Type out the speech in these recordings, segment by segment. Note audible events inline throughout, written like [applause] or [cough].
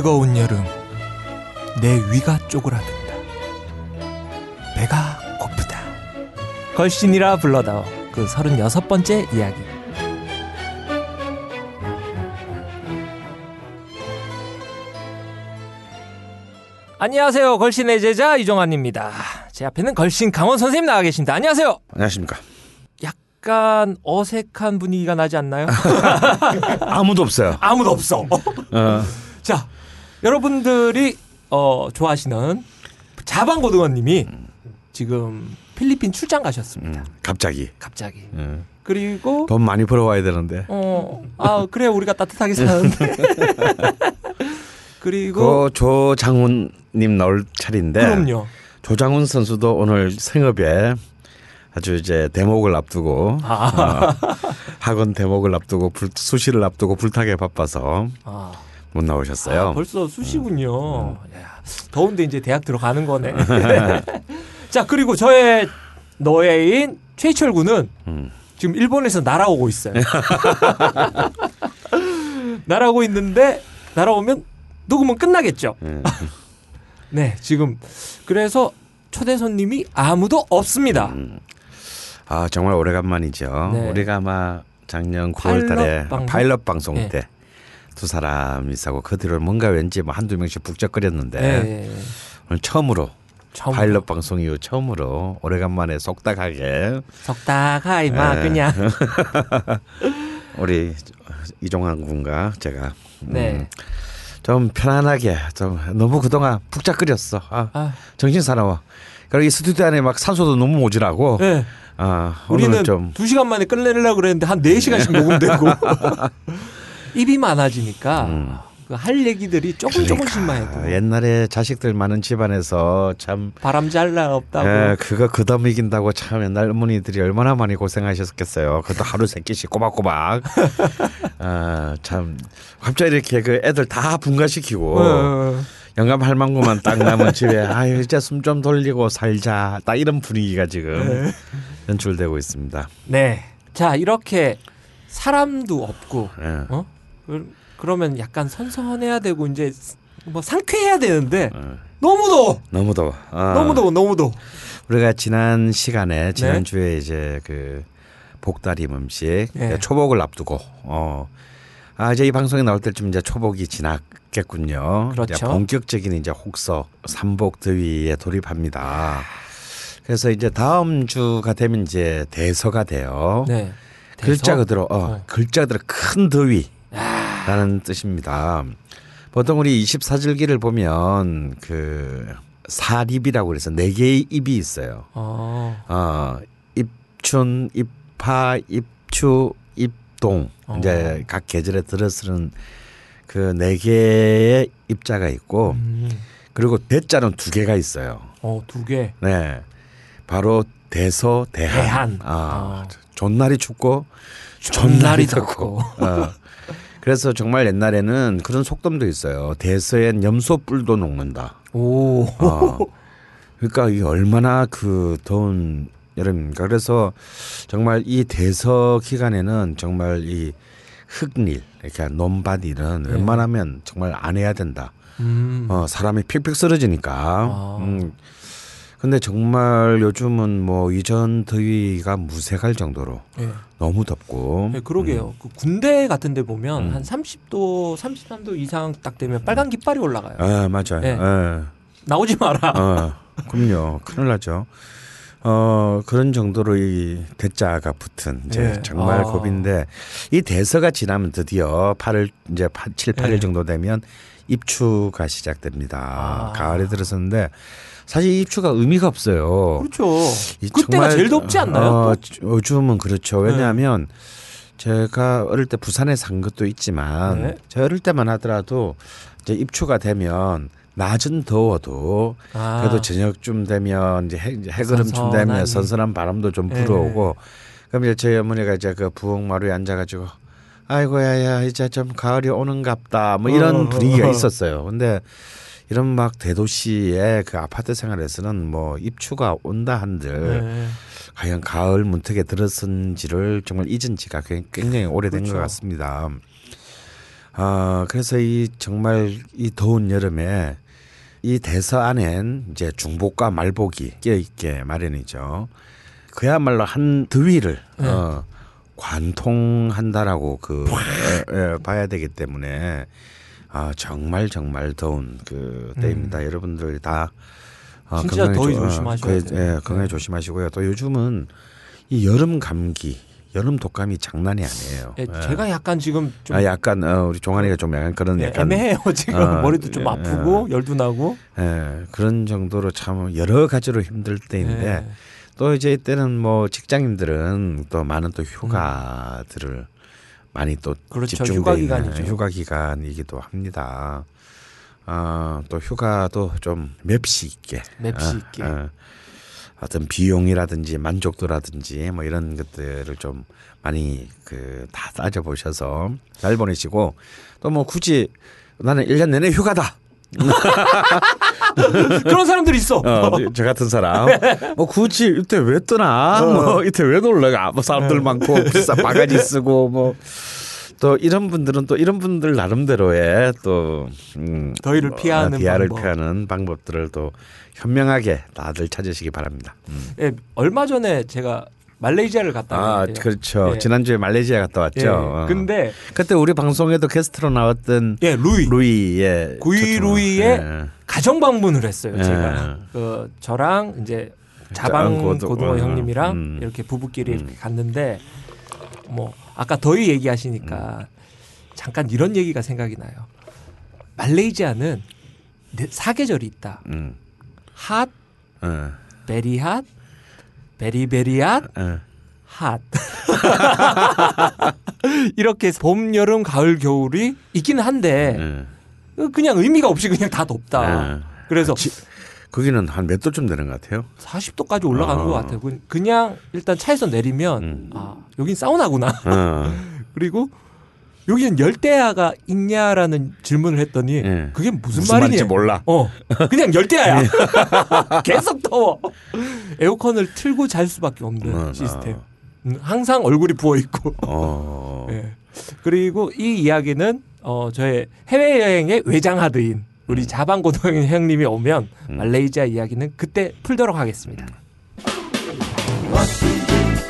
뜨거운 여름 내 위가 쪼그라든다. 배가 고프다. 걸신이라 불러다오. 그 서른여섯 번째 이야기. 안녕하세요. 걸신의 제자 이종환입니다. 제 앞에는 걸신 강원 선생님 나와 계십니다. 안녕하세요. 안녕하십니까. 약간 어색한 분위기가 나지 않나요? [laughs] 아무도 없어요. 아무도 없어. 어, 자, 여러분들이 어, 좋아하시는 자방고등어님이 지금 필리핀 출장 가셨습니다. 음, 갑자기. 갑자기. 음, 그리고 돈 많이 벌어와야 되는데. 어, 아 그래 우리가 따뜻하게 사는데. [laughs] 그리고 그 조장훈님 나올 차례인데. 그럼요. 조장훈 선수도 오늘 생업에 아주 이제 대목을 앞두고 아, 어, 학원 대목을 앞두고 불, 수시를 앞두고 불타게 바빠서 아, 못 나오셨어요. 아, 벌써 수시군요. 야, 더운데 이제 대학 들어가는 거네. [laughs] [laughs] 자 그리고 저의 너애인 최철 군은 음. 지금 일본에서 날아오고 있어요. [laughs] 날아오고 있는데 날아오면 녹음은 끝나겠죠. 음. 네, 지금 그래서 초대 손님이 아무도 없습니다. 음. 아 정말 오래간만이죠. 네. 우리가 아마 작년 파일럿 9월달에 방송? 파일럿 방송 네. 때두 사람이 있고 그 뒤로 뭔가 왠지 뭐 한두 명씩 북적거렸는데 네, 오늘 처음으로 처음 파일럿 방송 이후 처음으로 오래간만에 속닥하게 속닥하이 마 네. 그냥 [laughs] 우리 이종환 군과 제가 음, 네. 좀 편안하게 좀 너무 그동안 북적거렸어. 아, 아, 정신 사나워. 그리고 이 스튜디오 안에 막 산소도 너무 모자라고. 네. 아, 우리는 좀두 시간 만에 끝내려고 그랬는데 한네 시간씩 녹음되고 [laughs] 입이 많아지니까 음. 그할 얘기들이 조금 조금씩만 해도 그러니까 옛날에 자식들 많은 집안에서 참 바람 잘 날 없다고 에, 그거 그덤 이긴다고 참 옛날 어머니들이 얼마나 많이 고생하셨겠어요. 그것도 하루 세 끼씩 꼬박꼬박. [laughs] 아, 참 갑자기 이렇게 그 애들 다 분가시키고 어, 영감 할망구만 딱 남은 집에 아유 이제 숨 좀 돌리고 살자. 딱 이런 분위기가 지금 연출되고 있습니다. 네. 자 이렇게 사람도 없고 예. 어? 그, 그러면 약간 선선해야 되고 이제 뭐 상쾌해야 되는데 어, 너무 더워. 너무 더워. 아, 너무 더워. 너무 더워. 우리가 지난 시간에 지난 네. 주에 이제 그 복다림 음식 네. 초복을 앞두고 어. 아 이제 이 방송이 나올 때쯤 이제 초복이 지났겠군요. 그렇죠. 이제 본격적인 이제 혹서 삼복 더위에 돌입합니다. 그래서 이제 다음 주가 되면 이제 대서가 돼요. 네. 글자 대서? 그대로 어, 어. 글자 그대로 큰 더위 라는 아, 뜻입니다. 보통 우리 24절기를 보면 그 사립이라고 그래서 네 개의 입이 있어요. 어, 어, 입춘, 입하, 입추, 입동 어. 이제 각 계절에 들어서는 그 네 개의 입자가 있고 음, 그리고 대자는 두 개가 있어요. 어, 두 개. 네, 바로 대서 대한. 대한. 아, 어. 존날이 춥고 존날이 덥고. 덥고. 어. 그래서 정말 옛날에는 그런 속담도 있어요. 대서엔 염소 뿔도 녹는다. 오. 어. 그러니까 이게 얼마나 그 더운 여름입니까? 그래서 정말 이 대서 기간에는 정말 이 흙일 이렇게 논밭 일은 네. 웬만하면 정말 안 해야 된다. 음. 어, 사람이 픽픽 쓰러지니까. 아. 음. 근데 정말 요즘은 뭐 이전 더위가 무색할 정도로 예. 너무 덥고. 네, 그러게요. 그 군대 같은 데 보면 음. 한 30도, 33도 이상 딱 되면 빨간 깃발이 올라가요. 아 맞아요. 네. 예. 나오지 마라. 어, 그럼요. 큰일 나죠. 어, 그런 정도로 이 대자가 붙은 이제 네. 정말 아. 고비인데 이 대서가 지나면 드디어 8월 이제 8, 7, 8일 네. 정도 되면 입추가 시작됩니다. 아. 가을에 들어섰는데 사실 입추가 의미가 없어요. 그렇죠. 이 그때가 제일 덥지 않나요? 어, 또? 요즘은 그렇죠. 왜냐하면 제가 어릴 때 부산에 산 것도 있지만 네. 제가 어릴 때만 하더라도 이제 입추가 되면 낮은 더워도 아, 그래도 저녁쯤 되면 이제 해, 해그름쯤 선선한. 되면 선선한 바람도 좀 네. 불어오고 그럼 이제 저희 어머니가 이제 그 부엌마루에 앉아가지고 아이고야야 이제 좀 가을이 오는갑다 뭐 이런 어. 분위기가 있었어요. 근데 이런 막 대도시의 그 아파트 생활에서는 뭐 입추가 온다 한들 네. 과연 가을 문턱에 들었은지를 정말 잊은 지가 꽤- 굉장히 오래된 그렇죠. 것 같습니다. 아 그래서 이 정말 이 더운 여름에 이 대서 안엔 이제 중복과 말복이 끼어 있게 마련이죠. 그야말로 한 더위를 네. 어, 관통한다라고 그 예, 예, 봐야 되기 때문에 아 정말 정말 더운 그 때입니다. 여러분들 다 어, 음. 진짜 건강에 더위 조- 어, 조심하셔야 그, 돼요. 예, 네. 건강에 조심하시고요. 또 요즘은 이 여름 감기, 여름 독감이 장난이 아니에요. 예, 예. 제가 약간 지금 좀 아 약간 어, 우리 종환이가 좀 약간 그런 예, 약간 애매해요. 지금 어, [laughs] 머리도 좀 예, 아프고 열도 나고. 예, 그런 정도로 참 여러 가지로 힘들 때인데 예. 또 이제 이때는 뭐 직장인들은 또 많은 또 휴가들을 많이 또 그렇죠. 집중돼 휴가 기간이기도 합니다. 아, 또 휴가도 좀 맵시 있게 맵시 어, 있게. 어, 어떤 비용이라든지 만족도라든지 뭐 이런 것들을 좀 많이 그 다 따져 보셔서 잘 보내시고 또 뭐 굳이 나는 1년 내내 휴가다. [laughs] 그런 사람들이 있어. 어, 저 같은 사람. 뭐 굳이 이때 왜 떠나? 뭐 이때 왜 놀러 가? 뭐 사람들 많고 비싼 바가지 쓰고 뭐. 또 이런 분들은 또 이런 분들 나름대로의 또 음, 더위를 피하는 비하를 방법. 피하는 방법들을 또 현명하게 다들 찾으시기 바랍니다. 음. 예, 얼마 전에 제가 말레이시아를 갔다 아 왔는데요. 그렇죠. 예. 지난주에 말레이시아 갔다 왔죠. 예. 어. 근데 그때 우리 방송에도 게스트로 나왔던 예, 루이 루이의 구이 초청- 루이의 예. 가정 방문을 했어요. 예. 제가 그 저랑 이제 자방 고등- 고등어 어, 형님이랑 음. 이렇게 부부끼리 음. 이렇게 갔는데 뭐 아까 더위 얘기하시니까 잠깐 이런 얘기가 생각이 나요. 말레이시아는 네- 사계절이 있다. 음. hot, 어. very hot, very very hot, 어. [laughs] hot. 이렇게 봄, 여름, 가을, 겨울이 있기는 한데 예. 그냥 의미가 없이 그냥 다 덥다. 예. 그래서 지- 거기는 한 몇 도쯤 되는 것 같아요? 40도까지 올라간 어. 것 같아요. 그- 그냥 일단 차에서 내리면 음. 아 여긴 사우나구나. 어. [laughs] 그리고 여기는 열대야가 있냐라는 질문을 했더니 예. 그게 무슨, 무슨 말이냐? 몰라. 어, 그냥 열대야야. [laughs] 계속 더워. 에어컨을 틀고 잘 수밖에 없는 어, 시스템. 어. 음, 항상 얼굴이 부어 있고. 어. [laughs] 예. 그리고 이 이야기는 어 저의 해외 여행의 외장하드인 우리 자방 고등 형님이 오면 음. 말레이시아 이야기는 그때 풀도록 하겠습니다.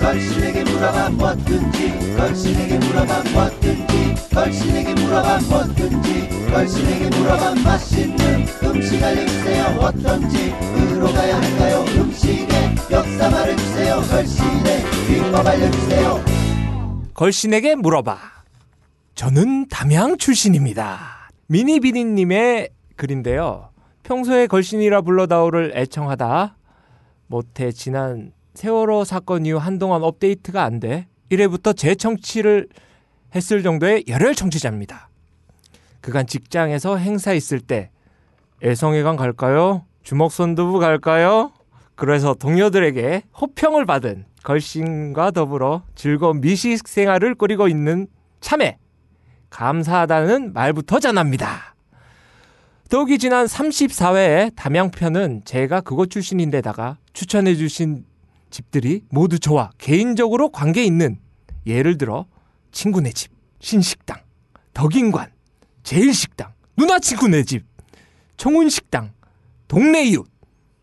걸신에게 물어봐 뭐든지 걸신에게 물어봐 뭐든지 걸신에게 물어봐 뭐든지 걸신에게 물어봐 맛있는 음식 알려주세요 어떤지 으로 가야 할까요 음식의 역사 말해주세요 걸신의 비법 알려주세요 걸신에게 물어봐. 저는 담양 출신입니다. 미니비니님의 글인데요. 평소에 걸신이라 불러다오를 애청하다 못해 지난 세월호 사건 이후 한동안 업데이트가 안 돼 1회부터 재청취를 했을 정도의 열혈 청취자입니다. 그간 직장에서 행사 있을 때 애성회관 갈까요? 주먹선두부 갈까요? 그래서 동료들에게 호평을 받은 걸신과 더불어 즐거운 미식 생활을 꾸리고 있는 참에 감사하다는 말부터 전합니다. 더욱이 지난 34회의 담양편은 제가 그곳 출신인데다가 추천해 주신 집들이 모두 저와 개인적으로 관계 있는 예를 들어 친구네 집, 신식당, 덕인관, 제일식당, 누나 친구네 집, 청운식당, 동네 이웃,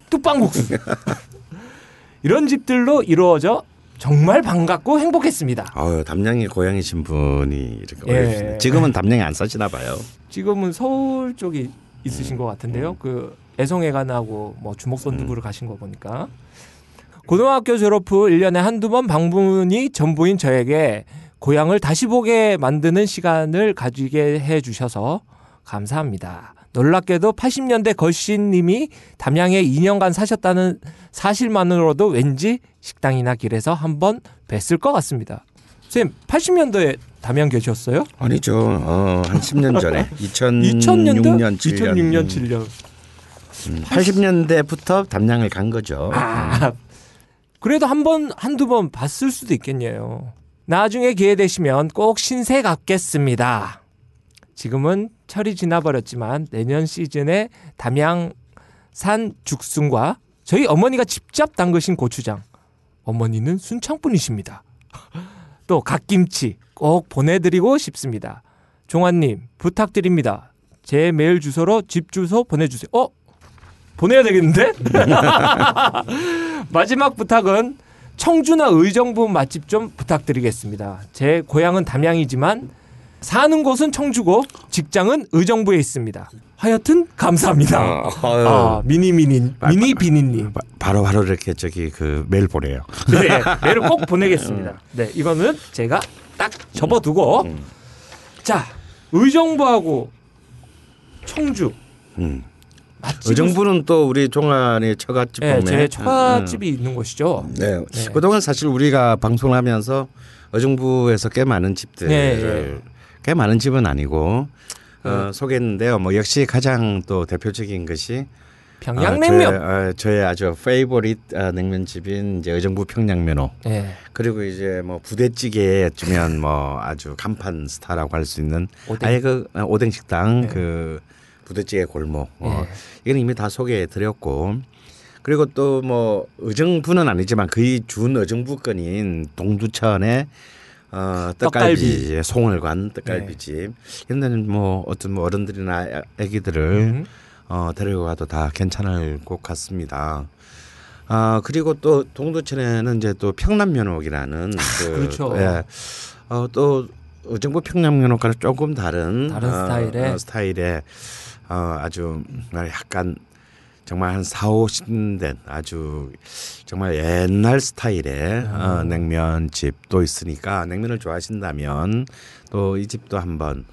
뚝방국수 [laughs] 이런 집들로 이루어져 정말 반갑고 행복했습니다. 아유, 담양이 고향이신 분이 이렇게 예. 지금은 담양에 안 사시나 봐요. 지금은 서울 쪽에 있으신 것 같은데요. 그 애송회관하고 뭐 주목선두부를 가신 거 보니까 고등학교 졸업 후 1년에 한두 번 방문이 전부인 저에게 고향을 다시 보게 만드는 시간을 가지게 해 주셔서 감사합니다. 놀랍게도 80년대 걸신님이 담양에 2년간 사셨다는 사실만으로도 왠지 식당이나 길에서 한번 뵀을 것 같습니다. 쌤, 80년도에 담양 계셨어요? 아니죠. 어, 한 10년 전에 2006년 2000년도? 7년. 2006년 7년. 80년대부터 담양을 간 거죠. 아, 그래도 한 번, 한두 번 봤을 수도 있겠네요. 나중에 기회 되시면 꼭 신세 갖겠습니다. 지금은 철이 지나버렸지만 내년 시즌에 담양산 죽순과 저희 어머니가 직접 담그신 고추장. 어머니는 순창분이십니다. [laughs] 또 갓김치 꼭 보내드리고 싶습니다. 종환님 부탁드립니다. 제 메일 주소로 집 주소 보내주세요. 어? 보내야 되겠는데? [laughs] 마지막 부탁은 청주나 의정부 맛집 좀 부탁드리겠습니다. 제 고향은 담양이지만 사는 곳은 청주고 직장은 의정부에 있습니다. 하여튼 감사합니다. 아, 미니 미니 미니 비니님. 바- 바로 바로 이렇게 저기 그 메일 보내요. [laughs] 네, 메일을 꼭 보내겠습니다. 네, 이거는 제가 딱 접어두고 자 의정부하고 청주 음. 의정부는 또 우리 종안의 처갓집 네. 제 처갓집이 있는 곳이죠. 네. 네. 그동안 사실 우리가 방송을 하면서 의정부에서 꽤 많은 집들을 네, 네. 꽤 많은 집은 아니고 어, 소개했는데요. 뭐 역시 가장 또 대표적인 것이 평양냉면. 아, 저의, 아, 저의 아주 페이보릿 아, 냉면집인 이제 의정부 평양면허. 네. 그리고 이제 뭐 부대찌개쯤면 뭐 아주 간판 스타라고 할 수 있는 오뎅. 아예 그 아, 오뎅 식당 네. 그 부대찌개 골목. 어, 네. 이건 이미 다 소개해 드렸고 그리고 또 뭐 의정부는 아니지만 거의 준 의정부권인 동두천의 어, 떡갈비, 떡갈비. 예, 송을관 떡갈비집 이런 데는 뭐 어떤 뭐 어른들이나 아기들을 음. 어, 데려가도 다 괜찮을 것 같습니다. 아 그리고 또 동두천에는 이제 또 평남면옥이라는 그, 그렇죠. 예, 어, 또 의정부 평남면옥과는 조금 다른 다른 어, 스타일의. 어, 스타일의 어, 아주 약간 정말 한 4, 50된 아주 정말 옛날 스타일의 어, 냉면집도 있으니까 냉면을 좋아하신다면 또 이 집도 한번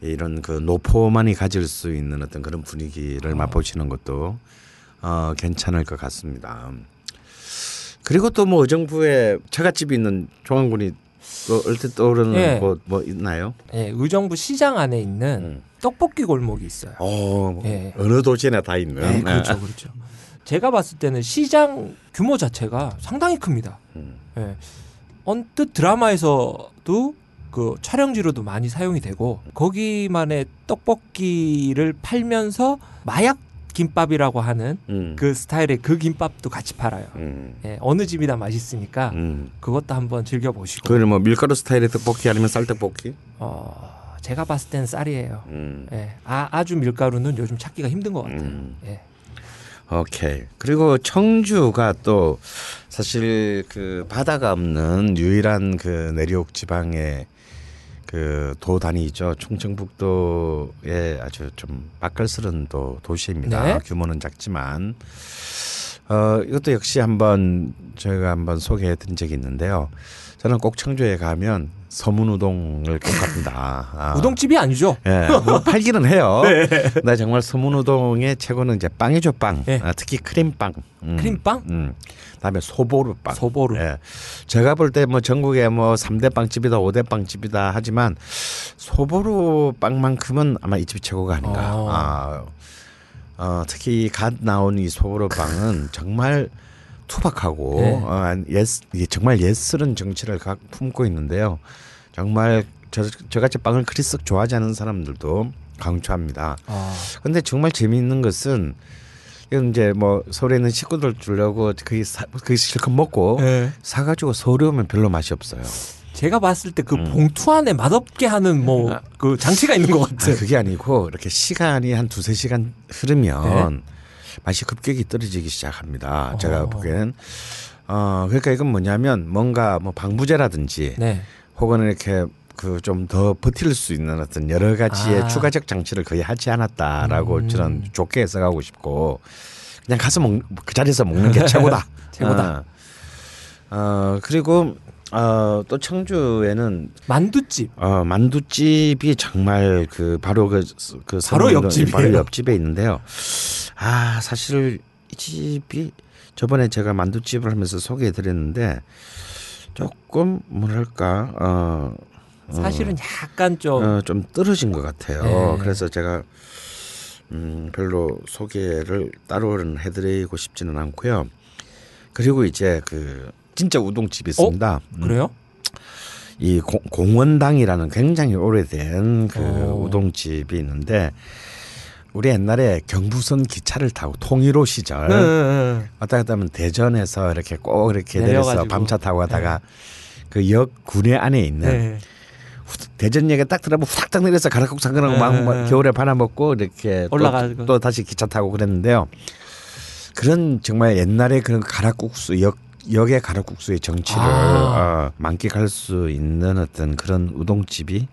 이런 그 노포만이 가질 수 있는 어떤 그런 분위기를 맛보시는 것도 어, 괜찮을 것 같습니다. 그리고 또 뭐 의정부에 처갓집이 있는 종안군이 또 얼핏 떠오르는 예. 곳뭐 있나요? 네, 의정부 시장 안에 있는 음. 떡볶이 골목이 있어요. 어, 예. 어느 도시나 다 있는. 네, 그렇죠, 그렇죠. 제가 봤을 때는 시장 규모 자체가 상당히 큽니다. 음. 예. 언뜻 드라마에서도 그 촬영지로도 많이 사용이 되고 거기만의 떡볶이를 팔면서 마약 김밥이라고 하는 음. 그 스타일의 그 김밥도 같이 팔아요. 음. 예, 어느 집이나 맛있으니까 음. 그것도 한번 즐겨 보시고. 그거는 뭐 밀가루 스타일의 떡볶이 아니면 쌀떡볶이? 어, 제가 봤을 때는 쌀이에요. 음. 예, 아, 아주 밀가루는 요즘 찾기가 힘든 것 같아요. 음. 예. 오케이. 그리고 청주가 또 사실 그 바다가 없는 유일한 그 내륙 지방의 그 도단위죠. 충청북도의 아주 좀 맛깔스러운 또 도시입니다. 네. 규모는 작지만 어 이것도 역시 한번 저희가 한번 소개해 드린 적이 있는데요. 저는 꼭 청주에 가면 서문우동을 꼭 갑니다. 아. 우동집이 아니죠? 예, 뭐 팔기는 해요. [laughs] 나 정말 서문우동의 최고는 이제 빵이죠 빵. 예. 아, 특히 크림빵. 음, 크림빵? 음. 그다음에 소보루빵. 소보루. 예. 제가 볼 때 뭐 전국에 뭐 3대 빵집이다 5대 빵집이다 하지만 소보루 빵만큼은 아마 이 집이 최고가 아닌가. 어. 아, 어, 특히 갓 나온 이 소보루 빵은 정말 투박하고 네. 어, 옛, 이게 정말 옛스런 정치를 가, 품고 있는데요. 정말 저, 저같이 빵을 그리 썩 좋아하지 않는 사람들도 강추합니다. 아, 근데 정말 재미있는 것은 이건 이제 뭐 서울에 있는 식구들 주려고 그게 사, 그게 실컷 먹고 예. 사가지고 서울에 오면 별로 맛이 없어요. 제가 봤을 때그 음. 봉투 안에 맛없게 하는 뭐 그 장치가 있는 것 아, 같아요. 그게 아니고 이렇게 시간이 한 두세 시간 흐르면 맛이 급격히 떨어지기 시작합니다. 제가 어. 보기엔 어 그러니까 이건 뭐냐면 뭔가 뭐 방부제라든지 네. 혹은 이렇게 그 좀 더 버틸 수 있는 어떤 여러 가지의 아. 추가적 장치를 거의 하지 않았다라고 음. 저는 좋게 해석하고 싶고 그냥 가서 먹, 그 자리에서 먹는 게 최고다. [laughs] 최고다. 어, 어, 그리고 어, 또 청주에는 만두집. 어, 만두집이 정말 그 바로 그, 그 바로 선릉동- 옆집이에요. 바로 옆집에 있는데요. 아 사실 이 집이 저번에 제가 만두집을 하면서 소개해 드렸는데 조금 뭐랄까 어, 어, 사실은 약간 좀 어, 좀 떨어진 것 같아요. 네. 그래서 제가 음, 별로 소개를 따로는 해드리고 싶지는 않고요. 그리고 이제 그 진짜 우동집이 있습니다. 음, 그래요? 이 공, 공원당이라는 굉장히 오래된 그 어. 우동집이 있는데 우리 옛날에 경부선 기차를 타고 통일호 시절 네, 네, 네. 왔다 갔다 하면 대전에서 이렇게 꼭 이렇게 내려서. 밤차 타고 가다가 그역 군내 안에 있는 네. 후- 대전역에 딱 들어가면 후닥닥 내려서 가락국 상근하고 네. 막, 막 겨울에 바나 먹고 이렇게 또- 올라가고. 또, 다시 기차 타고 그랬는데요. 그런 정말 옛날에 그런 가락국수 역 역의 가락국수의 정치를 아. 어, 만끽할 수 있는 어떤 그런 우동집이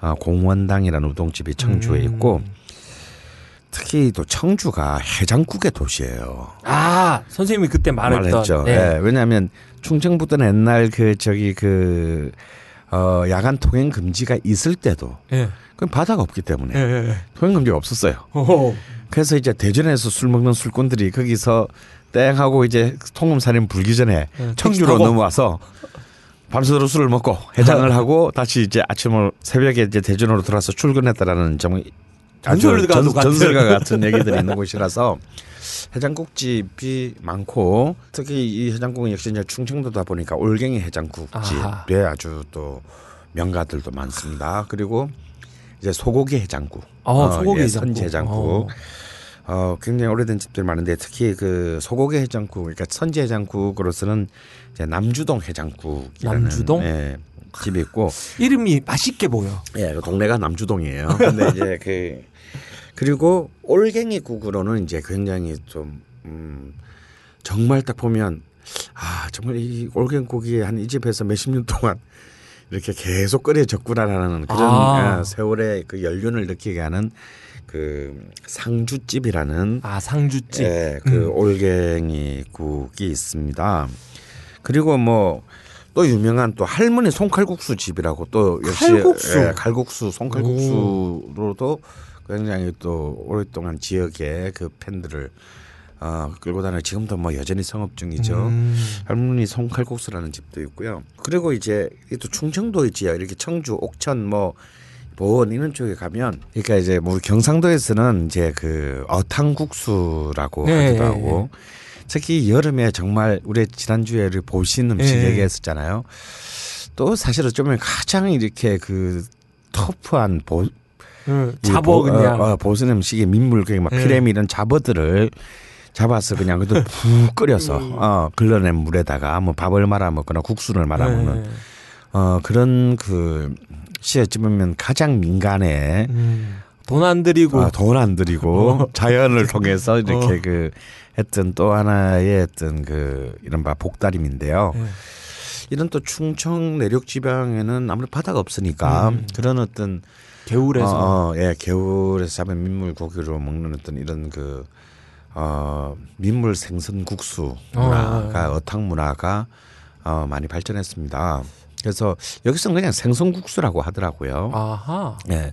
어, 공원당이라는 우동집이 청주에 음. 있고 특히 또 청주가 해장국의 도시예요. 아 선생님이 그때 말했던 말했죠. 네. 예, 왜냐하면 충청북도는 옛날 그 저기 그 어, 야간 통행 금지가 있을 때도 예. 그 바다가 없기 때문에 예. 예. 통행 금지가 없었어요. 오. 그래서 이제 대전에서 술 먹는 술꾼들이 거기서 땡 하고 이제 통금살인 불기 전에 네, 청주로. 넘어와서 밤새도록 술을 먹고 해장을 [laughs] 하고 다시 이제 아침을 새벽에 이제 대전으로 돌아서 출근했다라는 정말 아주 전설가도 전. 전설가 같은 얘기들이 있는 [laughs] 곳이라서 해장국집이 많고 특히 이 해장국은 역시 이제 충청도다 보니까 올갱이. 해장국집에 아주 또 명가들도 많습니다. 그리고 이제 소고기 해장국, 어, 소고기 예, 해장국. 선지 해장국. 어. 어, 굉장히 오래된 집들이 많은데 특히 그 소고기 해장국, 그러니까 선지 해장국으로서는 이제 남주동 해장국이라는 남주동? 예, 집이 있고, [laughs] 이름이 맛있게 보여. 예, 그 동네가 남주동이에요. 근데 이제 그 그리고 올갱이 국으로는 이제 굉장히 좀 음, 정말 딱 보면 아 정말 이 올갱이 국이 한 이 집에서 몇십 년 동안 이렇게 계속 끓여졌구나라는 그런 아. 아, 세월의 그 연륜을 느끼게 하는 그 상주집이라는 아 상주집. 예, 그 올갱이 국이 있습니다. 그리고 뭐 또 유명한 또 할머니 손칼국수 집이라고 또 역시 칼국수. 예, 칼국수 손칼국수로도 굉장히 또 오랫동안 지역의 그 팬들을 어, 끌고 다녀 지금도 뭐 여전히 성업 중이죠. 음. 할머니 손칼국수라는 집도 있고요. 그리고 이제 이또 충청도 지역 이렇게 청주, 옥천 뭐 보원 이런 쪽에 가면 그러니까 이제 뭐 경상도에서는 이제 그 어탕국수라고 네. 하기도 하고 특히 여름에 정말 우리 지난주에를 보신 음식 네. 얘기했었잖아요. 또 사실 어쩌면 가장 이렇게 그 터프한 보, 음, 이 잡어 보- 그냥. 어, 어, 보슨 음식의 민물 그막 네. 피레미 이런 잡어들을 잡아서 그냥 그도 [laughs] 푹 끓여서 음. 어 걸러낸 물에다가 뭐 밥을 말아 먹거나 국수를 말아 먹는 네. 어 그런 그 시에 찝으면 가장 민간에 음. 돈안 들이고 어, 돈안 들이고 [laughs] 자연을 통해서 이렇게 어. 그 했던 또 하나의 어떤 그 이른바 복다림인데요. 네. 이런 또 충청 내륙 지방에는 아무래도 바다가 없으니까 음. 그런 어떤 겨울에서 어, 어, 예, 겨울에서 잡은 민물 고기로 먹는 어떤 이런 그 어, 민물 생선 국수 문화가 어, 탕 문화가 어, 많이 발전했습니다. 그래서 여기서는 그냥 생선 국수라고 하더라고요. 아하. 예.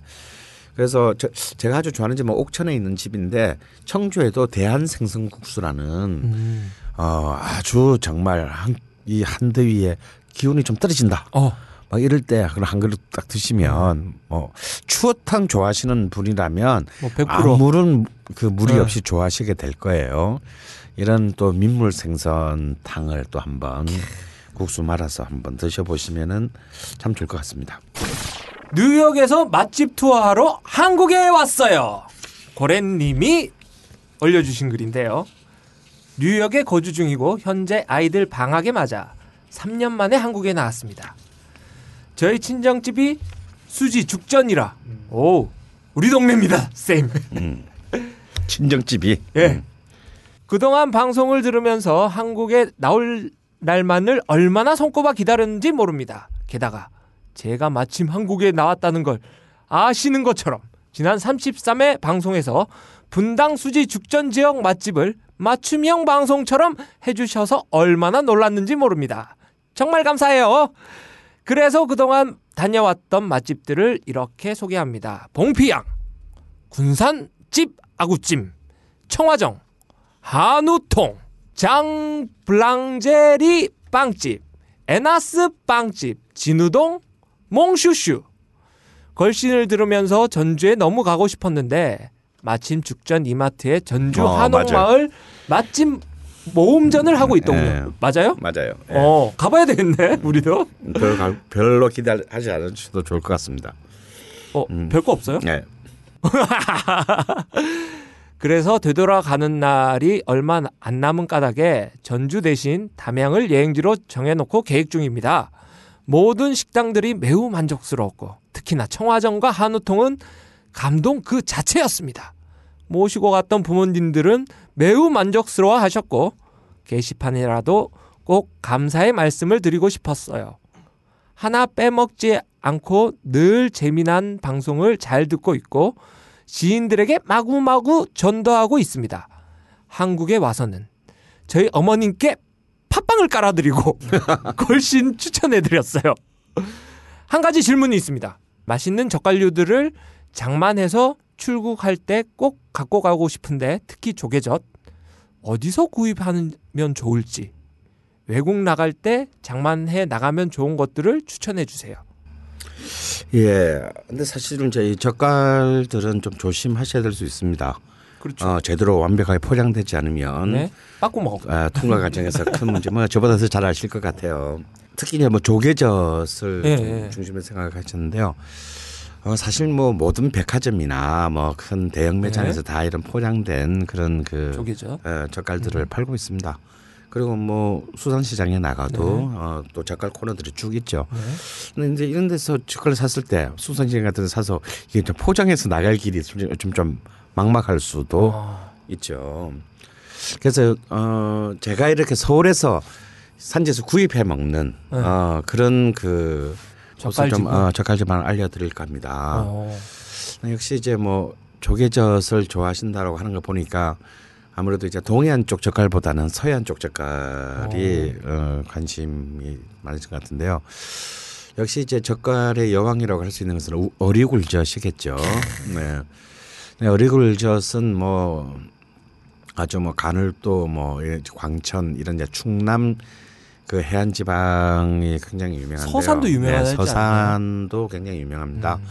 그래서 저, 제가 아주 좋아하는 집은 옥천에 있는 집인데 청주에도 대한 생선 국수라는 음. 어, 아주 정말 한, 이 한더위에 기운이 좀 떨어진다. 어. 막 이럴 때 그런 한 그릇 딱 드시면 뭐 추어탕 좋아하시는 분이라면 뭐 100%. 아무런 그 무리 네. 없이 좋아하시게 될 거예요. 이런 또 민물 생선탕을 또 한번 국수 말아서 한번 드셔보시면은 참 좋을 것 같습니다. 뉴욕에서 맛집 투어하러 한국에 왔어요. 고래님이 올려주신 글인데요. 뉴욕에 거주 중이고 현재 아이들 방학에 맞아 3년 만에 한국에 나왔습니다. 저희 친정집이 수지 죽전이라 오 우리 동네입니다. 쌤. 친정집이 예. 그동안 방송을 들으면서 한국에 나올 날만을 얼마나 손꼽아 기다렸는지 모릅니다. 게다가 제가 마침 한국에 나왔다는 걸 아시는 것처럼 지난 33회 방송에서 분당 수지 죽전 지역 맛집을 맞춤형 방송처럼 해주셔서 얼마나 놀랐는지 모릅니다. 정말 감사해요. 그래서 그동안 다녀왔던 맛집들을 이렇게 소개합니다. 봉피양, 군산 집 아구찜, 청화정, 한우통, 장블랑제리 빵집, 에나스 빵집, 진우동, 몽슈슈. 걸신을 들으면서 전주에 너무 가고 싶었는데 마침 죽전 이마트에 전주 어, 한옥마을 맛집 모음전을 하고 있더군요. 예. 맞아요? 맞아요. 예. 어 가봐야 되겠네 우리도. 별, 가- 별로 기대하지 않으셔도 좋을 것 같습니다. 어 음. 별거 없어요? 네. [laughs] 그래서 되돌아가는 날이 얼마 안 남은 까닭에 전주 대신 담양을 여행지로 정해놓고 계획 중입니다. 모든 식당들이 매우 만족스러웠고 특히나 청화정과 한우통은 감동 그 자체였습니다. 모시고 갔던 부모님들은 매우 만족스러워 하셨고 게시판이라도 꼭 감사의 말씀을 드리고 싶었어요. 하나 빼먹지 않고 늘 재미난 방송을 잘 듣고 있고 지인들에게 마구마구 전도하고 있습니다. 한국에 와서는 저희 어머님께 팥빵을 깔아드리고 [laughs] 걸신 추천해드렸어요. 한 가지 질문이 있습니다. 맛있는 젓갈류들을 장만해서 출국할 때 꼭 갖고 가고 싶은데 특히 조개젓 어디서 구입하면 좋을지 외국 나갈 때 장만해 나가면 좋은 것들을 추천해 주세요. 예. 근데 사실은 이 젓갈들은 좀 조심하셔야 될 수 있습니다. 그렇죠. 어, 제대로 완벽하게 포장되지 않으면 네. 빠꾸 먹어. 아, 통과 과정에서 큰 문제. 뭐 저보다 더 잘 아실 것 같아요. 특히 이제 뭐 조개젓을 예, 좀 예. 중심에 생각하셨는데요. 어, 사실 뭐 모든 백화점이나 뭐 큰 대형 매장에서 다 이런 포장된 그런 그 네. 조개젓. 어, 젓갈들을 팔고 있습니다. 그리고 뭐 수산시장에 나가도 네. 어, 또 젓갈 코너들이 쭉 있죠. 네. 근데 이제 이런 데서 젓갈을 샀을 때 수산시장 같은 데 사서 이게 좀 포장해서 나갈 길이 좀, 좀, 좀 막막할 수도 아, 있죠. 그래서 어 제가 이렇게 서울에서 산지에서 구입해 먹는 네. 어 그런 그 젓갈집을? 어, 젓갈집만 알려드릴까 합니다. 어. 역시 이제 뭐 조개젓을 좋아하신다라고 하는 거 보니까 아무래도 이제 동해안 쪽 젓갈보다는 서해안 쪽 젓갈이 어, 관심이 많으신 것 같은데요. 역시 이제 젓갈의 여왕이라고 할 수 있는 것은 우- 어리굴젓이겠죠. 네. 네, 어리굴젓은 뭐 아주 뭐 가늘도 뭐 예, 광천 이런 이제 충남 그 해안 지방이 굉장히 유명한데요. 서산도 유명하지 네, 서산도 굉장히 유명합니다. 음.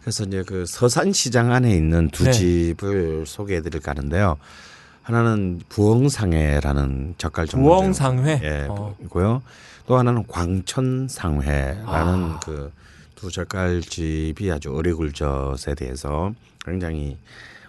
그래서 이제 그 서산 시장 안에 있는 두 네. 집을 소개해 드릴까 하는데요. 하나는 부엉상회라는 젓갈 전문점. 부엉상회. 예, 어. 이고요. 또 하나는 광천상회라는 아. 그두 젓갈집이 아주 어리굴젓에 대해서 굉장히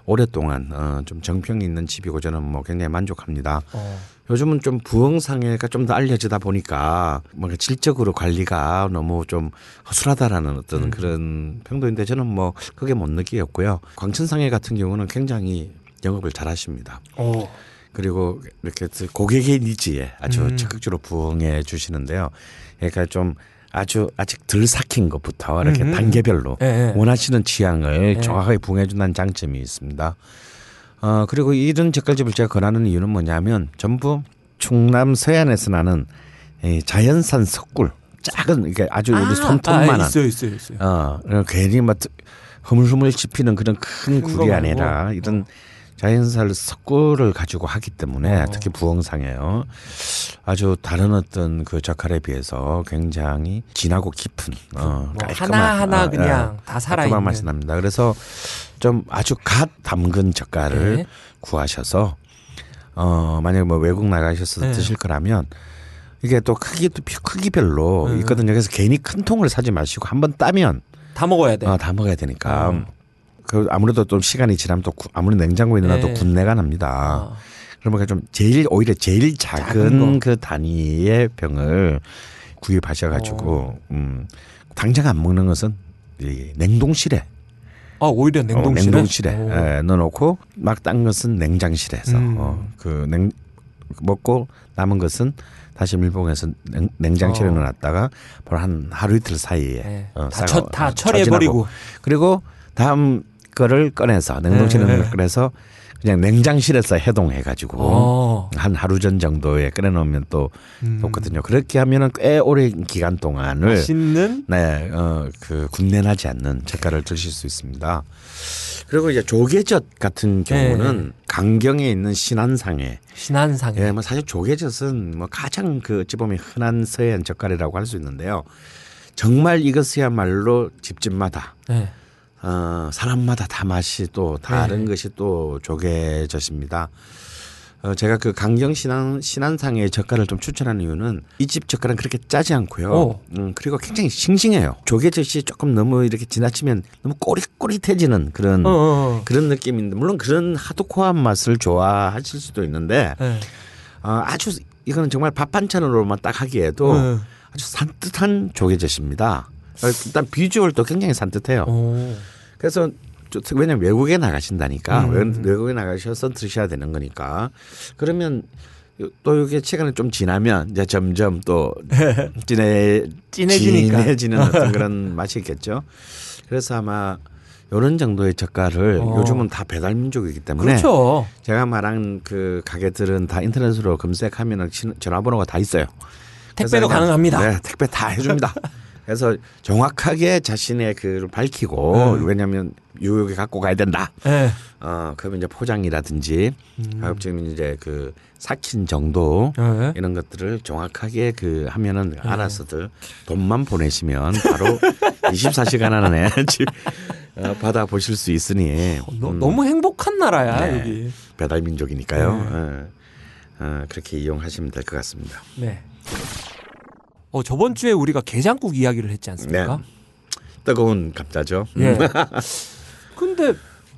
오랫동안 어, 좀 정평이 있는 집이고 저는 뭐 굉장히 만족합니다. 어. 요즘은 좀 부엉상회가 좀 더 알려지다 보니까 뭔가 질적으로 관리가 너무 좀 허술하다라는 어떤 음. 그런 평도 있는데 저는 뭐 그게 못 느끼었고요. 광천상회 같은 경우는 굉장히 영업을 잘 하십니다. 어. 그리고 이렇게 고객의 니즈에 아주 음. 적극적으로 부응해 주시는데요. 그러니까 좀 아주 아직 덜 삭힌 것부터 이렇게 음. 단계별로 예, 예. 원하시는 취향을 예. 정확하게 부응해 준다는 장점이 있습니다. 어 그리고 이런 젓갈집을 제가 권하는 이유는 뭐냐면 전부 충남 서해안에서 나는 이 자연산 석굴 작은 이게 아주 우리 손톱만한 아, 있어요, 있어요, 있어요. 어, 괜히 막 흐물흐물 씹히는 그런 큰큰 굴이 거 아니라. 이런 자연산 석굴을 가지고 하기 때문에 어. 특히 부엉상에요. 아주 다른 어떤 그 젓갈에 비해서 굉장히 진하고 깊은 어, 뭐 깔끔한, 하나 하나 어, 그냥 예, 다 살아 있는. 깔끔한 맛이 납니다. 그래서 좀 아주 갓 담근 젓갈을 네. 구하셔서 어 만약에 뭐 외국 나가셔서 네. 드실 거라면 이게 또 크기 또 크기별로 네. 있거든요. 그래서 괜히 큰 통을 사지 마시고 한번 따면 다 먹어야 돼. 어, 다 먹어야 되니까. 음. 그 아무래도 좀 시간이 지나면 또 구- 아무리 냉장고에 넣어도 네. 군내가 납니다. 아. 그러면 좀 제일 오히려 제일 작은 작은 거. 그 단위의 병을 구입하셔 가지고 어. 음, 당장 안 먹는 것은 이 냉동실에 아, 오히려 어, 냉동실에. 냉동실에 오. 예, 넣어놓고 막 딴 것은 냉장실에서 음. 어, 그 냉 먹고 남은 것은 다시 밀봉해서 냉, 냉장실에 어. 넣어놨다가 바로 한 하루 이틀 사이에 네. 어, 다, 싹- 처, 다 어, 처리해 처진하고 버리고. 그리고 다음 거를 꺼내서 냉동실에 네, 네. 걸 꺼내서 그냥 냉장실에서 해동해 가지고 어. 한 하루 전 정도에 끓여놓으면 또 음. 좋거든요. 그렇게 하면은 꽤 오랜 기간 동안을 맛있는 네, 어, 그 군내나지 않는 젓갈을 드실 수 있습니다. 그리고 이제 조개젓 같은 경우는 네. 강경에 있는 신안상에 신한상에. 예, 뭐 사실 조개젓은 뭐 가장 그 어찌 보면 흔한 서해안 젓갈이라고 할 수 있는데요. 정말 이것이야말로 집집마다 네. 어, 사람마다 다 맛이 또 다른 네. 것이 또 조개젓입니다. 어, 제가 그 강경 신안 신안상의 젓갈을 좀 추천하는 이유는 이 집 젓갈은 그렇게 짜지 않고요. 오. 음, 그리고 굉장히 싱싱해요. 조개젓이 조금 너무 이렇게 지나치면 너무 꼬릿꼬릿해지는 그런 어, 어, 어. 그런 느낌인데 물론 그런 하드코어한 맛을 좋아하실 수도 있는데 네. 어, 아주 이거는 정말 밥 반찬으로만 딱 하기에도 네. 아주 산뜻한 조개젓입니다. 어, 일단 비주얼도 굉장히 산뜻해요. 오. 그래서 저- 왜냐면 외국에 나가신다니까 음. 외- 외국에 나가셔서 드셔야 되는 거니까 그러면 요- 또 이게 시간이 좀 지나면 이제 점점 또 [laughs] 진해 진해지니까. 진해지는 [laughs] 어떤 그런 맛이 있겠죠. 그래서 아마 이런 정도의 젓갈을 어. 요즘은 다 배달 민족이기 때문에 그렇죠. 제가 말한 그 가게들은 다 인터넷으로 검색하면 전화번호가 다 있어요. 택배도 가능합니다. 네, 택배 다 해줍니다. [laughs] 그래서 정확하게 자신의 그를 밝히고 음. 왜냐하면 유혹에 갖고 가야 된다. 네. 어 그러면 이제 포장이라든지 음. 가급적이면 이제 그 삭힌 정도 네. 이런 것들을 정확하게 그 하면은 알아서들 돈만 보내시면 바로 [laughs] 24시간 안에 집 어, 받아 보실 수 있으니 너, 음, 너 무 행복한 나라야 네. 여기. 배달 민족이니까요. 네. 어, 어, 그렇게 이용하시면 될 것 같습니다. 네. 어 저번 주에 우리가 게장국 이야기를 했지 않습니까? 네. 뜨거운 감자죠. 예. [laughs] 근데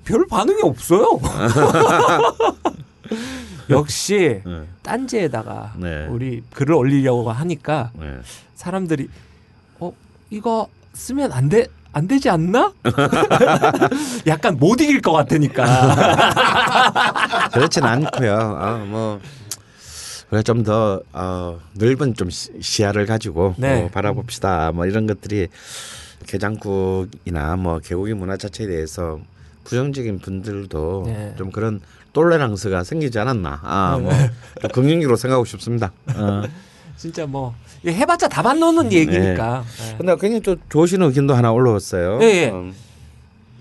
별 반응이 없어요. [laughs] 역시 네. 딴지에다가 네. 우리 글을 올리려고 하니까 네. 사람들이 어 이거 쓰면 안 돼. 안 되지 않나? [laughs] 약간 못 이길 것 같으니까. 그렇진 않고요. 어, 뭐 그래 좀 더 어, 넓은 좀 시- 시야를 가지고 네. 뭐 바라봅시다. 뭐 이런 것들이 게장국이나 뭐 개고기 문화 자체에 대해서 부정적인 분들도 네. 좀 그런 똘레랑스가 생기지 않았나. 아, 뭐좀 긍정적으로 생각하고 싶습니다. 어. [laughs] 진짜 뭐 해봤자 답안 넣는 얘기니까. 네. 근데 굉장히 또 좋으신 의견도 하나 올라왔어요. 예, 예. 음,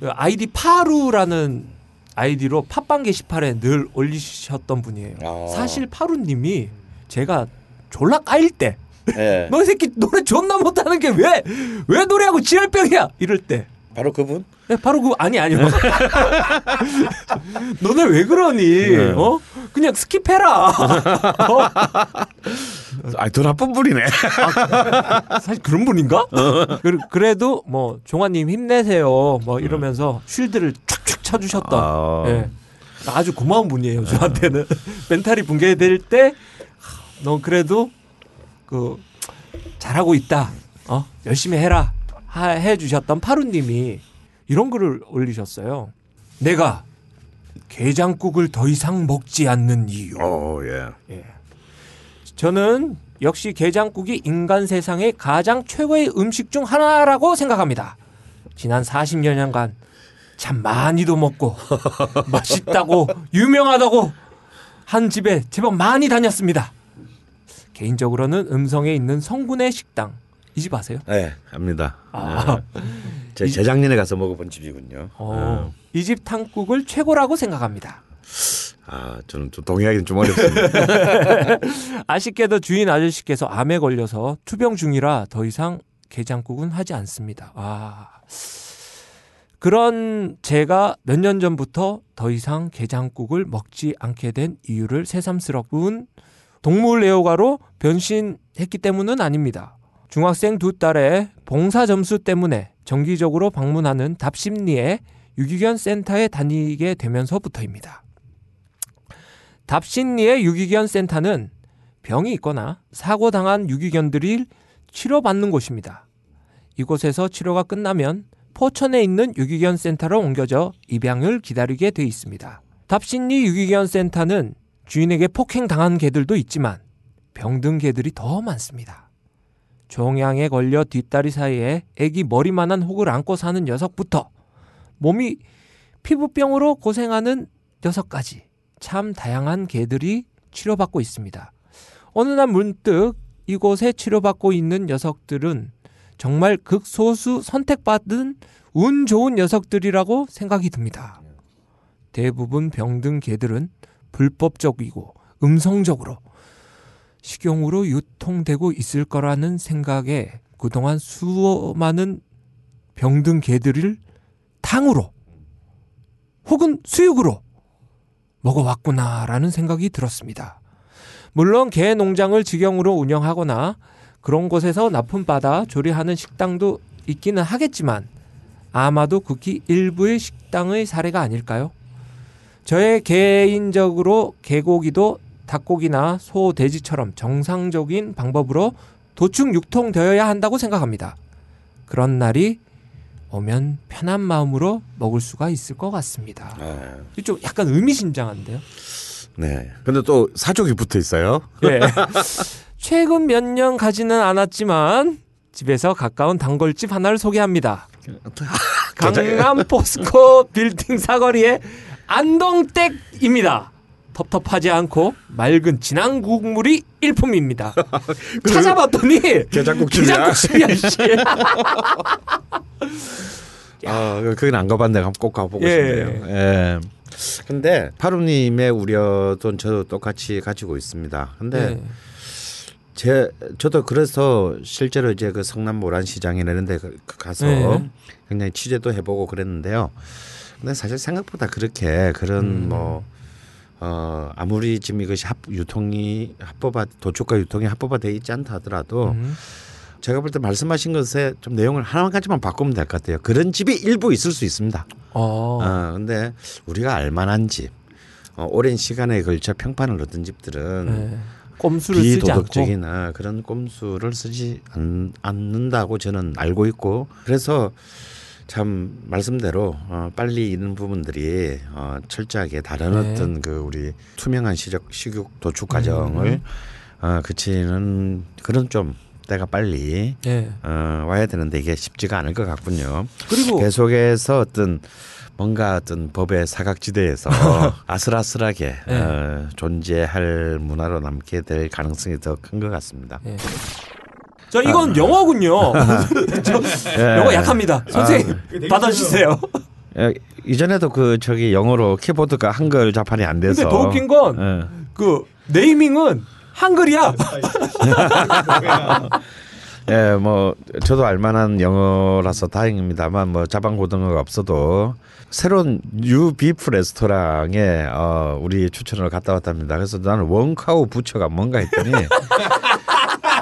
그 아이디 파루라는 아이디로 팟빵 게시판에 늘 올리셨던 분이에요. 아. 사실 파루님이 제가 졸라 까일 때, 예. [laughs] 너이 새끼 노래 존나 못하는 게 왜 왜 노래하고 지랄병이야 이럴 때. 바로 그분? 네, 바로 그 아니 아니요. [laughs] 너네 왜 그러니? 네. 어? 그냥 skip해라. [laughs] 어? 아, 더 나쁜 분이네. 사실 그런 분인가? [laughs] 그- 그래도 뭐 종아님 힘내세요. 뭐 이러면서 쉴드를 촥촥 쳐주셨던. 아. 예. 아주 고마운 분이에요. 저한테는 멘탈이 붕괴될 때, 너 그래도 그 잘하고 있다. 어 열심히 해라. 하, 해주셨던 파루님이 이런 글을 올리셨어요. 내가 게장국을 더 이상 먹지 않는 이유. 어, 예. 예. 저는 역시 게장국이 인간 세상의 가장 최고의 음식 중 하나라고 생각합니다. 지난 40여년간 참 많이도 먹고 [laughs] 맛있다고 유명하다고 한 집에 제법 많이 다녔습니다. 개인적으로는 음성에 있는 성군의 식당 이 집 아세요? 네, 압니다. 아. 네. 제 재작년에 가서 먹어본 집이군요. 어, 이집 탕국을 최고라고 생각합니다. 아, 저는 좀 동의하기는 좀 어렵습니다. [laughs] 아쉽게도 주인 아저씨께서 암에 걸려서 투병 중이라 더 이상 게장국은 하지 않습니다. 아. 그런 제가 몇 년 전부터 더 이상 게장국을 먹지 않게 된 이유를 새삼스러운 동물 애호가로 변신했기 때문은 아닙니다. 중학생 두 딸의 봉사 점수 때문에 정기적으로 방문하는 답심리의 유기견 센터에 다니게 되면서부터입니다. 답심리의 유기견 센터는 병이 있거나 사고 당한 유기견들이 치료받는 곳입니다. 이곳에서 치료가 끝나면 포천에 있는 유기견 센터로 옮겨져 입양을 기다리게 돼 있습니다. 답신리 유기견 센터는 주인에게 폭행 당한 개들도 있지만 병든 개들이 더 많습니다. 종양에 걸려 뒷다리 사이에 애기 머리만한 혹을 안고 사는 녀석부터 몸이 피부병으로 고생하는 16가지 참 다양한 개들이 치료받고 있습니다. 어느 날 문득 이곳에 치료받고 있는 녀석들은 정말 극소수 선택받은 운 좋은 녀석들이라고 생각이 듭니다. 대부분 병든 개들은 불법적이고 음성적으로 식용으로 유통되고 있을 거라는 생각에 그동안 수많은 병든 개들을 탕으로 혹은 수육으로 먹어왔구나라는 생각이 들었습니다. 물론 개 농장을 직영으로 운영하거나 그런 곳에서 납품받아 조리하는 식당도 있기는 하겠지만 아마도 극히 일부의 식당의 사례가 아닐까요? 저의 개인적으로 개고기도 닭고기나 소, 돼지처럼 정상적인 방법으로 도축 유통되어야 한다고 생각합니다. 그런 날이 오면 편한 마음으로 먹을 수가 있을 것 같습니다. 네. 좀 약간 의미심장한데요. 네. 근데 또 사족이 붙어 있어요. 예. [laughs] 최근 몇 년 가지는 않았지만 집에서 가까운 단골집 하나를 소개합니다. [laughs] 강남 포스코 빌딩 사거리의 안동댁입니다. 텁텁하지 않고 맑은 진한 국물이 일품입니다. [laughs] 찾아봤더니 게장국집이야. [laughs] 아, 그건 안 가봤는데 한번 꼭 가보고 예. 싶네요. 예. 근데 파루님의 우려도 저도 똑같이 가지고 있습니다. 근데 네. 제 저도 그래서 실제로 이제 그 성남 모란시장이나 이런 데 가- 가서 네. 굉장히 취재도 해보고 그랬는데요. 근데 사실 생각보다 그렇게 그런 음. 뭐 어, 아무리 지금 이것이 합, 유통이 합법화 도축과 유통이 합법화돼 있지 않다 하더라도 음. 제가 볼 때 말씀하신 것에 좀 내용을 하나 가지만 바꾸면 될 것 같아요. 그런 집이 일부 있을 수 있습니다. 어. 어, 근데 우리가 알만한 집, 어, 오랜 시간에 걸쳐 평판을 얻은 집들은 네. 꼼수를 비도덕적이나 그런 꼼수를 쓰지 않, 않는다고 저는 알고 있고 그래서 참 말씀대로 어, 빨리 이런 부분들이 어, 철저하게 다른 네. 어떤 그 우리 투명한 시적 식육 도축 과정을 음. 어, 그치는 그런 좀 때가 빨리 예. 어, 와야 되는데 이게 쉽지가 않을 것 같군요. 그리고 계속해서 어떤 뭔가 어떤 법의 사각지대에서 [laughs] 아슬아슬하게 네. 어, 존재할 문화로 남게 될 가능성이 더 큰 것 같습니다. 예. 저 이건 영어군요. [laughs] 저 예. 영어 약합니다. 선생님 받아주세요. 예, 이전에도 그 저기 영어로 키보드가 한글 자판이 안 돼서 근데 더 웃긴 건 예. 그 naming은 한글이야. [laughs] 예, 뭐 저도 알만한 영어라서 다행입니다만 뭐 자방 고등어가 없어도 새로운 new beef 레스토랑에 어, 우리 추천을 갔다 왔답니다. 그래서 나는 one cow butcher가 뭔가 했더니 [laughs]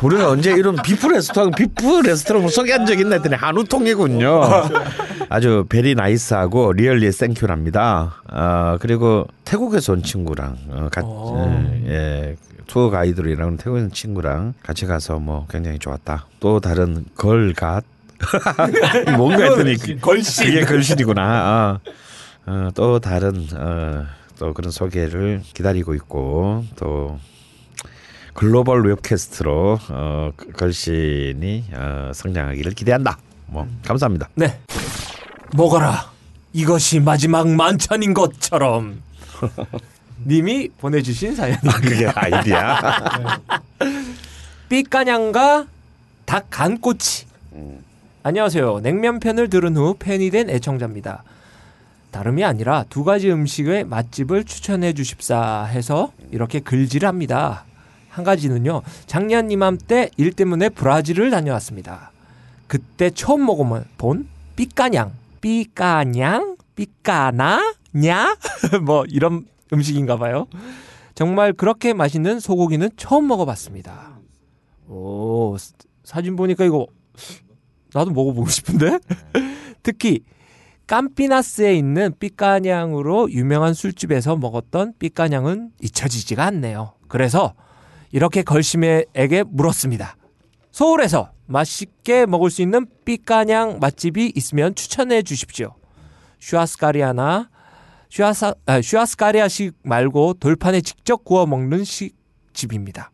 우리가 언제 이런 beef 레스토랑 beef 레스토랑을 소개한 적 있나 했더니 한우통이군요. 아주 very nice하고 really thank you랍니다. 어, 그리고 태국에서 온 친구랑 어, 같, 어. 예, 예, 투어 가이드로이랑 태국에 있는 친구랑 같이 가서 뭐 굉장히 좋았다. 또 다른 걸갓 [laughs] 뭔가 했더니 그- 걸신. 그게 걸신이구나. 어. 어, 또 다른 어, 또 그런 소개를 기다리고 있고 또 글로벌 웹캐스트로 어, 그 걸신이 어, 성장하기를 기대한다. 뭐 감사합니다. 네. 먹어라. 이것이 마지막 만찬인 것처럼. 님이 보내주신 사연입니다. 그게 아이디야. [laughs] 삐까냥과 닭 간꼬치. 안녕하세요. 냉면편을 들은 후 팬이 된 애청자입니다. 다름이 아니라 두 가지 음식의 맛집을 추천해 주십사 해서 이렇게 글질을 합니다. 한 가지는요. 작년 이맘때 일 때문에 브라질을 다녀왔습니다. 그때 처음 먹어본 삐까냥, 삐까냥, 삐까나냐 [laughs] 뭐 이런 음식인가 봐요. 정말 그렇게 맛있는 소고기는 처음 먹어봤습니다. 오 사- 사진 보니까 이거 나도 먹어보고 싶은데 [laughs] 특히 깜피나스에 있는 삐까냥으로 유명한 술집에서 먹었던 삐까냥은 잊혀지지가 않네요. 그래서 이렇게 걸심에게 물었습니다. 서울에서 맛있게 먹을 수 있는 삐까냥 맛집이 있으면 추천해 주십시오. 슈아스카리아나 슈아사, 아, 슈아스카리아식 말고 돌판에 직접 구워 먹는 식집입니다.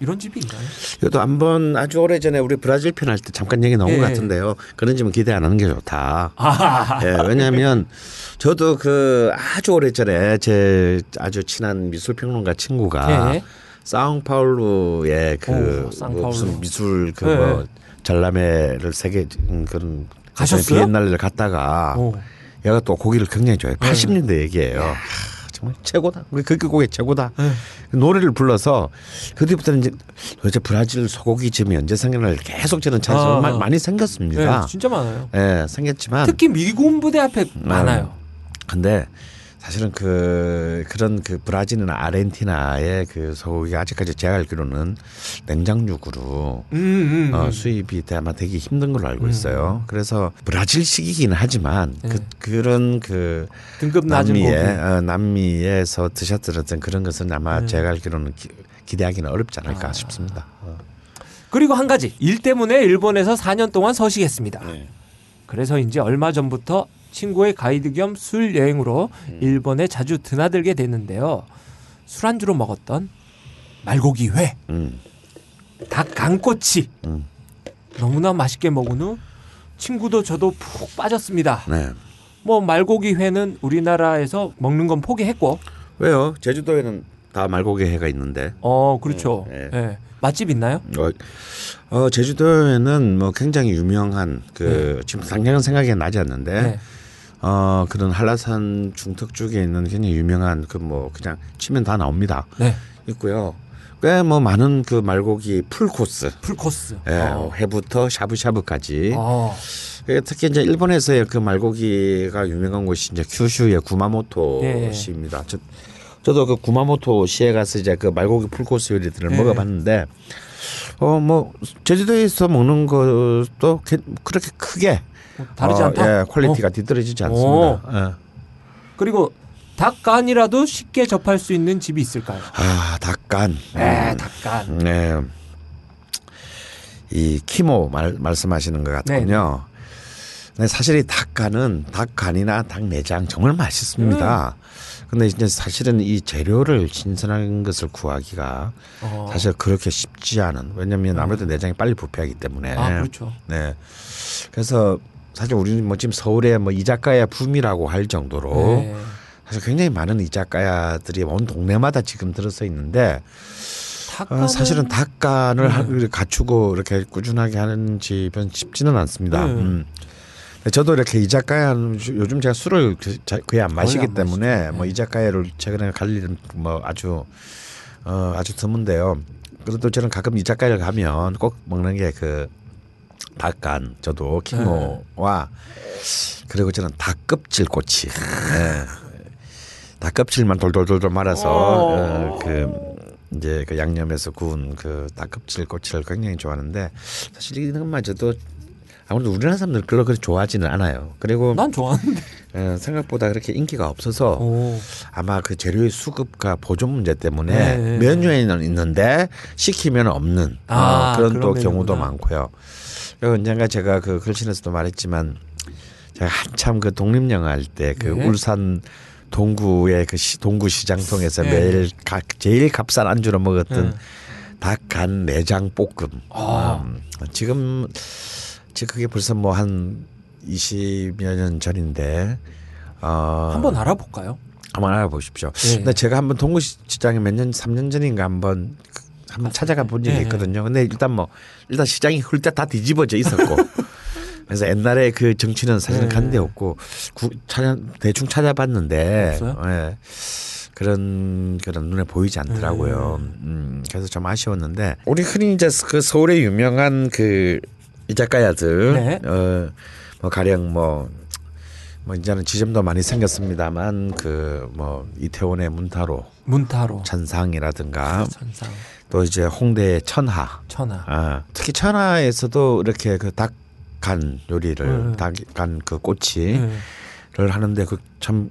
이런 집이 있나요? 이것도 한번 아주 오래 전에 우리 브라질 편 할 때 잠깐 얘기 나온 예. 것 같은데요. 그런 집은 기대 안 하는 게 좋다. 아, 예, 왜냐하면 저도 그 아주 오래 전에 제 아주 친한 미술 평론가 친구가 예. 사우파울루의 그 오, 뭐 사우파울루. 무슨 미술 그 예. 뭐 전람회를 세계 음, 그런 가셨어요? 비엔날레를 갔다가 오. 얘가 또 고기를 굉장히 좋아해. 네. 80년대 얘기예요. 하, 정말 최고다. 우리 그 고기 최고다. 네. 노래를 불러서 그 뒤부터는 이제 도대체 브라질 소고기집이 언제 생겨날 계속 저는 찬스 아. 마- 많이 생겼습니다. 네, 진짜 많아요. 예, 생겼지만 특히 미군 부대 앞에 많아요. 근데 사실은 그 그런 그 브라질이나 아르헨티나의 그 소고기가 아직까지 제가 알기로는 냉장육으로 음, 음, 어, 음. 수입이 아마 되게 힘든 걸로 알고 있어요. 그래서 브라질식이긴 하지만 그 네. 그런 그 등급 낮은. 남미에 어, 남미에서 드셨던 그런 것은 아마 네. 제가 알기로는 기, 기대하기는 어렵지 않을까 아. 싶습니다. 어. 그리고 한 가지 일 때문에 일본에서 4년 동안 서식했습니다. 네. 그래서인지 얼마 전부터 친구의 가이드 겸 술 여행으로 음. 일본에 자주 드나들게 됐는데요. 술안주로 먹었던 말고기 회, 음, 닭 강꼬치 음. 너무나 맛있게 먹은 후 친구도 저도 푹 빠졌습니다. 네. 뭐 말고기 회는 우리나라에서 먹는 건 포기했고, 왜요? 제주도에는 다 말고기 회가 있는데. 어 그렇죠. 네. 예. 맛집 있나요? 어, 어, 제주도에는 뭐 굉장히 유명한 그 지금 당장은 생각이 나지 않는데 네. 어 그런 한라산 중턱 쪽에 있는 굉장히 유명한 그 뭐 그냥 치면 다 나옵니다. 네. 있고요. 꽤 뭐 많은 그 말고기 풀 코스. 풀 코스. 예, 어. 회부터 샤브샤브까지. 어. 예, 특히 이제 일본에서의 그 말고기가 유명한 곳이 이제 큐슈의 구마모토 예. 시입니다. 저, 저도 그 구마모토 시에 가서 이제 그 말고기 풀코스 요리들을 예. 먹어봤는데, 어 뭐 제주도에서 먹는 것도 게- 그렇게 크게 뭐 다르지 어, 않다. 예, quality가 어. 뒤떨어지지 오. 않습니다. 예. 그리고 닭간이라도 쉽게 접할 수 있는 집이 있을까요? 아 닭간. 네, 닭간. 네. 이 きも 말, 말씀하시는 것 같군요. 네, 사실 이 닭간은 닭간이나 닭 내장 정말 맛있습니다. 근데 이제 사실은 이 재료를 신선한 것을 구하기가 어. 사실 그렇게 쉽지 않은. 왜냐하면 아무래도 내장이 빨리 부패하기 때문에. 아 그렇죠. 네. 그래서 사실 우리는 뭐 지금 서울에 뭐 이자카야 붐이라고 할 정도로 네. 사실 굉장히 많은 이자카야들이 온 동네마다 지금 들어서 있는데 어, 사실은 닭간을 네. 하- 갖추고 이렇게 꾸준하게 하는 집은 쉽지는 않습니다. 네. 음. 저도 이렇게 이자카야 요즘 제가 술을 그- 자- 거의 안 마시기 안 때문에 마시죠. 뭐 네. 이자카야를 최근에 갈 일은 뭐 아주 어 아주 드문데요. 그래도 저는 가끔 이자카야를 가면 꼭 먹는 게그 닭간 저도 킹모와 그리고 저는 닭껍질 꼬치. 예. 닭껍질만 돌돌돌돌 말아서 어, 그 이제 그 양념에서 구운 그 닭껍질 꼬치를 굉장히 좋아하는데 사실 이것마저도 아무래도 우리나라 사람들 별로 그렇게 좋아하지는 않아요. 그리고 난 좋아하는데. 어, 생각보다 그렇게 인기가 없어서 오. 아마 그 재료의 수급과 보존 문제 때문에 네, 네, 메뉴에는 있는데 시키면 없는 아, 어, 그런 그런 또 경우도 메뉴구나. 많고요. 그리고 언젠가 제가 그 글씨에서도 말했지만 제가 한참 그 독립영화 할 때그 네. 울산 동구의 그 시, 동구 시장통에서 네. 매일 가, 제일 값싼 안주로 먹었던 네. 닭간 내장 볶음. 아. 음, 지금 지금 그게 벌써 뭐 한 20여 년 전인데 어 한번 알아볼까요? 한번 알아보십시오. 네. 근데 제가 한번 동구시장에 몇 년, 3년 전인가 한번 그- 한번 찾아가 본 적이 네. 있거든요. 근데 일단 뭐 일단 시장이 훑때 다 뒤집어져 있었고. [laughs] 그래서 옛날에 그 정치는 사실은 네. 간데 없고 구, 찾아, 대충 찾아봤는데? 예, 그런 그런 눈에 보이지 않더라고요. 네. 음, 그래서 좀 아쉬웠는데 우리 흔히 이제 그 서울의 유명한 그 이자카야들 네. 어, 뭐 가령 뭐, 뭐 이제는 지점도 많이 생겼습니다만 그 뭐 이태원의 문타로 문타로. 천상이라든가 천상. 또 이제 홍대의 천하 천하. 아, 특히 천하에서도 이렇게 그 닭간 요리를 음. 닭간 그 꼬치를 네. 하는데 그 참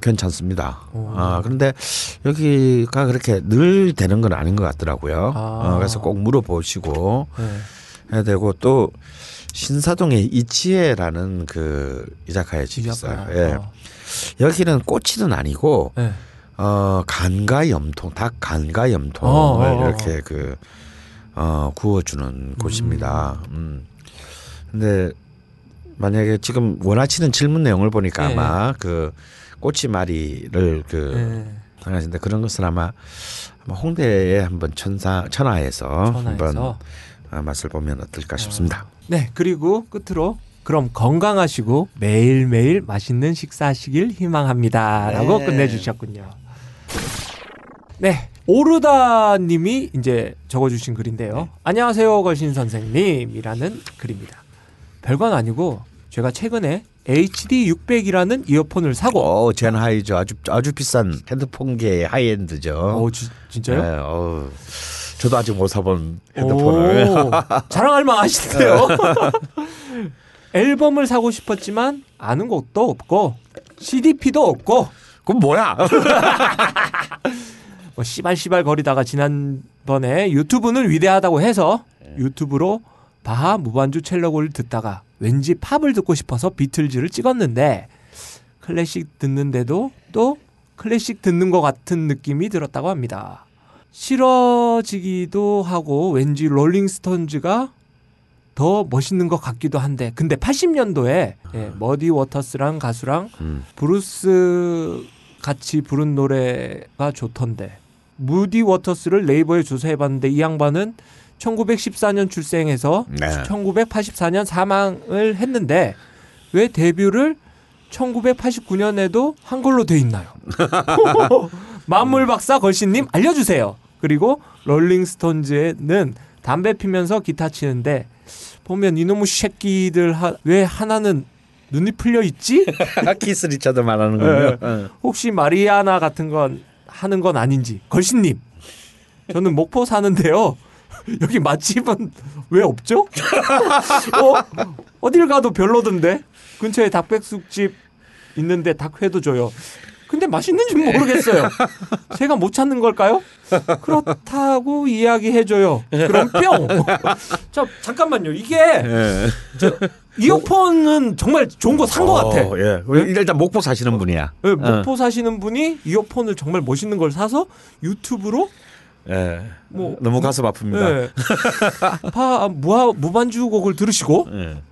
괜찮습니다. 오. 아 그런데 여기가 그렇게 늘 되는 건 아닌 것 같더라고요. 아. 어, 그래서 꼭 물어보시고 네. 해야 되고 또 신사동에 이치에라는 그 이자카야 집이 있어요. 예. 어. 여기는 꼬치는 아니고 네. 어 간과 염통, 닭 간과 염통을 어, 어, 어. 이렇게 그 어, 구워주는 곳입니다. 음. 근데 만약에 지금 원하시는 질문 내용을 보니까 네. 아마 그 꼬치마리를 그 네. 하시는데 그런 것은 아마 홍대에 한번 천사 천하에서, 한번 전화해서. 아, 맛을 보면 어떨까 싶습니다. 네, 그리고 끝으로 그럼 건강하시고 매일매일 맛있는 식사하시길 희망합니다라고 네. 끝내주셨군요. 네, 오르다 님이 이제 적어주신 글인데요. 안녕하세요, 걸신 선생님이라는 글입니다. 별건 아니고 제가 최근에 HD 600이라는 이어폰을 사고 어, 젠하이죠. 아주 아주 비싼 핸드폰계의 하이엔드죠. 어, 지- 진짜요? 네, 어, 저도 아직 못 사본 핸드폰을. 오, 자랑할 만하시네요. [laughs] 앨범을 사고 싶었지만 아는 곳도 없고 CDP도 없고 그럼 뭐야? [laughs] 뭐 씨발씨발 거리다가 지난번에 유튜브는 위대하다고 해서 유튜브로 바하 무반주 첼로곡을 듣다가 왠지 팝을 듣고 싶어서 비틀즈를 찍었는데 클래식 듣는데도 또 클래식 듣는 것 같은 느낌이 들었다고 합니다. 싫어지기도 하고 왠지 롤링스톤즈가 더 멋있는 것 같기도 한데 근데 80년도에 예, 머디 워터스랑 가수랑 음. 블루스 같이 부른 노래가 좋던데 무디 워터스를 네이버에 조사해봤는데 이 양반은 1914년 출생해서 네. 1984년 사망을 했는데 왜 데뷔를 1989년에도 한글로 돼 있나요? [laughs] 만물 박사 걸신님 알려주세요. 그리고 롤링스톤즈는 담배 피면서 기타 치는데 보면 이놈의 새끼들 하- 왜 하나는 눈이 풀려 있지? [laughs] 키스 리차드 말하는군요. 네. 어. 혹시 마리화나 같은 건 하는 건 아닌지 걸신님 저는 목포 사는데요 [laughs] 여기 맛집은 왜 없죠? [laughs] 어, 어딜 가도 별로던데 근처에 닭백숙집 있는데 닭회도 줘요 근데 맛있는지 모르겠어요 제가 못 찾는 걸까요? 그렇다고 이야기해줘요 그럼 뿅 자, 잠깐만요 이게 예. 이어폰은 정말 좋은 거산것 같아 어, 예. 일단 목포 사시는 분이야. 네, 목포 사시는 분이 이어폰을 정말 멋있는 걸 사서 유튜브로 예. 뭐- 너무 가슴 아픕니다. 예. [laughs] 바하 무반주 곡을 들으시고 예.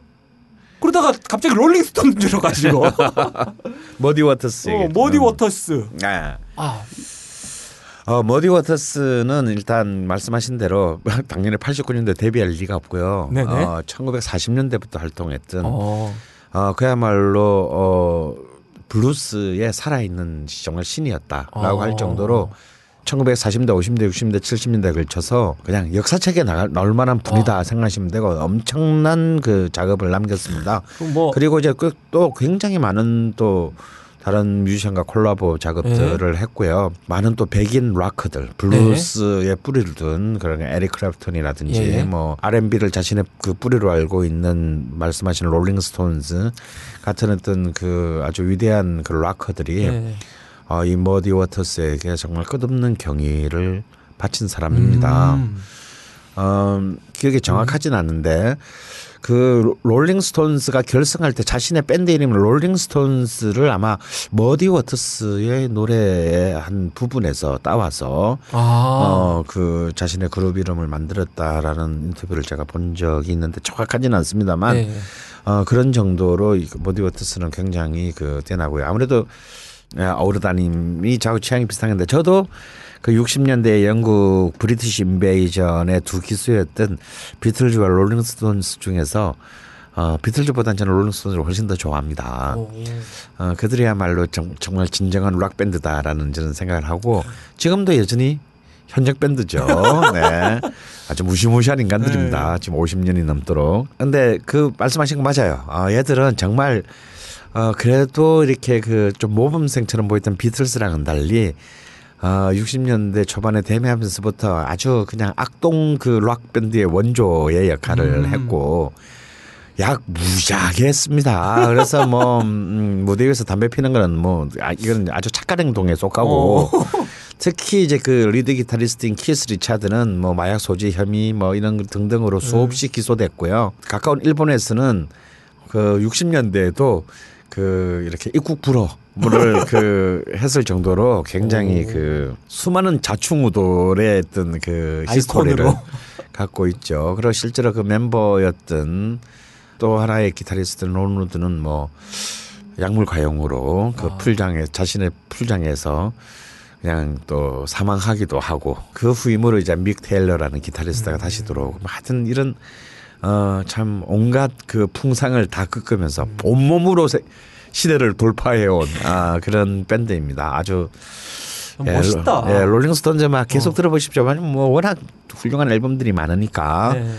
그러다가 갑자기 롤링스톤 들어가시고 [laughs] 머디 워터스. 어, 모디 워터스 예. 아 어, 머디 워터스는 일단 말씀하신 대로 [laughs] 당연히 89년대 데뷔할 리가 없고요. 네네. 어, 1940년대부터 활동했던 어. 어, 그야말로 어, 블루스의 살아있는 정말 신이었다라고 어. 할 정도로 1940년대, 50년대, 60년대, 70년대에 걸쳐서 그냥 역사책에 나갈 나올 만한 분이다 생각하시면 되고 엄청난 그 작업을 남겼습니다. 뭐 그리고 이제 그또 굉장히 많은 또 다른 뮤지션과 콜라보 작업들을 했고요. 많은 또 백인 락커들, 블루스의 뿌리를 둔 그런 에릭 클랩튼이라든지 예, 예. 뭐 R&B를 자신의 그 뿌리로 알고 있는 말씀하신 롤링스톤즈 같은 어떤 그 아주 위대한 그 락커들이 예. 어, 이 머디 워터스에게 정말 끝없는 경의를 바친 사람입니다. 음. 어, 기억이 정확하진 않은데 그 롤링스톤스가 결성할 때 자신의 밴드 이름 롤링스톤스를 아마 머디 워터스의 노래의 한 부분에서 따와서 아 어그 자신의 그룹 이름을 만들었다라는 인터뷰를 제가 본 적이 있는데 정확하지는 않습니다만 예. 어 그런 정도로 이 머디 워터스는 굉장히 그 뛰어나고요. 아무래도 예, 어르다님이 자꾸 취향이 비슷한데 저도 그 60년대 영국 British Invasion의 두 기수였던 비틀즈와 롤링스톤스 중에서 어, 비틀즈보다는 저는 롤링스톤스를 훨씬 더 좋아합니다. 오. 어, 그들이야말로 정, 정말 진정한 락 밴드다라는 저는 생각을 하고 지금도 여전히 현역 밴드죠. [laughs] 네. 아주 무시무시한 인간들입니다. 지금 50년이 넘도록. 근데 그 말씀하신 거 맞아요. 어, 얘들은 정말 어, 그래도 이렇게 그 좀 모범생처럼 보였던 비틀스랑은 달리 어, 60년대 초반에 데뷔하면서부터 아주 그냥 악동 그 락 밴드의 원조의 역할을 음. 했고 약 무지하게 했습니다. 그래서 뭐 [laughs] 음, 무대 위에서 담배 피는 거는 뭐 아, 이건 아주 착한 행동에 속하고 [laughs] 특히 이제 그 리드 기타리스트인 키스 리차드는 뭐 마약 소지 혐의 뭐 이런 것 등등으로 수없이 기소됐고요. 가까운 일본에서는 그 60년대에도 그 이렇게 입국 불허 물을 그 했을 정도로 굉장히 오. 그 수많은 좌충우돌의 어떤 그 아이콘으로. history를 갖고 있죠. 그리고 실제로 그 멤버였던 또 하나의 기타리스트 론우드는 뭐 약물 과용으로 그 아. 풀장에 자신의 풀장에서 그냥 또 사망하기도 하고 그 후임으로 이제 믹 테일러라는 기타리스트가 음. 다시 들어오고 뭐 하여튼 이런 어 참 온갖 그 풍상을 다 겪으면서 음. 온몸으로 세- 시대를 돌파해온 아 그런 밴드입니다. 아주 예, 멋있다. 로- 예, 롤링스톤즈 막 계속 어. 들어보십시오만 뭐 워낙 훌륭한 앨범들이 많으니까 네.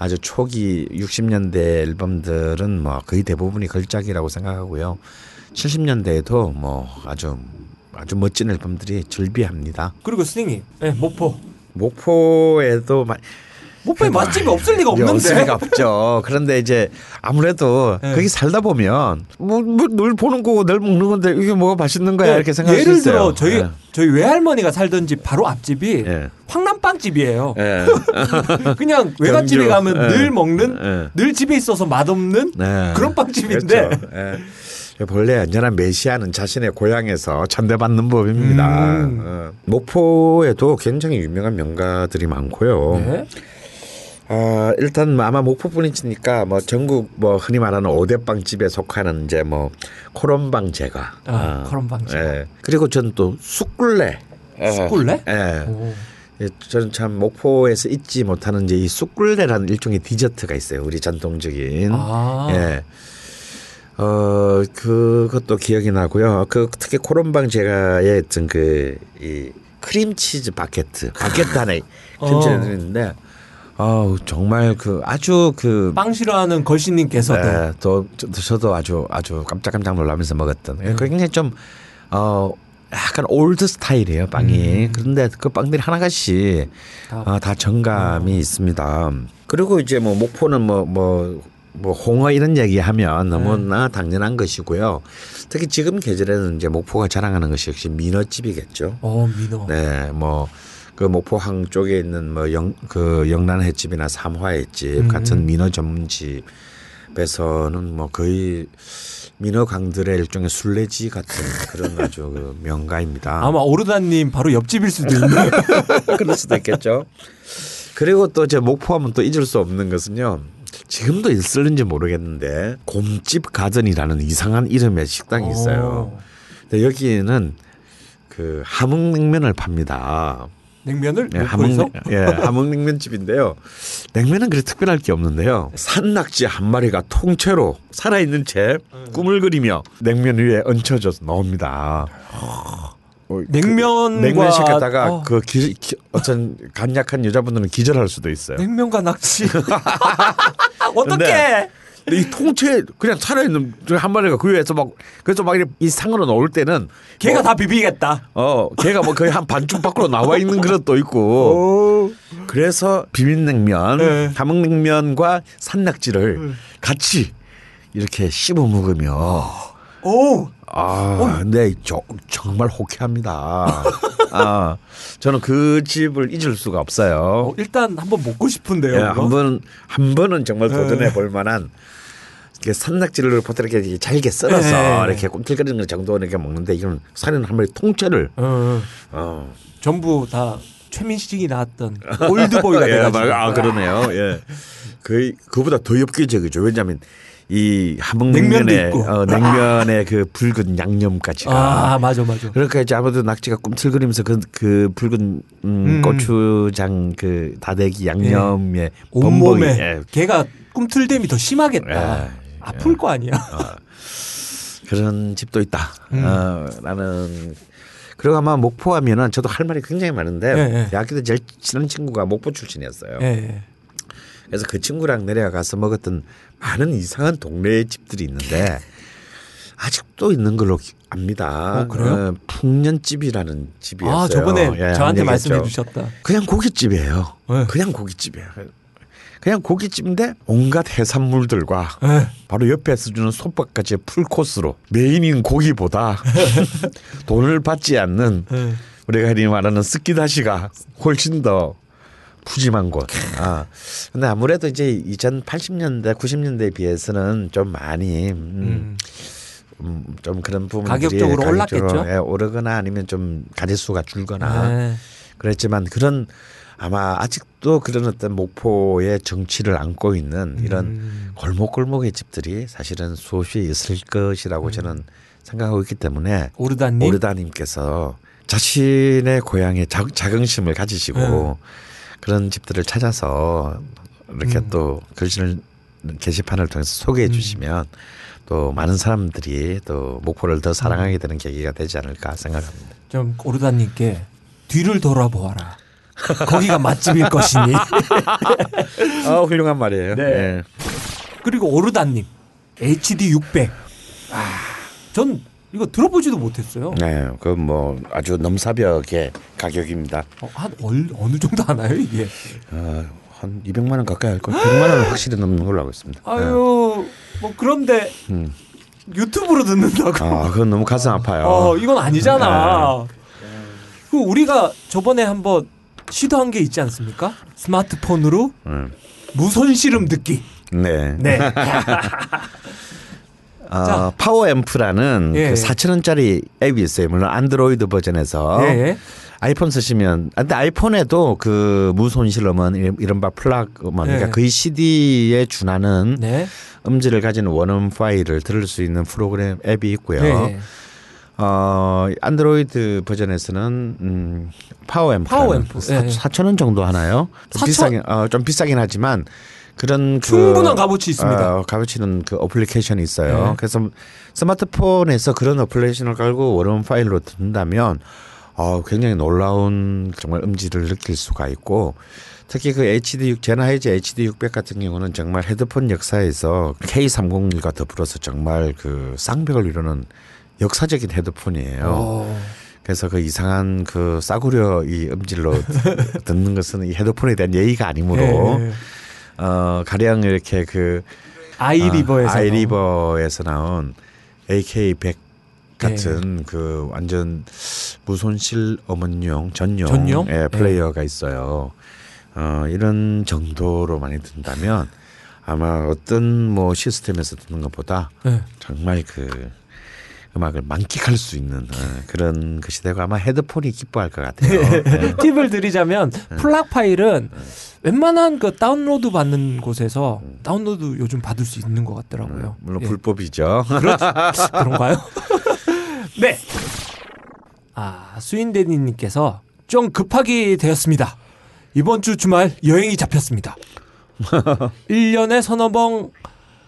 아주 초기 60년대 앨범들은 뭐 거의 대부분이 걸작이라고 생각하고요. 70년대에도 뭐 아주 아주 멋진 앨범들이 절비합니다. 그리고 스님이 네, 목포. 목포에도 마, 목포에 맛집이 없을 리가 예, 없는데. 없을 리가 없죠. 그런데 이제 아무래도 네. 거기 살다 보면 뭐늘 보는 거고 늘 먹는 건데 이게 뭐가 맛있는 거야 네, 이렇게 생각할 수 예를 있어요. 들어 저희 예. 저희 외할머니가 살던 집 바로 앞집이 예. 황남빵집이에요. 예. [laughs] 그냥 외갓집에. 가면 예. 늘 먹는 예. 늘 집에 있어서 맛없는 네. 그런 빵집인데 그렇죠. 예. 본래 언제나 메시아는 자신의 고향에서 천대받는 법입니다. 음. 어. 목포에도 굉장히 유명한 명가들이 많고요. 네. 아 일단 뭐 아마 목포분이시니까 뭐 전국 뭐 흔히 말하는 오대빵 집에 속하는 이제 뭐 코롬방 제가. 아, 코롬방 제가. 예. 그리고 전또 쑥굴레. 예. 쑥굴레? 예. 오. 예, 저는 참 목포에서 잊지 못하는 이제 이 쑥굴레라는 일종의 디저트가 있어요. 우리 전통적인. 아. 예. 어 그것도 기억이 나고요. 그 특히 코롬방 제과의 어떤 그이 크림치즈 바게트 바게트 안에 크림치즈 어. 들었는데 아우 정말 그 아주 그 빵 싫어하는 걸신님께서도 네, 또 저- 저도 아주 아주 깜짝깜짝 놀라면서 먹었던 음. 굉장히 좀어 약간 old style이에요 빵이 음. 그런데 그 빵들이 하나같이 다- 아, 다 정감이 있습니다. 그리고 이제 뭐 목포는 뭐뭐뭐 홍어 이런 얘기하면 너무나 당연한 것이고요. 특히 지금 계절에는 이제 목포가 자랑하는 것이 역시 민어집이겠죠. 어 민어. 네, 뭐 그 목포항 쪽에 있는 뭐 영 그 영란 횟집이나 삼화 횟집 음. 같은 민어 전문집에서는 뭐 거의 민어 강들의 일종의 순례지 같은 그런 아주 그 명가입니다. [laughs] 아마 오르다님 바로 옆집일 수도 있네. [laughs] 그럴 수도 있겠죠. 그리고 또 제 목포하면 또 잊을 수 없는 것은요. 지금도 있을는지 모르겠는데 곰집 가든이라는 이상한 이름의 식당이 있어요. 오. 근데 여기는 그 함흥냉면을 팝니다. 냉면을 예, 함흥 예, 함흥냉면 집인데요. 냉면은 그리 특별할 게 없는데요. 산낙지 한 마리가 통째로 살아 있는 채 꿈을 그리며 냉면 위에 얹혀져서 나옵니다. 어, 그 냉면과 냉면 시켰다가 어. 그 기, 기- 어떤 간약한 여자분들은 기절할 수도 있어요. 냉면과 낙지. [laughs] [laughs] 어떻게? 근데 이 통째 그냥 살아있는 한 마리가 그 위에서 막 그래서 막 이 상으로 넣을 때는 걔가 뭐, 다 비비겠다. 어 걔가 뭐 거의 한 반쯤 밖으로 나와 있는 그릇도 있고 그래서 비빔냉면 네. 함흥냉면과 산낙지를 같이 이렇게 씹어 먹으며 오. 아 근데 저, 정말 호쾌합니다. [laughs] 아 저는 그 집을 잊을 수가 없어요. 어, 일단 한번 먹고 싶은데요. 예, 그거? 한 번, 한 번은 정말 네. 도전해 볼 만한 이렇게 산낙지를 보통 이렇게 잘게 썰어서 네. 이렇게 꿈틀거리는 정도 이렇게 먹는데 이건 살은 한 마리 통째를 어, 어. 어. 전부 다 최민식이 나왔던 올드보이가 [laughs] 예, 돼가지고. 말- 아 그러네요. 예. 거의 그보다 더 엽기적이죠. 왜냐하면 이 함흥냉면에. 어, 냉면에 그 붉은 양념까지가 아 맞아 맞아. 그러니까 이제 아무래도 낙지가 꿈틀거리면서 그, 그 붉은 음, 음. 고추장 그 다대기 양념에 범벅이 온몸에 예, 걔가 꿈틀댐이 더 심하겠다. 예, 아플 거 아니야. 그런 집도 있다. 음. 어, 나는 그리고 아마 목포 하면은 저도 할 말이 굉장히 많은데 예, 예. 대학교 때 제일 친한 친구가 목포 출신이었어요. 예, 예. 그래서 그 친구랑 내려가서 먹었던 많은 이상한 동네 집들이 있는데 아직도 있는 걸로 기- 압니다. 어, 그래요? 풍년집이라는 집이었어요. 아 저번에 예, 저한테 말씀해. 주셨다. 그냥 고깃집이에요. 네. 그냥 고깃집이에요. 그냥 고깃집인데 온갖 해산물들과 예. 바로 옆에서 주는 솥밥까지 풀코스로 메인인 고기보다 [laughs] 돈을 받지 않는 예. 우리가 흔히 말하는 스키다시가 훨씬 더 푸짐한 곳. 아. 근데 아무래도 이제 2080년대, 90년대에 비해서는 좀 많이 음, 음. 음, 좀 그런 부분들이 가격적으로 올랐겠죠? 예, 오르거나 아니면 좀 가짓수가 줄거나 네. 그랬지만 그런 아마 아직도 그런 어떤 목포의 정치를 안고 있는 이런 음. 골목골목의 집들이 사실은 수없이 있을 것이라고 저는 생각하고 있기 때문에 오르다님. 오르다님께서 자신의 고향에 자, 자긍심을 가지시고 네. 그런 집들을 찾아서 이렇게 음. 또 글씨를 게시판을 통해서 소개해 음. 주시면 또 많은 사람들이 또 목포를 더 사랑하게 되는 계기가 되지 않을까 생각합니다. 좀 오르다님께 뒤를 돌아보아라. 거기가 맛집일 [laughs] 것이니. 아 훌륭한 말이에요. 네. 예. 그리고 오르다님 HD 600. 아, 전 이거 들어보지도 못했어요. 네, 그뭐 아주 넘사벽의 가격입니다. 어, 한 얼, 어느 정도 하나요 이게? 어, 한 200만 원 가까이 할 걸. 100만 원은 확실히 넘는 걸로 알고 있습니다. 네. 아유, 뭐 그런데 음. 유튜브로 듣는다고. 아, 그건 너무 가슴 아파요. 어, 이건 아니잖아. 네. 그 우리가 저번에 한번 시도한 게 있지 않습니까? 스마트폰으로 음. 무손실 음 듣기. 네. 네. [laughs] [laughs] 아, 자. Poweramp라는 예. 그 4,000원짜리 앱이 있어요. 물론 안드로이드 버전에서 예. 아이폰 쓰시면 아, 근데 아이폰에도 그 실험은 이- 이른바 FLAC 뭐 그러니까 예. 거의 CD에 준하는 네. 음질을 가진 원음 파일을 들을 수 있는 프로그램 앱이 있고요. 네. 어 안드로이드 버전에서는 음 Poweramp Poweramp. 예, 예. 4천 원 정도 하나요? 좀 4,000? 비싸긴 어좀 비싸긴 하지만 그런 그, 충분한 값어치 있습니다. 어, 값어치는 그 어플리케이션이 있어요. 네. 그래서 스마트폰에서 그런 어플리케이션을 깔고 원음 파일로 듣는다면 어 굉장히 놀라운 정말 음질을 느낄 수가 있고 특히 그 HD6 젠하이저 HD600 같은 경우는 정말 헤드폰 역사에서 K301과 더불어서 정말 그 쌍벽을 이루는 역사적인 헤드폰이에요. 어. 그래서 그 이상한 그 싸구려 이 음질로 [laughs] 듣는 것은 이 헤드폰에 대한 예의가 아니므로 예. 어 가령 이렇게 그 아이리버에서 아, 아이리버에서 나온 AK100 같은 네. 그 완전 무손실 어문용 전용, 전용? 예, 플레이어가 있어요. 어, 이런 정도로 많이 든다면 아마 어떤 뭐 시스템에서 듣는 것보다 예. 정말 그 음악을 만끽할 수 있는 어, 그런 것이 되고 아마 헤드폰이 기뻐할 것 같아요. [laughs] 예. 팁을 드리자면 FLAC 파일은 웬만한 그 다운로드 받는 곳에서 다운로드 요즘 받을 수 있는 것 같더라고요. 물론 예. 불법이죠. [laughs] 그런가요? [laughs] 네. 아, 수인대니님께서 좀 급하게 되었습니다. 이번 주 주말 여행이 잡혔습니다. 1년에 서너 번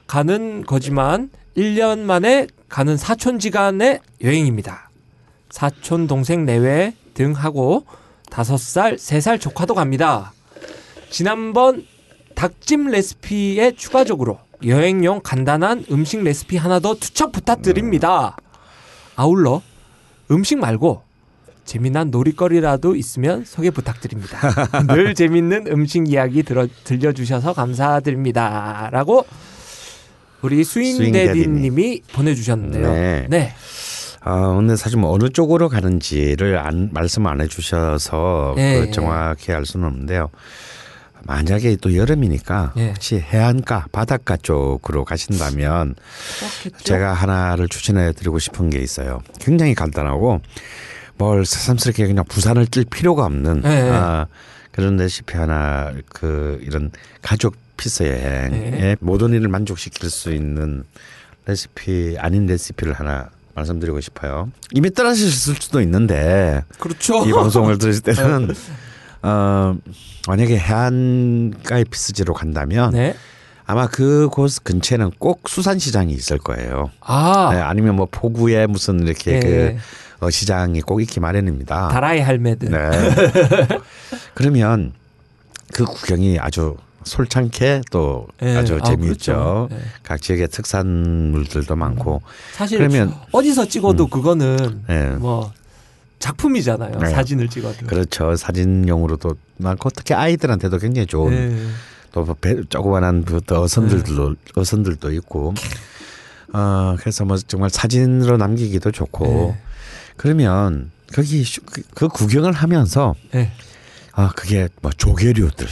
가는 거지만 1년 만에 가는 사촌지간의 여행입니다. 사촌 동생 내외 등 하고 5살, 3살 조카도 갑니다. 지난번 닭찜 레시피에 추가적으로 여행용 간단한 음식 레시피 하나 더 투척 부탁드립니다. 아울러 음식 말고 재미난 놀이거리라도 있으면 소개 부탁드립니다. [laughs] 늘 재밌는 음식 이야기 들어, 들려주셔서 감사드립니다. 라고 우리 수인대리님이 보내주셨는데요. 네. 네. 아, 근데 사실 뭐 어느 쪽으로 가는지를 안, 말씀 안 해주셔서 예, 그 정확히 알 수는 없는데요. 만약에 또 여름이니까 예. 혹시 해안가, 바닷가 쪽으로 가신다면 그렇겠죠? 제가 하나를 추천해 드리고 싶은 게 있어요. 굉장히 간단하고 뭘 새삼스럽게 그냥 부산을 뛸 필요가 없는 예, 예. 아, 그런 레시피 하나 그 이런 가족 피서 여행에 예. 모든 일을 만족시킬 수 있는 레시피 아닌 레시피를 하나 말씀드리고 싶어요. 이미 떠나셨을 수도 있는데 그렇죠. 이 방송을 들으실 때는 [laughs] 어 만약에 해안가의 피스지로 간다면 네. 아마 그곳 근처에는 꼭 수산시장이 있을 거예요. 아, 네, 아니면 뭐 포구에 무슨 이렇게 예. 그 어, 시장이 꼭 있기 마련입니다. 다라이 할매들. 네. [laughs] 그러면 그 구경이 아주 솔창게 또 예. 아주 아, 재미있죠. 그렇죠. 예. 각 지역의 특산물들도 많고. 사실 그러면 어디서 찍어도 그거는 예. 뭐 작품이잖아요. 네. 사진을 찍어도. 그렇죠. 사진용으로도 많고 특히 아이들한테도 굉장히 좋은 예. 또 배, 조그만한 그 어선들도 네. 어선들도 있고. 어 그래서 뭐 정말 사진으로 남기기도 좋고. 네. 그러면 거기 슈- 그, 그 구경을 하면서 예. 아 그게 뭐 조개류들,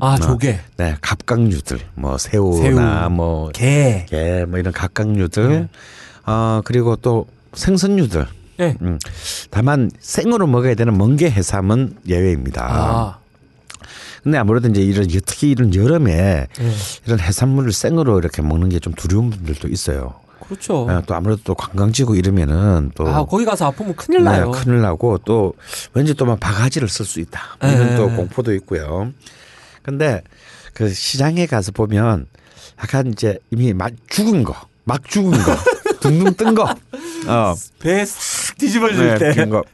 아 조개, 네 갑각류들, 뭐 새우나 새우. 뭐 게. 게, 뭐 이런 각각류들 네. 어 그리고 또 생선류들. 예. 음. 다만 생으로 먹어야 되는 멍게 해삼은 예외입니다. 아. 근데 아무래도 이제 이런 특히 이런 여름에 예. 이런 해산물을 생으로 이렇게 먹는 게 좀 두려운 분들도 있어요. 그렇죠. 예, 또 아무래도 또 관광지고 이러면은 또 아 거기 가서 아프면 큰일 네, 나요. 큰일 나고 또 왠지 또 막 바가지를 쓸 수 있다. 뭐 이런 네. 또 공포도 있고요. 근데 그 시장에 가서 보면 약간 이제 이미 막 죽은 거, 막 죽은 거, [laughs] 둥둥 뜬 거, 어, 배싹 뒤집어질 때. 뜬 거.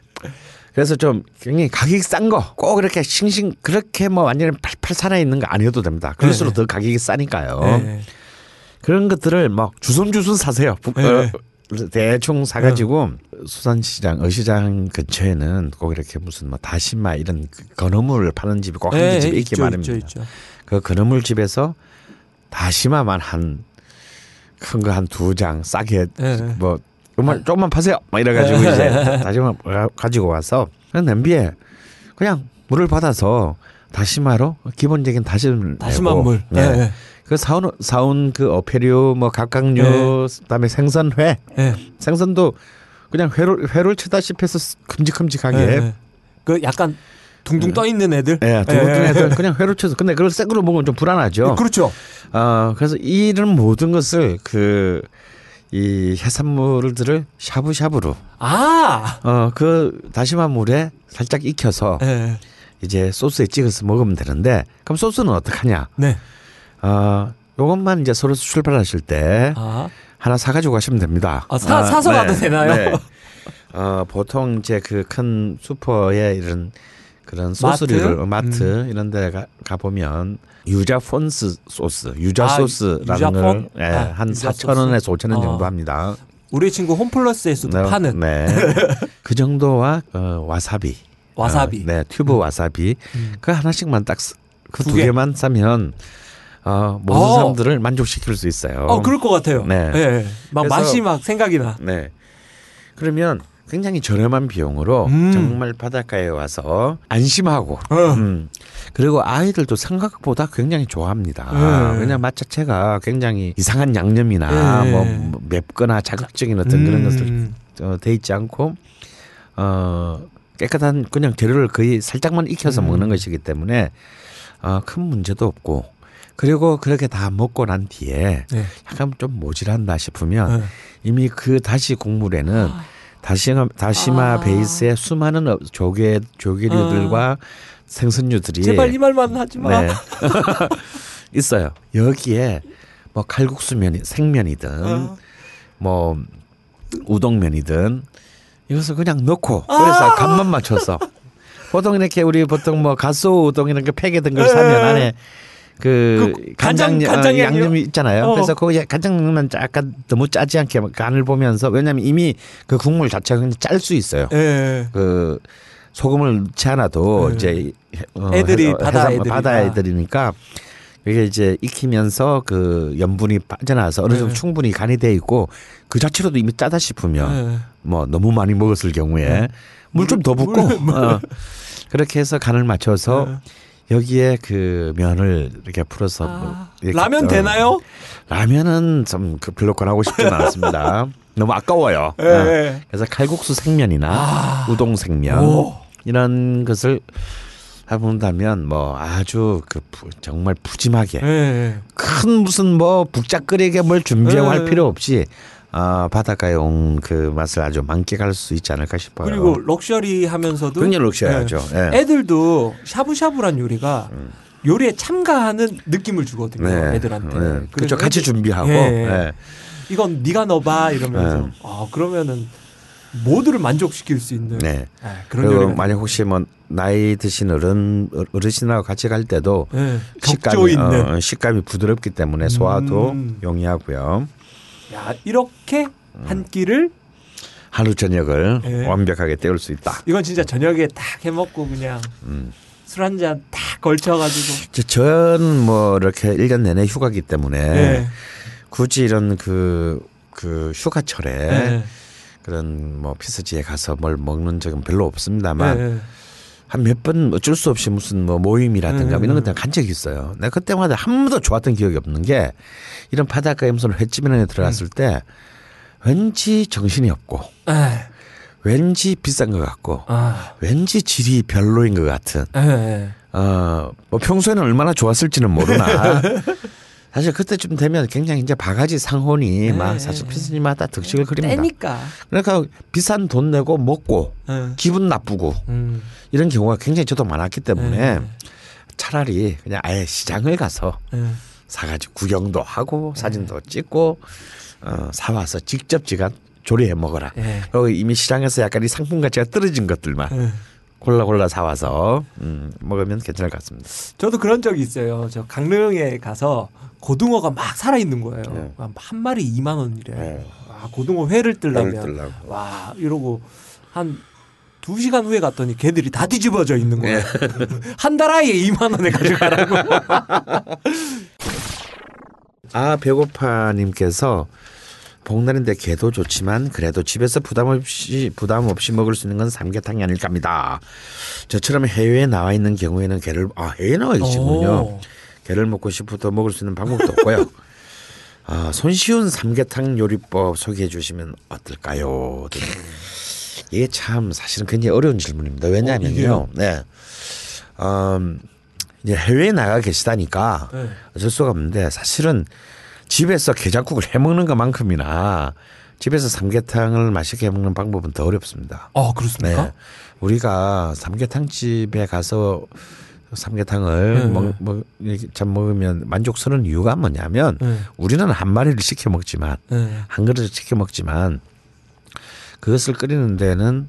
그래서 좀 굉장히 가격이 싼 거, 꼭 이렇게 싱싱 그렇게 뭐 완전히 팔팔 살아 있는 거 아니어도 됩니다. 그럴수록 더 가격이 싸니까요. 네. 그런 것들을 막 주섬주섬 사세요. 부- 네. 어, 대충 사가지고 수산시장, 어시장 근처에는 꼭 이렇게 무슨 뭐 다시마 이런 그 건어물 파는 집이 꼭한 네, 집이 있기 있죠, 마련입니다. 있죠, 있죠. 그 건어물 집에서 다시마만 한 큰 거 한 두 장 싸게 네. 뭐 조금만 조금만 파세요. 막 이래가지고 이제 [laughs] 다시마 가지고 와서 그냥 냄비에 그냥 물을 받아서 다시마로 기본적인 다시마 내고, 물. 네. 네. 그 사온 사온 그 어패류 뭐 각각류 네. 그다음에 생선회 네. 생선도 그냥 회로 회를 치다시피 해서 큼직큼직하게 네. 네. 그 약간 둥둥 떠 있는 애들. 예, 두 네. 번째 애들 [laughs] 그냥 회로 쳐서 근데 그걸 생으로 먹으면 좀 불안하죠. 그렇죠. 어, 그래서 이런 모든 것을 그 이 해산물들을 샤브샤브로 아. 어 그 다시마 물에 살짝 익혀서 네. 이제 소스에 찍어서 먹으면 되는데 그럼 소스는 어떡하냐? 네. 어 요것만 이제 서로 출발하실 때 아. 하나 사가지고 가시면 됩니다. 아, 사- 사서 가도 되나요? 어, 보통 이제 그 큰 슈퍼에 이런 그런 소스류를 마트? 음. 이런 데 가, 가보면 유자 폰즈 소스, 유자 아, 소스라는 유자 걸 폰? 예, 아, 한 유자 4천 원에서 소스? 5천 원 어. 정도 합니다. 우리 친구 홈플러스에서도 네, 파는 네. [laughs] 그 정도와 어, 와사비. 와사비. 어, 네, 튜브 와사비. 음. 그 하나씩만 딱 그 두. 개만 싸면 어, 모든 어. 사람들을 만족시킬 수 있어요. 어, 그럴 것 같아요. 네. 네. 막 맛이 막 생각이 나. 네. 그러면 굉장히 저렴한 비용으로 음. 정말 바닷가에 와서 안심하고 어. 음. 그리고 아이들도 생각보다 굉장히 좋아합니다. 네. 왜냐 맛 자체가 굉장히 이상한 양념이나 네. 뭐, 뭐 맵거나 자극적인 어떤 그런 음. 것들 어, 돼 있지 않고 어 깨끗한 그냥 재료를 거의 살짝만 익혀서 음. 먹는 것이기 때문에 어, 큰 문제도 없고 그리고 그렇게 다 먹고 난 뒤에 네. 약간 좀 모질한다 싶으면 네. 이미 그 다시 국물에는 다시마, 다시마 아. 베이스의 수많은 어- 조개 조개류들과 생선류들이 제발 이 말만 하지 마. 네. [laughs] 있어요. 여기에 뭐 칼국수면이 생면이든 어. 뭐 우동면이든 이것을 그냥 넣고 아. 그래서 간만 맞춰서 보통 이렇게 우리 보통 뭐 가소 우동 이런 거 팩에 든걸 네. 사면 안에 그, 그 간장- 간장, 간장 어, 양념? 양념이 있잖아요. 어. 그래서 거기에 간장만 약간 너무 짜지 않게 간을 보면서 왜냐하면 이미 그 국물 자체가 굉장히 짤수 있어요. 예. 그 소금을 넣지 않아도 네. 이제 어, 애들이 해서- 바다 애들이니까. 바다 애들이니까 이게 이제 익히면서 그 염분이 빠져나와서 어느 정도 네. 충분히 간이 돼 있고 그 자체로도 이미 짜다 싶으면 예. 뭐 너무 많이 먹었을 경우에 네. 물좀 더 붓고 어. 그렇게 해서 간을 맞춰서 네. 여기에 그 면을 이렇게 풀어서 아, 뭐 이렇게 라면 어, 되나요? 라면은 좀 그 별로 권하고 싶지는 않습니다. [laughs] 너무 아까워요. 예. 어. 예. 그래서 칼국수 생면이나 아. 우동 생면 오. 이런 것을 해본다면 뭐 아주 그 푸- 정말 푸짐하게 예. 큰 무슨 뭐 북작거리게 뭘 준비하고 네. 할 필요 없이 아 바닷가에 온 그 맛을 아주 만끽할 수 있지 않을까 싶어요. 그리고 럭셔리 하면서도 굉장히 럭셔리하죠. 예. 예. 애들도 샤브샤브란 요리가 요리에 참가하는 느낌을 주거든요. 애들한테. 네. 그렇죠. 같이 준비하고. 예. 예. 이건 네가 넣어봐 이러면서 네. 아 그러면은 모두를 만족시킬 수 있는 네. 예, 그런 그리고 만약 혹시 뭐 나이 드신 어른 어르신하고 같이 갈 때도 예, 격조 식감이 어, 식감이 부드럽기 때문에 소화도 음. 용이하고요. 야 이렇게 한 끼를 하루 저녁을 예. 완벽하게 때울 수 있다. 이건 진짜 저녁에 딱 해먹고 그냥 음. 술 한 잔 딱 걸쳐가지고 저는 뭐 이렇게 1년 내내 휴가기 때문에 예. 굳이 이런 그, 그 휴가철에 예. 그런 뭐 피서지에 가서 뭘 먹는 적은 별로 없습니다만 예. 한 몇 번 어쩔 수 없이 무슨 뭐 모임이라든가 음. 이런 것들 간 적이 있어요. 내가 그때마다 한 번도 좋았던 기억이 없는 게 이런 바닷가에 무슨 횟집이나 데 들어갔을 때 왠지 정신이 없고 에, 왠지 비싼 것 같고 아, 왠지 질이 별로인 것 같은 에. 어, 뭐 평소에는 얼마나 좋았을지는 모르나 [laughs] 사실 그때쯤 되면 굉장히 이제 바가지 상혼이 막 사실 피스님마다 득식을 그립니다. 때니까. 그러니까 비싼 돈 내고 먹고 에. 기분 나쁘고 음. 이런 경우가 굉장히 저도 많았기 때문에 네. 차라리 그냥 아예 시장을 가서 에. 사가지고 구경도 하고 사진도 찍고 어, 사와서 직접 지가 조리해 먹어라. 예. 그리고 이미 시장에서 약간 이 상품 가치가 떨어진 것들만 에. 골라 골라 사와서 음, 먹으면 괜찮을 것 같습니다. 저도 그런 적이 있어요. 저 강릉에 가서 고등어가 막 살아 있는 거예요. 네. 한 마리 2만 원이래. 네. 아, 고등어 회를 뜨려고. 와 이러고 한. 두 시간 후에 갔더니 걔들이 다 뒤집어져 있는 거예요. [laughs] 한달 아이에 2만 원에 가져가라고. [laughs] 아 배고파님께서 복날인데 개도 좋지만 그래도 집에서 부담 없이 부담 없이 먹을 수 있는 건 삼계탕이 아닐까 합니다. 저처럼 해외에 나와 있는 경우에는 개를 아 해외에 나와 계시군요. 오. 개를 먹고 싶어도 먹을 수 있는 방법도 없고요. [laughs] 아, 손쉬운 삼계탕 요리법 소개해 주시면 어떨까요? 이게 참 사실은 굉장히 어려운 질문입니다. 어, 왜냐하면요. 이게요? 네. 음, 이제 해외에 나가 계시다니까 네. 어쩔 수가 없는데 사실은 집에서 게장국을 해 먹는 것만큼이나 집에서 삼계탕을 맛있게 해 먹는 방법은 더 어렵습니다. 아 그렇습니까? 네. 우리가 삼계탕 집에 가서 삼계탕을 네. 먹, 먹, 이렇게 참 먹으면 만족스러운 이유가 뭐냐면 네. 우리는 한 마리를 시켜 먹지만 네. 한 그릇을 시켜 먹지만 그것을 끓이는 데는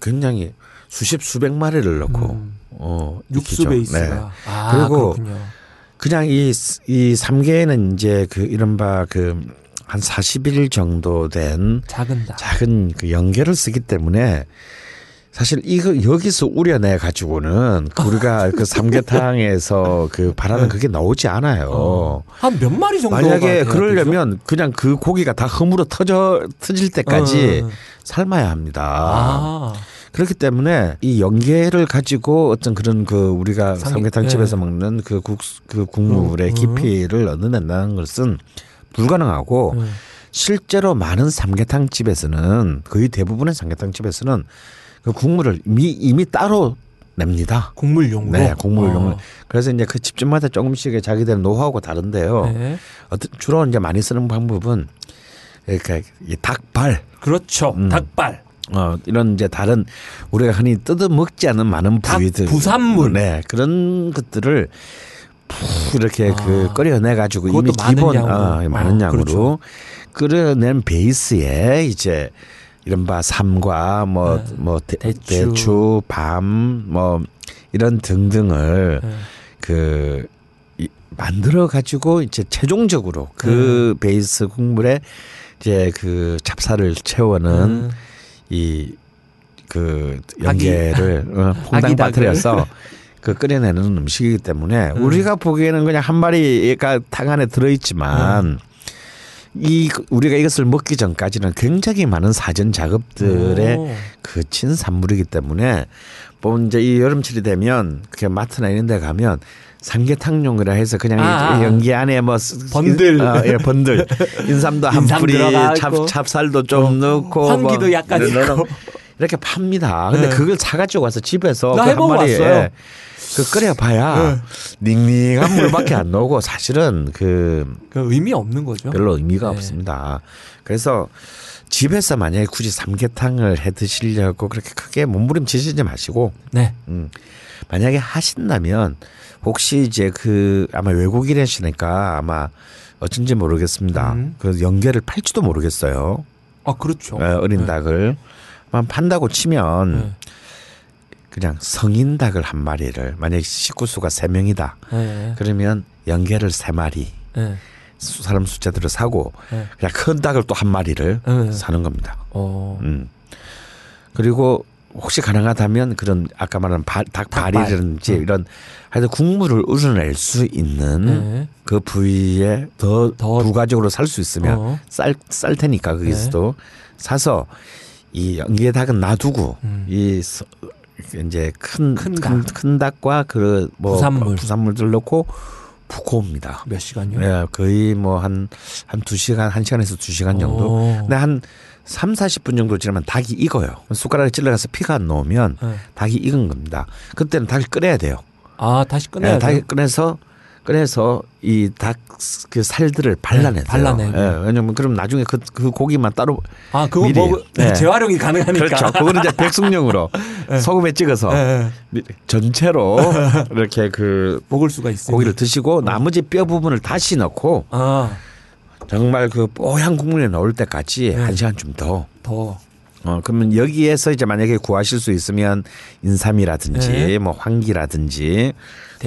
굉장히 수십 수백 마리를 넣고 음. 어 육수 익히죠. 베이스가. 네. 아 그리고 그렇군요. 그냥 이, 이 삼계에는 이제 그 이른바 그 한 40일 정도 된 작은 다. 작은 그 연계를 쓰기 때문에 사실 이거 여기서 우려내 가지고는 우리가 그 삼계탕에서 [laughs] 그 바라는 그게 나오지 않아요. 어. 한몇 마리 정도가 만약에 그러려면 그냥 그 고기가 다 허물어 터져 터질 때까지 어. 삶아야 합니다. 아. 그렇기 때문에 이 연계를 가지고 어떤 그런 그 우리가 삼계- 삼계탕 집에서 예. 먹는 그 국 그 국물의 음, 음. 깊이를 얻어낸다는 것은 불가능하고 음. 실제로 많은 삼계탕 집에서는 거의 대부분의 삼계탕 집에서는 그 국물을 이미, 이미 따로 냅니다. 국물용으로. 네, 국물용을. 어. 그래서 이제 그 집집마다 조금씩의 자기들 노하우가 다른데요. 네. 어떤 주로 이제 많이 쓰는 방법은 그러니까 이 닭발 그렇죠. 음. 닭발. 어 이런 이제 다른 우리가 흔히 뜯어 먹지 않은 많은 닭 부위들 부산물. 네 그런 것들을 푹 이렇게 아. 그 끓여내 가지고 이미 기본 양으로. 어, 많은 어, 양으로 그렇죠. 끓여낸 베이스에 이제 이른바 삼과 뭐뭐 네. 대추. 대추, 밤 뭐 이런 등등을 네. 그 이, 만들어 가지고 이제 최종적으로 그 네. 베이스 국물에 이제 그 찹쌀을 채워는 음. 이그 아기- 연계를 [laughs] 어, 퐁당 아기. 빠뜨려서 그 끓여내는 음식이기 때문에 음. 우리가 보기에는 그냥 한 마리가 탕 안에 들어있지만 이 우리가 이것을 먹기 전까지는 굉장히 많은 사전 작업들에 오. 그 친 산물이기 때문에 뭐 이제 이 여름철이 되면 그게 마트나 이런 데 가면 삼계탕용이라 해서 그냥 이 아, 아. 연기 안에 뭐 스- 번들. 어, 예, 번들 [laughs] 인삼도 한 인삼 뿌리 찹. 찹쌀도 좀 어, 넣고 황기도 뭐 약간 있고. 이렇게 팝니다. 근데 네. 그걸 사가지고 와서 집에서 나그한 해보고 왔어요. 그 끓여 봐야 닝닝한 물밖에 안 나오고 사실은 그 그 의미 없는 거죠. 별로 의미가 네. 없습니다. 그래서 집에서 만약에 굳이 삼계탕을 해 드시려고 그렇게 크게 몸부림치시지 마시고 네. 음, 만약에 하신다면 혹시 이제 그 아마 외국인이시니까 아마 어쩐지 모르겠습니다. 음. 그 연계를 팔지도 모르겠어요. 아 그렇죠. 어, 어린 네. 닭을 만 판다고 치면 네. 그냥 성인 닭을 한 마리를 만약에 식구 수가 세 명이다. 네. 그러면 연계를 세 마리 네. 수- 사람 숫자대로 사고 네. 그냥 큰 닭을 또 한 마리를 네. 사는 겁니다. 어. 음. 그리고 혹시 가능하다면 그런 아까 말한 바, 닭발이라든지 닭발. 이런 하여튼 국물을 우러낼 수 있는 네. 그 부위에 더, 더- 부가적으로 살 수 있으면 어. 쌀, 쌀 테니까 거기서도 사서 이 연기에 닭은 놔두고 음. 이 서- 이제 큰, 큰 큰, 닭. 큰 닭과 그 뭐 부산물. 부산물들 넣고 무거웁니다. 몇 시간요? 예, 거의 뭐 한 한 두 시간 한 시간에서 두 시간 정도. 오. 근데 한 3, 40분 정도 지나면 닭이 익어요. 숟가락에 찔러가서 피가 안 나오면 네. 닭이 익은 겁니다. 그때는 닭을 끓여야 돼요. 아 다시 끝내야 예, 돼요. 닭을 꺼내서 꺼내서 이 닭 그 살들을 발라내요. 네, 발라내고. 예, 왜냐면 그럼 나중에 그, 그 고기만 따로 아 그거 미리. 뭐 네. 재활용이 가능하니까. 그렇죠. 그거는 이제 백숙용으로 [laughs] 소금에 찍어서 예, 예. 미- 전체로 [laughs] 이렇게 그 먹을 수가 있어요. 고기를 드시고 나머지 뼈 부분을 다시 넣고 아 정말 그 뽀얀 국물에 넣을 때까지 네. 한 시간쯤 더. 더. 어 그러면 여기에서 이제 만약에 구하실 수 있으면 인삼이라든지 네. 뭐 황기라든지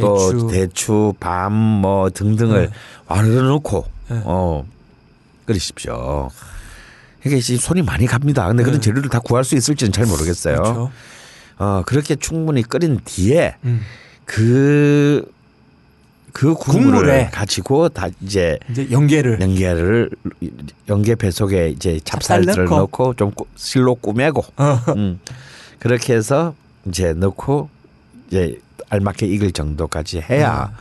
또 대추. 대추, 밤 뭐 등등을 네. 와르르 넣고 네. 어 끓이십시오. 이게 이제 손이 많이 갑니다. 근데 그런 네. 재료를 다 구할 수 있을지는 잘 모르겠어요. 그렇죠. 어 그렇게 충분히 끓인 뒤에 음. 그, 그 국물을 국물에. 가지고 다 이제 이제 연계를 연계를 연계 배 속에 이제 찹쌀들을 찹쌀 넣고. 넣고, 좀 꾸- 실로 꾸매고 어. 음. 그렇게 해서 이제 넣고 이제 알맞게 익을 정도까지 해야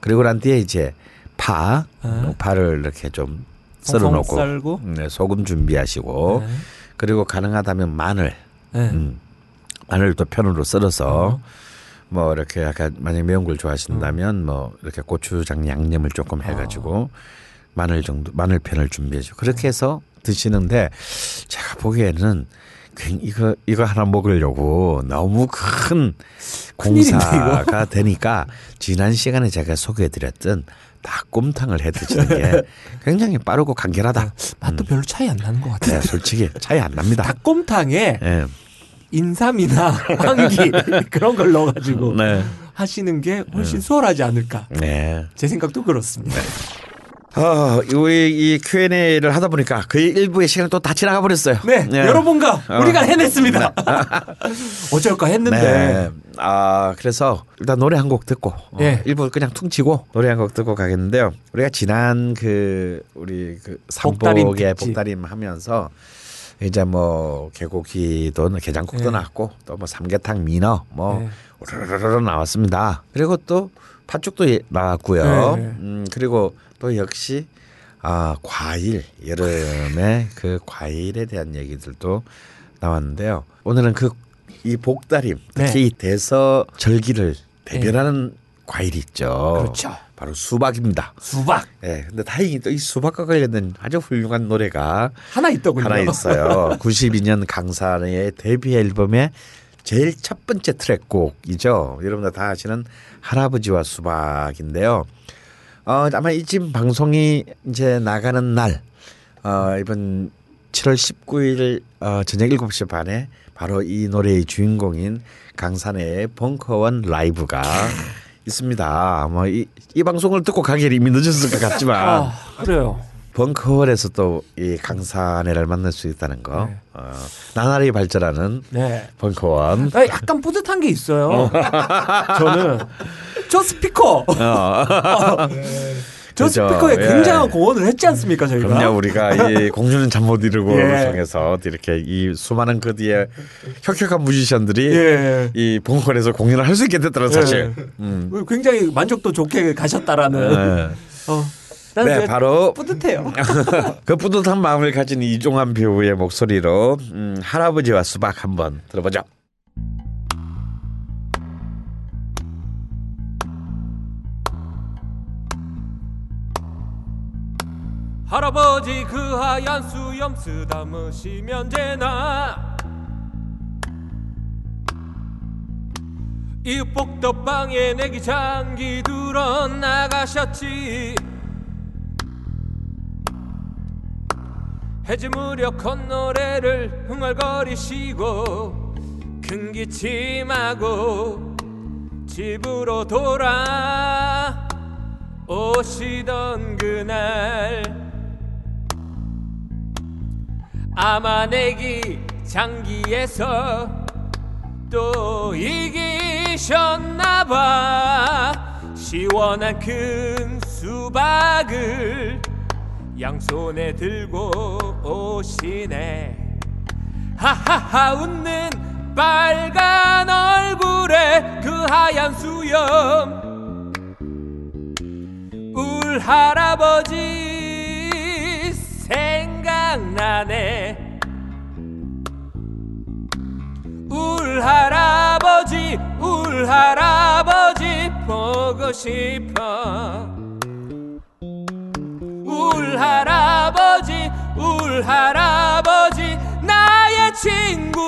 그리고 난 뒤에 이제 파 어. 파를 이렇게 좀 썰어 놓고. 네, 소금 준비하시고 네. 그리고 가능하다면 마늘 네. 음. 마늘도 편으로 썰어서 어. 뭐 이렇게 약간 만약 매운 걸 좋아하신다면 뭐 이렇게 고추장 양념을 조금 해가지고 마늘 정도 마늘 편을 준비해줘 그렇게 해서 드시는데 제가 보기에는 굉 이거 이거 하나 먹으려고 너무 큰 공사가 되니까 지난 시간에 제가 소개해드렸던 닭곰탕을 해 드시는 게 [laughs] 굉장히 빠르고 간결하다. 맛도 별로 차이 안 나는 것 같아요. 네, 솔직히 차이 안 납니다. 닭곰탕에 예. 인삼이나 [laughs] 황기 그런 걸 넣어가지고 네. 하시는 게 훨씬 수월하지 않을까. 네. 제 생각도 그렇습니다. 어, 이, 이 Q&A를 하다 보니까 거의 일부의 시간이 또 다 지나가 버렸어요. 네, 여러분과 어. 우리가 해냈습니다. [laughs] 어쩔까 했는데 네. 아, 그래서 일단 노래 한 곡 듣고 어, 예. 일부 그냥 퉁치고 노래 한 곡 듣고 가겠는데요. 우리가 지난 그 우리 그 삼복의. 복다림 하면서 이제 뭐 개고기도 게장국도 예. 나왔고 또 뭐 삼계탕 민어 뭐 네. 우르르르 나왔습니다. 그리고 또 팥죽도 예- 나왔고요. 네. 음, 그리고 또 역시 아 과일 여름에 그 과일에 대한 얘기들도 나왔는데요. 오늘은 그 이 복다림 특히 네. 이 대서 절기를 대변하는 과일이 있죠. 그렇죠. 바로 수박입니다. 수박 예. 근데 다행히 또 이 수박과 관련된 아주 훌륭한 노래가 하나 있더군요. 하나 있어요. [laughs] 92년 강산의 데뷔 앨범의 제일 첫 번째 트랙곡이죠. 여러분들 다 아시는 할아버지와 수박인데요. 어, 아마 이집 방송이 이제 나가는 날, 어, 이번 7월 19일 어, 저녁 7시 반에 바로 이 노래의 주인공인 강산의 벙커원 라이브가 [laughs] 있습니다. 뭐이 이 방송을 듣고 가기 이미 늦었을 것 같지만 아, 그래요. 벙커원에서 또이 강산애를 만날 수 있다는 거. 네. 어, 나날이 발전하는 네. 벙커원. 아, 약간 뿌듯한 게 있어요. 저는 저 스피커, [laughs] 저 그죠. 스피커에 예. 굉장한 공헌을 했지 않습니까 저희가? 그럼요 우리가 [laughs] 이 공주는 잠 못 이루고를 예. 통해서 이렇게 이 수많은 그 뒤에 혁혁한 뮤지션들이 예. 이 벙커원에서 공연을 할 수 있게 됐더라 사실. 음. 굉장히 만족도 좋게 가셨다라는. 네. 어, 난 네, 왜 바로 뿌듯해요. [laughs] 그 뿌듯한 마음을 가진 이종환 배우의 목소리로 음, 할아버지와 수박 한번 들어보죠. 할아버지 그 하얀 수염 쓰다무시면 되나? 이 복덕방에 내기 장기 들어 나가셨지. 해지 무렵 콧노래를 흥얼거리시고 큰 기침하고 집으로 돌아 오시던 그날 아마 내기 장기에서 또 이기셨나봐. 시원한 큰 수박을 양손에 들고 오시네. 하하하 웃는 빨간 얼굴에 그 하얀 수염. 울 할아버지 생각나네 울 할아버지 울 할아버지 보고 싶어. 울 할아버지 울 할아버지 나의 친구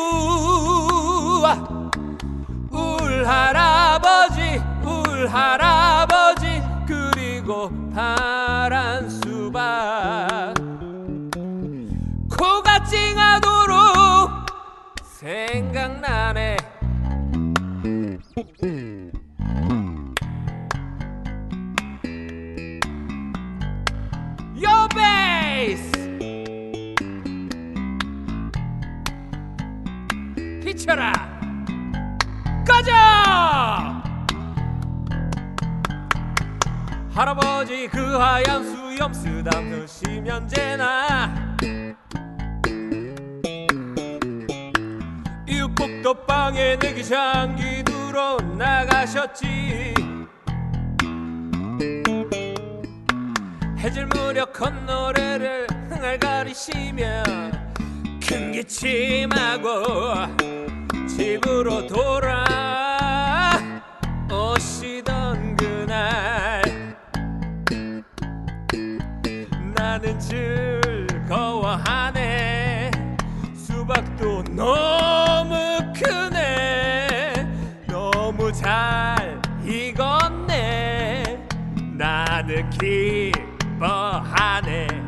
울 할아버지 울 할아버지 그리고 파란 수박 코가 찡하도록 생각나네. Your bass. 비춰라. 꺼져. 할아버지 그 하얀 수염 쓰담으시면 되나 이웃복도방에 내기 장기 들어 나가셨지. 해질 무렵 콧노래를 흥얼 거리시며 큰 기침하고 집으로 돌아 오시던 그날. 나는 즐거워하네 수박도 너무 크네. 너무 잘 익었네. 나는 기뻐하네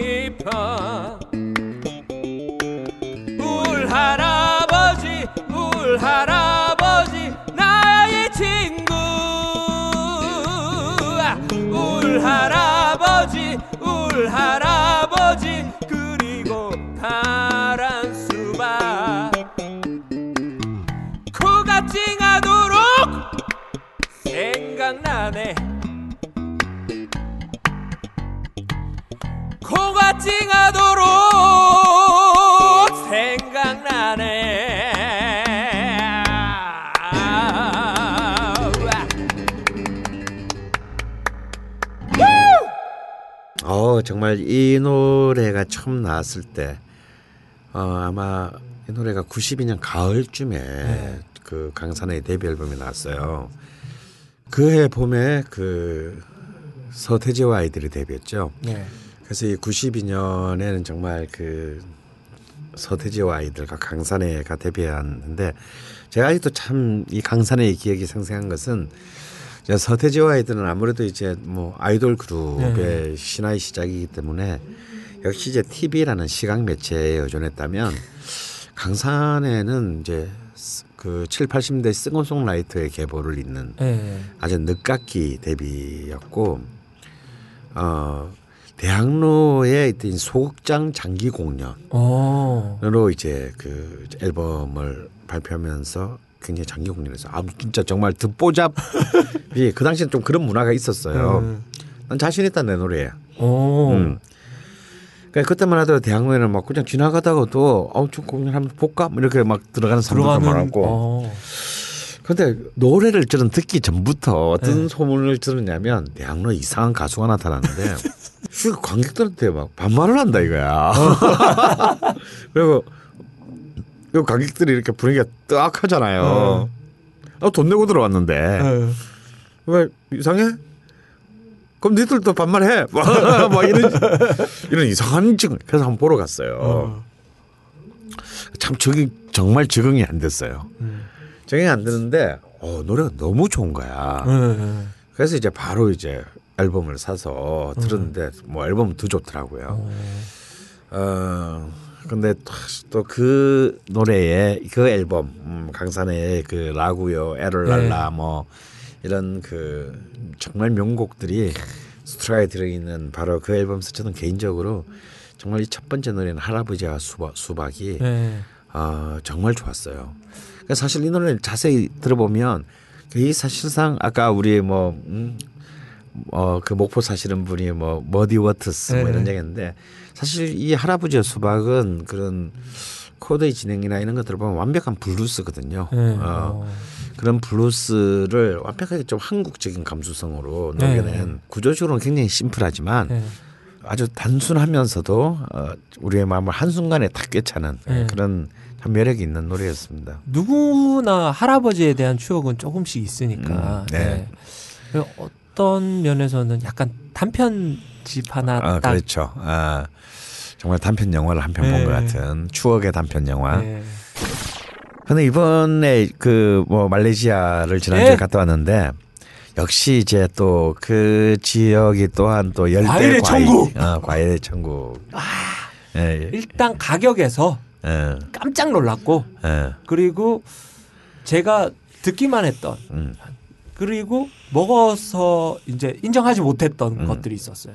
보 처음 나왔을 때 어, 아마 이 노래가 92년 가을쯤에 그 강산의 데뷔 앨범이 나왔어요. 그 해 봄에 그 서태지와 아이들이 데뷔했죠. 네. 그래서 이 92년에는 정말 그 서태지와 아이들과 강산해가 데뷔했는데 제가 아직도 참 이 강산해의 기억이 생생한 것은 서태지와 아이들은 아무래도 이제 뭐 아이돌 그룹의 신화의 시작이기 때문에 역시 이제 TV라는 시각 매체에 의존했다면 강산해는 이제 그 7, 80년대 싱어송라이터의 계보를 잇는 네. 아주 늦깎이 데뷔였고 어 대학로에 있던 소극장 장기 공연으로 어. 이제 그 앨범을 발표하면서 굉장히 장기 공연에서 아 진짜 정말 듣보잡이 [laughs] 그 당시엔 좀 그런 문화가 있었어요. 음. 난 자신 있다 내 노래에. 오. 음. 그러니까 그때만 하더라도 대학로에는 막 그냥 지나가다가도 어좀 공연 한번 볼까 뭐 이렇게 막 들어가는 사람들도 많았고. 어. 근데 노래를 저는 듣기 전부터 어떤 네. 소문을 들었냐면 대학로에 이상한 가수가 나타났는데 [laughs] 그 관객들한테 막 반말을 한다 이거야. [laughs] 그리고 그 관객들이 이렇게 분위기가 뜨악하잖아요. 아, 돈 내고 들어왔는데 네. 왜 이상해? 그럼 니들도 반말해. 막 이런 이런 이상한 증. 그래서 한번 보러 갔어요. 어. 참 적응 정말 적응이 안 됐어요. 음. 적응이 안 되는데 어, 노래가 너무 좋은 거야. 네. 그래서 이제 바로 이제 앨범을 사서 들었는데 뭐 앨범은 더 좋더라고요. 어 근데 또 그 노래에 그 앨범 음, 강산에 그 라구요 에럴랄라 뭐 이런 그 정말 명곡들이 스트라에 들어있는 바로 그 앨범에서 저는 개인적으로 정말 이 첫 번째 노래는 할아버지와 수박, 수박이 네. 아, 정말 좋았어요. 그러니까 사실 이 노래를 자세히 들어보면 이 사실상 아까 우리 뭐 음, 어, 그 목포 사시는 분이 뭐 머디 워터스 뭐 네. 이런 얘기했는데 사실 이 할아버지의 수박은 그런 코드의 진행이나 이런 것들을 보면 완벽한 블루스거든요. 네. 어, 어. 그런 블루스를 완벽하게 좀 한국적인 감수성으로 네. 녹여낸 구조적으로는 굉장히 심플하지만 네. 아주 단순하면서도 어, 우리의 마음을 한순간에 탁 꿰차는 네. 그런 참 매력이 있는 노래였습니다. 누구나 할아버지에 대한 추억은 조금씩 있으니까. 음, 네. 네. 어떤 면에서는 약간 단편집 하나 아, 딱. 그렇죠. 아, 정말 단편 영화를 한 편본 네. 것 같은 추억의 단편 영화. 네. 근데 이번에 그 뭐 말레이시아를 지난주에 네. 갔다 왔는데 역시 이제 또 그 지역이 또한 또 열대 과일의 과일, 천국! 아. 어, 과일의 천국. 예, 예, 일단 가격에서 예, 깜짝 놀랐고 예, 그리고 제가 듣기만 했던 음, 그리고 먹어서 이제 인정하지 못했던 음. 것들이 있었어요.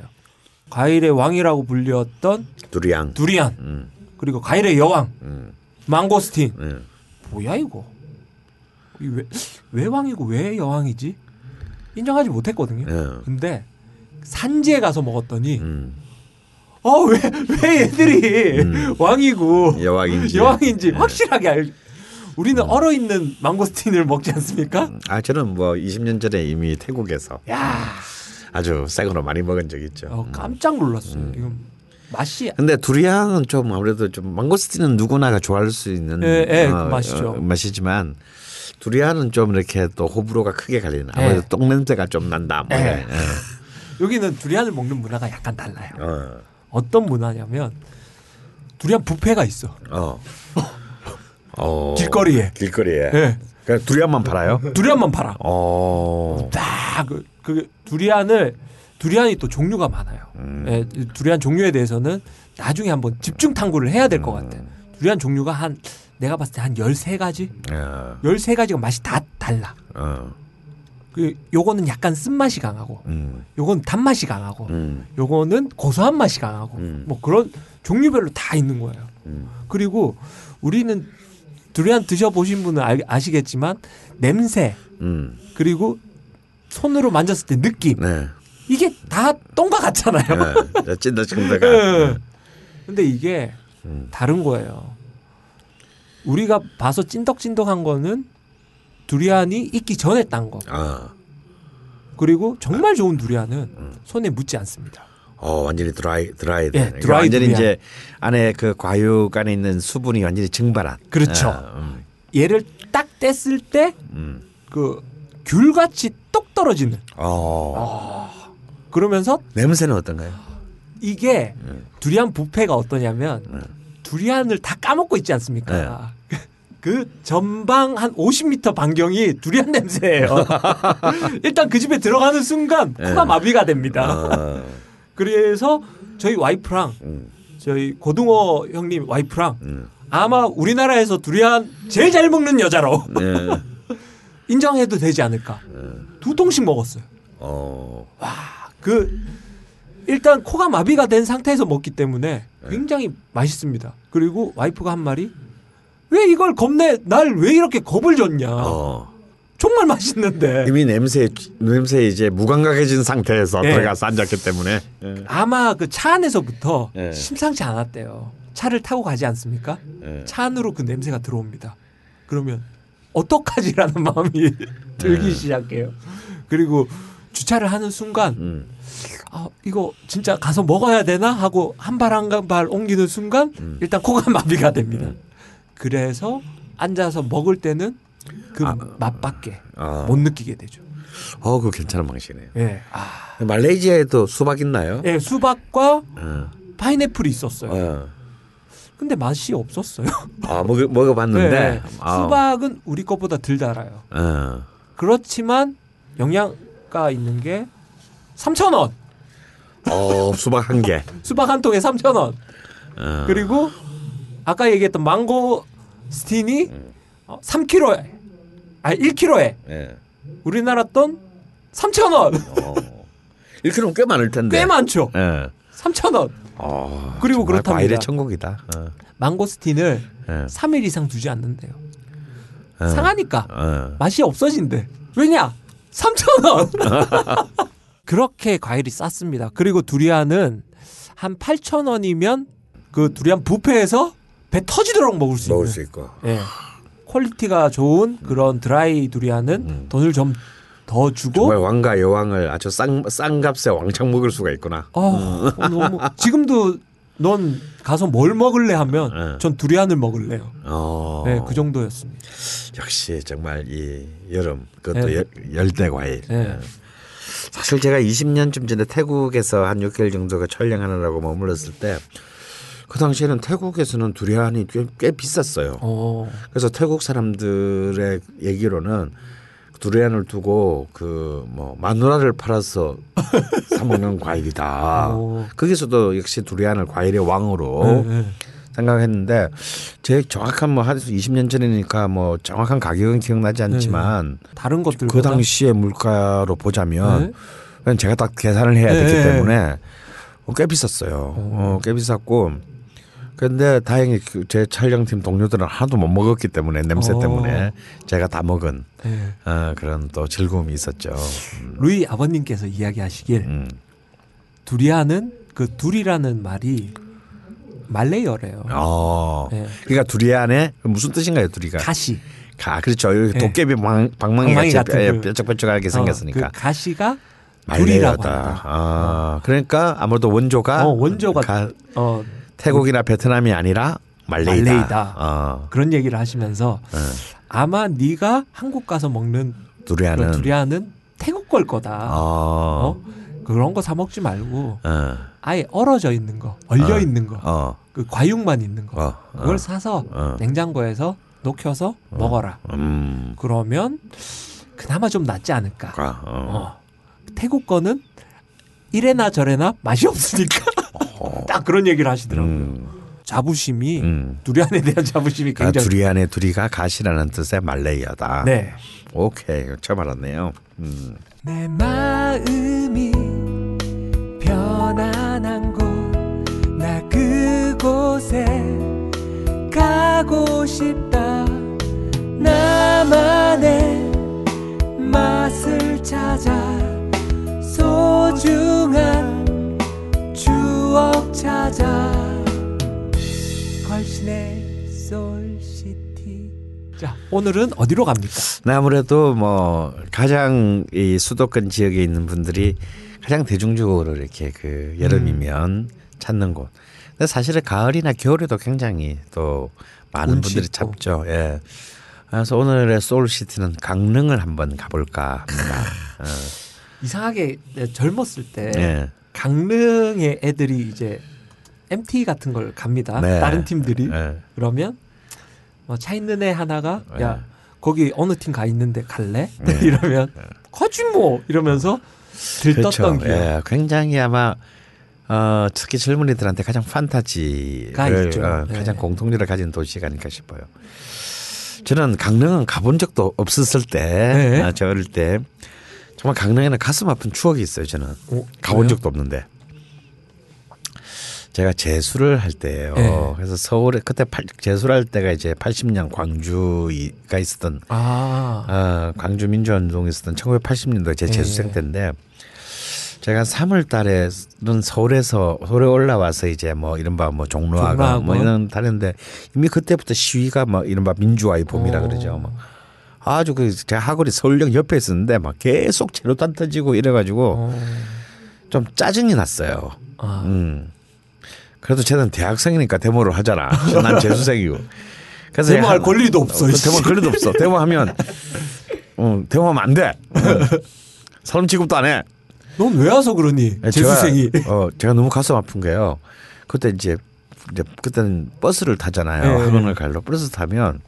과일의 왕이라고 불렸던 두리안. 두리안 음, 그리고 과일의 여왕 음, 망고스틴 음. 뭐야 이거 이 왜, 왜 왕이고 왜 여왕이지 인정하지 못했거든요. 예, 근데 산지에 가서 먹었더니 음. 어왜 왜 얘들이 음. 왕이고 여왕인지. 네. 여왕인지 확실하게 알. 우리는 얼어 있는 망고스틴을 먹지 않습니까? 아 저는 뭐 20년 전에 이미 태국에서 야, 아주 새 거로 많이 먹은 적 있죠. 어, 음. 깜짝 놀랐어요. 이건 맛이 근데 두리안은 좀 아무래도 좀 망고스틴은 누구나가 좋아할 수 있는 예, 예, 그 맛이죠. 어, 맛이지만 두리안은 좀 이렇게 또 호불호가 크게 갈리는 아무래도 예. 똥 냄새가 좀 난다. 뭐 예. 예. [laughs] 여기는 두리안을 먹는 문화가 약간 달라요. 어. 어떤 문화냐면 두리안 뷔페가 있어. 어. [laughs] 어. 길거리에. 길거리에. 예. 그냥 두리안만 팔아요? 두리안만 팔아. 어. 딱그 그 두리안을 두리안이 또 종류가 많아요. 음. 예, 두리안 종류에 대해서는 나중에 한번 집중 탐구를 해야 될것 음. 같아. 두리안 종류가 한 내가 봤을 때한 13가지? 어. 13가지가 맛이 다 달라. 어. 그 요거는 약간 쓴맛이 강하고 음. 요건 단맛이 강하고 음. 요거는 고소한 맛이 강하고 음. 뭐 그런 종류별로 다 있는 거예요. 음. 그리고 우리는 두리안 드셔 보신 분은 알- 아시겠지만 냄새 음. 그리고 손으로 만졌을 때 느낌 네. 이게 다 똥과 같잖아요. 네. 찐득찐득한. 예. 근데 이게 음. 다른 거예요. 우리가 봐서 찐덕찐덕한 거는 두리안이 있기 전에 딴 거. 아. 그리고 정말 좋은 두리안은 음. 손에 묻지 않습니다. 어 완전히 드라이 드라이 예, 된. 드라이 완전히 두리안. 이제 안에 그 과육 안에 있는 수분이 완전히 증발한. 그렇죠. 아, 음, 얘를 딱 뗐을 때그 음. 귤같이 똑 떨어지는. 어. 그러면서 냄새는 어떤가요? 이게 음. 두리안 뷔페가 어떠냐면 음. 두리안을 다 까먹고 있지 않습니까? [laughs] 그 전방 한 50m 반경이 두리안 냄새예요. [laughs] 일단 그 집에 들어가는 순간 코가 네. 마비가 됩니다. 아, [laughs] 그래서 저희 와이프랑 음, 저희 고등어 형님 와이프랑 음. 아마 우리나라에서 두리안 제일 잘 먹는 여자로 네. 인정해도 되지 않을까. 두 통씩 먹었어요. 어. 그 일단 코가 마비가 된 상태에서 먹기 때문에 굉장히 맛있습니다. 그리고 와이프가 한 말이 왜 이걸 겁내 날 왜 이렇게 겁을 줬냐. 어. 정말 맛있는데 이미 냄새 냄새 이제 무감각해진 상태에서 예. 들어가서 앉았기 때문에. 예. 아마 그 차 안에서부터 예. 심상치 않았대요. 차를 타고 가지 않습니까? 예. 차 안으로 그 냄새가 들어옵니다. 그러면 어떡하지라는 [laughs] 마음이 들기 네. 시작해요. 그리고 주차를 하는 순간 음. 아, 이거 진짜 가서 먹어야 되나 하고 한 발 한 발 옮기는 순간 음. 일단 코가 [laughs] 마비가 됩니다. 그래서 앉아서 먹을 때는 그 아. 맛밖에 아. 못 느끼게 되죠. 어, 그 괜찮은 방식이네요. 예. 아. 말레이시아에도 수박 있나요? 예, 수박과 어. 파인애플이 있었어요. 어. 근데 맛이 없었어요. 아, 먹 먹어봤는데. 네. 아. 수박은 우리 것보다 덜 달아요. 어. 그렇지만 영양 가 있는 게 3,000원. 어, 수박 한 개. [laughs] 수박 한 통에 3,000원. 어. 그리고 아까 얘기했던 망고 스틴이 음. 어, 3kg에 아니 1kg에 예. 우리나라 돈 3,000원. 어. 1kg는 꽤 많을 텐데. 꽤 많죠. 예. 3,000원. 어, 그리고 정말 그렇답니다. 과일의 천국이다. 어. 망고스틴을 예. 3일 이상 두지 않는데요. 어. 상하니까 어. 맛이 없어진대. 왜냐? 3,000원. [laughs] 그렇게 과일이 쌌습니다. 그리고 두리안은 한 8,000원이면 그 두리안 뷔페에서 배 터지도록 먹을 수 먹을 있는 수 있고. 예. 퀄리티가 좋은 그런 드라이 두리안은 돈을 좀 더 주고 음. 정말 왕과 여왕을 아주 싼, 싼 값에 왕창 먹을 수가 있구나. 아, 어, 너무 지금도 넌 가서 뭘 먹을래 하면 네. 전 두리안을 먹을래요. 어. 네, 그 정도였습니다. 역시 정말 이 여름 그것도 네. 열, 열대 과일. 네. 예. 사실 제가 20년쯤 전에 태국에서 한 6개월 정도가 촬영하느라고 머물렀을 때 그 당시에는 태국에서는 두리안이 꽤, 꽤 비쌌어요. 어. 그래서 태국 사람들의 얘기로는 두리안을 두고 그 뭐 마누라를 팔아서 사 먹는 과일이다. 오. 거기서도 역시 두리안을 과일의 왕으로 네, 네. 생각했는데 제 정확한 뭐 한 20년 전이니까 뭐 정확한 가격은 기억나지 않지만 다른 것들 그 당시의 물가로 보자면 네. 그냥 제가 딱 계산을 해야 됐기 네. 때문에 어, 꽤 비쌌어요. 어, 꽤 비쌌고 근데 다행히 그제 촬영팀 동료들은 하나도 못 먹었기 때문에 냄새 어. 때문에 제가 다 먹은 네. 어, 그런 또 즐거움이 있었죠. 루이 아버님께서 이야기하시길 음. 두리안은 그 둘이라는 말이 말레이어래요. 어. 네. 그러니까 두리안에 무슨 뜻인가요, 두리가? 가시. 가 그렇죠. 여기 네. 도깨비 방, 방망이 방망이 같이 그- 뾰족뾰족하게 생겼으니까 어, 그 가시가 말레이어다. 아, 그러니까 아무래도 원조가 어, 원조가 가- 어, 태국이나 베트남이 아니라 말레이다. 말레이다. 어, 그런 얘기를 하시면서 어. 아마 네가 한국 가서 먹는 두리안은 그 두리안은 태국 걸 거다. 어, 어? 그런 거 사 먹지 말고 어, 아예 얼어져 있는 거, 얼려 어. 있는 거, 어, 그 과육만 있는 거, 어, 그걸 어. 사서 어. 냉장고에서 녹여서 먹어라. 음, 그러면 그나마 좀 낫지 않을까. 가, 어. 어. 태국 거는 이래나 저래나 맛이 [laughs] 없으니까 딱 그런 얘기를 하시더라고요. 음, 자부심이 음. 두리안에 대한 자부심이 그 굉장히 두리안의 두리가 가시라는 뜻의 말레이어다. 네. 오케이, 처음 알았네요. 음. 내 마음이 편안한 곳 나 그곳에 가고 싶다 나만의 맛을 찾아 찾아 걸신의 솔시티 자 오늘은 어디로 갑니까? 네, 아무래도 뭐 가장 이 수도권 지역에 있는 분들이 가장 대중적으로 이렇게 그 여름이면 찾는 곳. 근데 사실은 가을이나 겨울에도 굉장히 또 많은 분들이 있고. 찾죠. 예. 그래서 오늘의 소울시티는 강릉을 한번 가볼까 합니다. 어, [laughs] 이상하게 젊었을 때 예. 강릉의 애들이 이제 MT 같은 걸 갑니다. 네. 다른 팀들이 예. 그러면 뭐 차 있는 애 하나가 네. 야 거기 어느 팀 가 있는데 갈래? 네. [laughs] 이러면 가지 뭐 이러면서 들떴던 그렇죠. 예. 굉장히 아마 어, 특히 젊은이들한테 가장 판타지를. 어, 네. 가장 공통점을 가진 도시가 아닐까 싶어요. 저는 강릉은 가본 적도 없었을 때, 네. 아, 저 어릴 때 정말 강릉에는 가슴 아픈 추억이 있어요. 저는 어, 가본? 적도 없는데 제가 재수를 할 때예요. 네. 그래서 서울에 그때 팔- 재수를 할 때가 이제 80년 광주가 있었던 아, 어, 광주 민주화운동에 있었던 1980년도 제 네. 재수생 때인데 제가 3월 달에는 서울에서 서울에 올라와서 이제 뭐 이른바 뭐 종로학원. 뭐 이런 다녔는데 이미 그때부터 시위가 뭐 이른바 민주화의 봄이라 어. 그러죠. 뭐 아주 그 제가 학원이 서울역 옆에 있었는데 막 계속 재료단 터지고 이래가지고 어. 좀 짜증이 났어요. 아. 음. 그래도 쟤는 대학생이니까 데모를 하잖아. 난 재수생이고. 그래서 데모할 한- 권리도 없어, 어, 씨. 데모할 권리도 없어. 데모하면 어, 데모하면 안 돼. 어. 사람 취급도 안 해. 넌 왜 와서 그러니? 재수생이. 제가, 어, 제가 너무 가슴 아픈 게요. 그때 이제 이제 그때는 버스를 타잖아요. 네. 학원을 갈로 버스 타면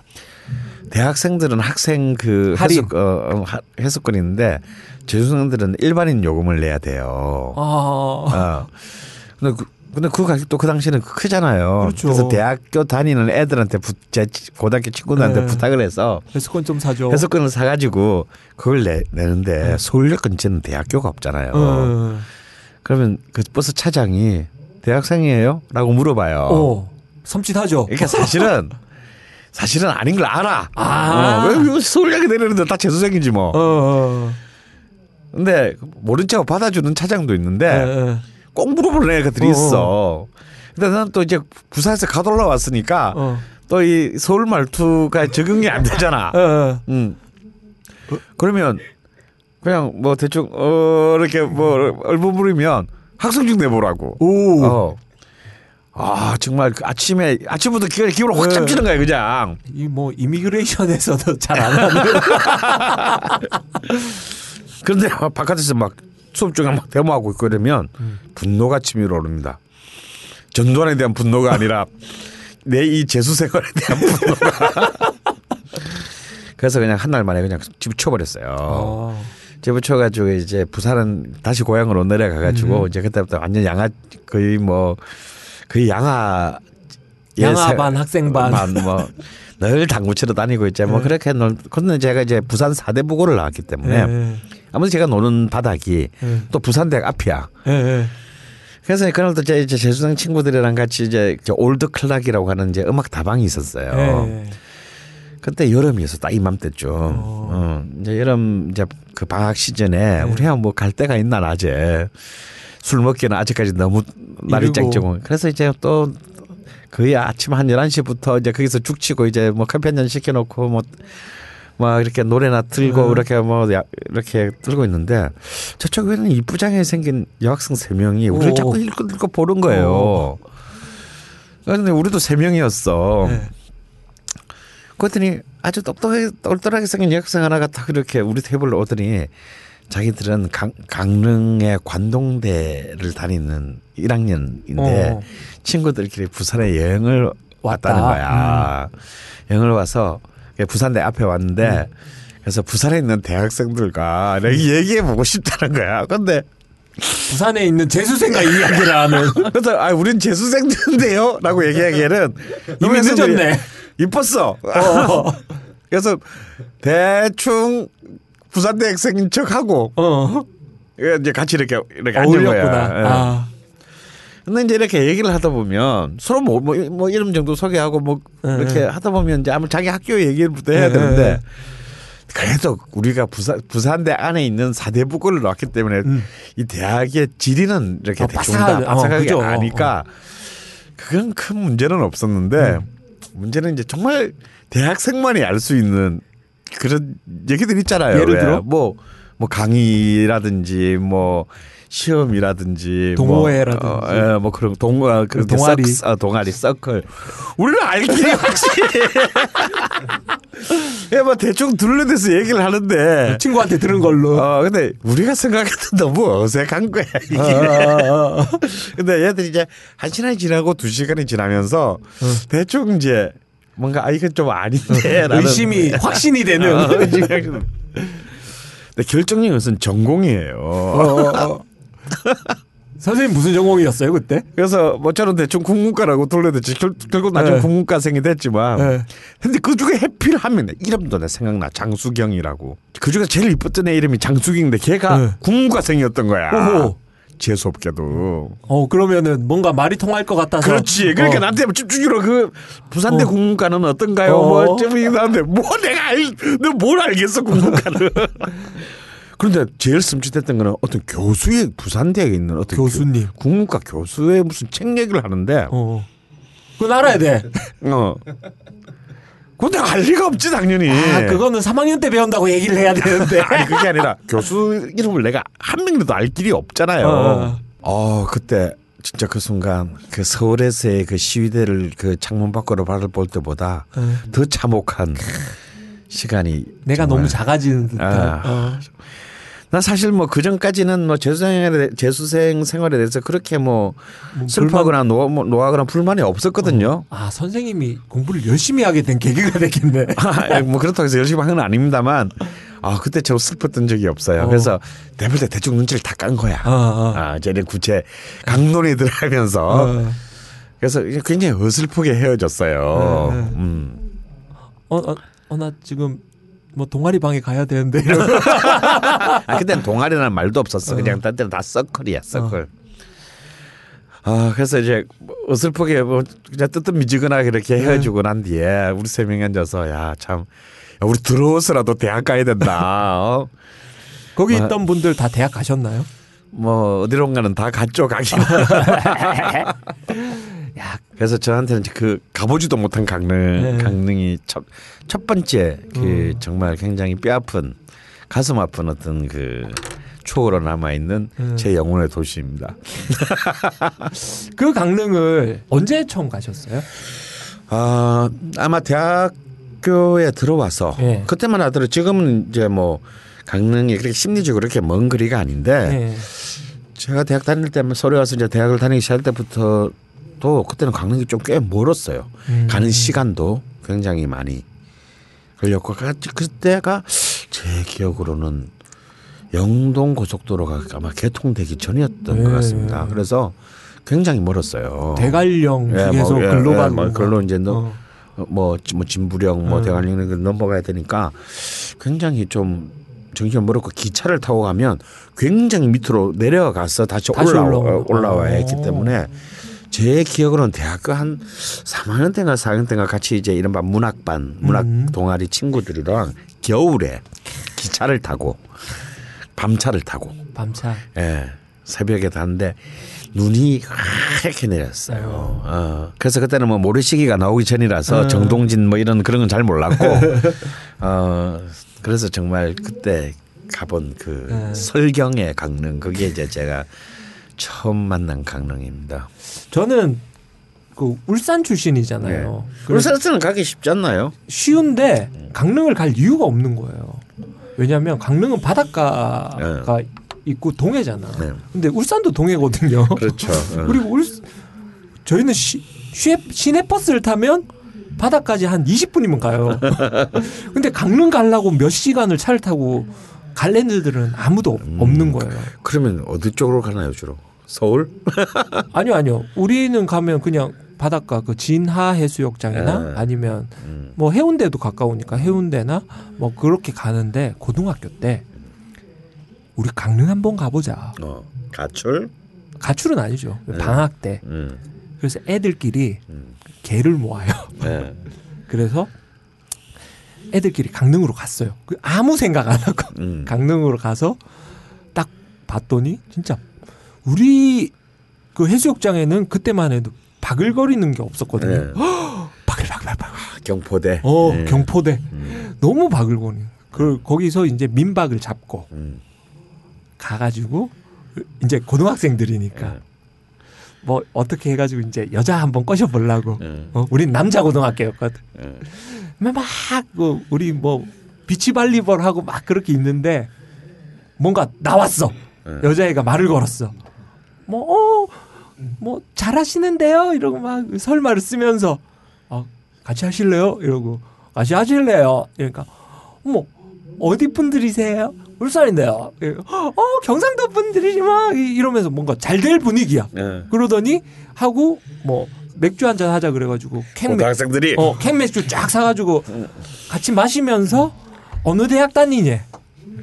대학생들은 학생 그 할인. 해석 어, 어, 하- 해석권이 있는데 재수생들은 일반인 요금을 내야 돼요. 아, 어. 근데 그, 근데 그 가격도 그 당시에는 크잖아요. 그렇죠. 래서 대학교 다니는 애들한테 부, 제 치- 고등학교 친구들한테 네. 부탁을 해서 해수권 좀 사줘. 해석권을 사가지고 그걸 내, 내는데 서울역 근처는 대학교가 없잖아요. 어. 그러면 그 버스 차장이 대학생이에요?라고 물어봐요. 어. 섬찟하죠. 그러니까 사실은 사실은 아닌 걸 알아. 아. 어, 왜 서울 가게 되는데 다 재수생이지 뭐. 어, 어. 근데 모른 척 받아주는 차장도 있는데 예, 예. 꼭 물어보는 애가들이 어, 있어. 근데 나는 또 이제 부산에서 가 올라왔으니까 어. 또이 서울 말투가 적응이 안 되잖아. 예, 예. 음. 그러면 그냥 뭐 대충 어 이렇게 뭐 얼버무리면 학생증 내보라고. 오. 어. 아 정말 그 아침에 아침부터 기가 기분을 확 네. 잡치는 거야 그냥. 이 뭐 이미그레이션에서도 잘 안 하는. [laughs] 그런데 바깥에서 막 수업 중에 막 데모하고 있고 그러면 분노가 치밀어 오릅니다. 전두환에 대한 분노가 아니라 [laughs] 내 이 재수 생활에 대한 분노가. [laughs] 그래서 그냥 한 날 만에 그냥 집쳐버렸어요. 어. 집어쳐가지고 이제 부산은 다시 고향으로 내려가가지고 이제 그때부터 완전 양아 거의 뭐 거의 양아 양아 반, 학생 반. 뭐늘 당구 치러 다니고 이제 뭐 네. 그렇게 놀. 근데 제가 이제 부산 사대 부고를 나왔기 때문에 예, 아무튼 제가 노는 바닥이 예. 또 부산대학 앞이야. 예, 예. 그래서 그날도 제 이제 재수생 친구들이랑 같이 이제 저 올드 클락이라고 하는 이제 음악 다방이 있었어요. 예. 그때 여름이어서 딱 이맘때죠. 어. 이제 여름 이제 그 방학 시즌에 우리야 뭐 갈 데가 있나 낮에 술 먹기는 아직까지 너무 날이. 짱짱고. 그래서 이제 또 거의 아침 한 11시부터 이제 거기서 죽치고 이제 뭐잔 시켜놓고 뭐 막 이렇게 노래나 틀고 음. 이렇게 뭐 야- 이렇게 들고 있는데 저쪽에는 이쁘장하게 생긴 여학생 세 명이 우리를 오. 자꾸 읽고 읽고 보는 거예요. 그런데 우리도 세 명이었어. 예. 그랬더니 아주 똑똑하게 똘똘하게 생긴 여학생 하나가 딱 이렇게 우리 테이블로 오더니 자기들은 강, 강릉의 관동대를 다니는 1학년인데 어. 친구들끼리 부산에 여행을 왔다는 왔다. 거야. 여행을 와서 부산대 앞에 왔는데 그래서 부산에 있는 대학생들과 내가 얘기해 보고 싶다는 거야. 근데 부산에 있는 재수생과 이야기를 하는. [laughs] 그래서 아 우린 재수생들인데요 라고 얘기하기에는 [laughs] 이미 늦었네. 이뻤어. [laughs] 그래서 대충 부산대 학생인 척하고 어. 이제 같이 이렇게 이렇게 앉은. 거야. 예. 아. 근데 이제 이렇게 얘기를 하다 보면 서로 뭐, 뭐, 뭐 이름 정도 소개하고 뭐 예, 이렇게 예. 하다 보면 이제 아무 자기 학교 얘기부터 해야 예, 되는데 예. 그래도 우리가 부산 부산대 안에 있는 사대부고를 나왔기 때문에 이 대학의 지리는 이렇게 어, 대충 다 바삭하게, 어, 바삭하게. 아니까 그건 큰 문제는 없었는데 문제는 이제 정말 대학생만이 알 수 있는 그런 얘기들 있잖아요. 예를 왜? 들어? 뭐, 뭐 강의라든지 뭐 시험이라든지 동호회라든지. 뭐, 어, 예, 뭐 그런 동아 그 동아리. 서, 어, 동아리 서클 우리는 알기리 확실히 [laughs] [laughs] 예, 뭐 대충 둘러대서 얘기를 하는데 친구한테 들은 걸로. 어 근데 우리가 생각해도 너무 어색한 거야 이게. 어, 어, 어. 근데 얘들이 이제 한 시간이 지나고 두 시간이 지나면서 대충 이제 뭔가 아 이건 좀 아닌데 라는 [laughs] 의심이 확신이 되는. 어. 근데 결정적인 것은 전공이에요. 어, 어, 어. [laughs] 선생님 무슨 전공이었어요 그때? 그래서 뭐 저는 대충 국문과라고 돌려댔지 결, 결국 나중에 네. 국문과생이 됐지만 네. 근데 그 중에 해필 하면 이름도 내 생각나 장수경이라고 그 중에 제일 이뻤던 애 이름이 장수경인데 걔가 네. 국문과생이었던 거야 오호. 재수없게도 어 그러면은 뭔가 말이 통할 것 같아서. 그렇지 그러니까 어. 나한테 집중적으로 그 부산대 어. 국문과는 어떤가요 어. 뭐 어쩌면 나한테 뭐 내가 알, 너뭘 알겠어 국문과는 [laughs] 그런데 제일 슴짓했던 거는 어떤 교수의 부산대에 있는 어떤 교수님. 교- 국문과 교수의 무슨 책 얘기를 하는데 어. 그건 알아야 돼. [laughs] 어. 근데 알 리가 없지 당연히. 아 그거는 3학년 때 배운다고 얘기를 해야 되는데. [laughs] 아니 그게 아니라 교수 이름을 내가 한 명이라도 알 길이 없잖아요. 어. 어, 그때 진짜 그 순간 그 서울에서의 그 시위대를 그 창문 밖으로 바라볼 볼 때보다 어. 더 참혹한 시간이 내가. 너무 작아지는 듯한. 아. 어. 나 사실 뭐 그 전까지는 뭐 재수생 재수생 생활에 대해서 그렇게 뭐 슬퍼하거나 노, 뭐 노하거나 불만이 없었거든요. 아 선생님이 공부를 열심히 하게 된 계기가 됐겠네. [laughs] 아, 뭐 그렇다고 해서 열심히 한 건 아닙니다만 아 그때 저 슬펐던 적이 없어요. 어. 그래서 내볼 때 대충 눈치를 다 깐 거야. 어, 어. 아 쟤네 구체 강론이 들어가면서 어. 그래서 굉장히 어슬프게 헤어졌어요. 네, 네. 음. 어, 어, 어, 나 지금 뭐 동아리 방에 가야 되는데. [laughs] 아 그때는 동아리라는 말도 없었어. 그냥 딴 데는 다 서클이야 서클. 아 그래서 이제 뭐 어설프게 뭐 그냥 뜨뜻 미지근하게 이렇게 헤어지고 난 뒤에 우리 세 명이 앉아서 야참 우리 들어오서라도 대학 가야 된다. 어? 거기 뭐, 있던 분들 다 대학 가셨나요? 뭐 어디론가는 다 갔죠 가긴. [laughs] 야, 그래서 저한테는 그 가보지도 못한 강릉 네. 강릉이 첫, 첫 번째 그 음. 정말 굉장히 뼈 아픈 가슴 아픈 어떤 그 추억으로 남아 있는 음. 제 영혼의 도시입니다. [laughs] 그 강릉을 언제 처음 가셨어요? 아 아마 대학교에 들어와서 예. 그때만 하더라도 지금은 이제 뭐 강릉이 그렇게 심리적으로 그렇게 먼 거리가 아닌데 네. 제가 대학 다닐 때면 서울에 와서 이제 대학을 다니기 시작할 때부터 도 그때는 강릉이 좀 꽤 멀었어요. 음. 가는 시간도 굉장히 많이 걸렸고 그- 그때가 제 기억으로는 영동 고속도로가 아마 개통되기 전이었던 네. 것 같습니다. 그래서 굉장히 멀었어요. 대관령 예, 휴게소 뭐, 예, 글로 예, 뭐 글로 이제 너, 어. 어, 뭐, 뭐 진부령 뭐 음. 대관령 넘어가야 되니까 굉장히 좀 정신이 멀었고 기차를 타고 가면 굉장히 밑으로 내려가서 다시, 다시 올라와. 올라와야 어. 했기 때문에 제 기억으로는 대학교 한 3학년 때인가 4학년 때인가 같이 이제 이른바 문학반 문학 음. 동아리 친구들이랑 겨울에 기차를 타고 밤차를 타고 밤차. 예, 새벽에 갔는데 눈이 하얗게 내렸어요. 어, 그래서 그때는 뭐 모래시계가 나오기 전이라서 음. 정동진 뭐 이런 그런 건 잘 몰랐고, [laughs] 어, 그래서 정말 그때 가본 그 음. 설경의 강릉 그게 이제 제가 처음 만난 강릉입니다. 저는 그 울산 출신이잖아요. 그래서 울산에서는 가기 쉽지 않나요? 쉬운데 강릉을 갈 이유가 없는 거예요. 왜냐하면 강릉은 바닷가가 있고 동해잖아. 네. 근데 울산도 동해거든요. [laughs] 그렇죠. 어. 그리고 울 저희는 시, 시내, 시내 버스를 타면 바다까지 한 20분이면 가요. [laughs] 근데 강릉 가려고 몇 시간을 차를 타고 갈 애들은 아무도 없- 음. 없는 거예요. 그러면 어디 쪽으로 가나요 주로? 서울? [laughs] 아니요, 아니요. 우리는 가면 그냥 바닷가 그 진하 해수욕장이나 네. 아니면 음. 뭐 해운대도 가까우니까 해운대나 뭐 그렇게 가는데 고등학교 때 우리 강릉 한번 가보자. 어, 가출? 가출은 아니죠. 네. 방학 때. 음, 그래서 애들끼리 음. 개를 모아요. 네. [laughs] 그래서 애들끼리 강릉으로 갔어요. 그 아무 생각 안 하고 음. 강릉으로 가서 딱 봤더니 진짜 우리 그 해수욕장에는 그때만 해도 바글거리는 게 없었거든요. 네. 바글바글바글. 경포대. 어 네. 경포대 음. 너무 바글거리는. 그 거기서 이제 민박을 잡고 음. 가가지고 이제 고등학생들이니까 네. 뭐 어떻게 해가지고 이제 여자 한번 꼬셔 보려고. 네. 어, 우린 남자 고등학교였거든. 네. 막그 우리 뭐 비치 발리볼 하고 막 그렇게 있는데 뭔가 나왔어. 네. 여자애가 말을 걸었어. 뭐, 어, 뭐, 잘하시는데요? 이러고 막 설마를 쓰면서, 아, 같이 하실래요? 이러고, 같이 하실래요? 이러니까, 어머, 어디 분들이세요? 울산인데요. 이러고, 어, 경상도 분들이지 마. 이- 이러면서 뭔가 잘 될 분위기야. 네. 그러더니 하고, 뭐, 맥주 한 잔 하자 그래가지고, 캔, 맥, 고등학생들이 어, 캔 맥주 쫙 사가지고 같이 마시면서 어느 대학 다니냐?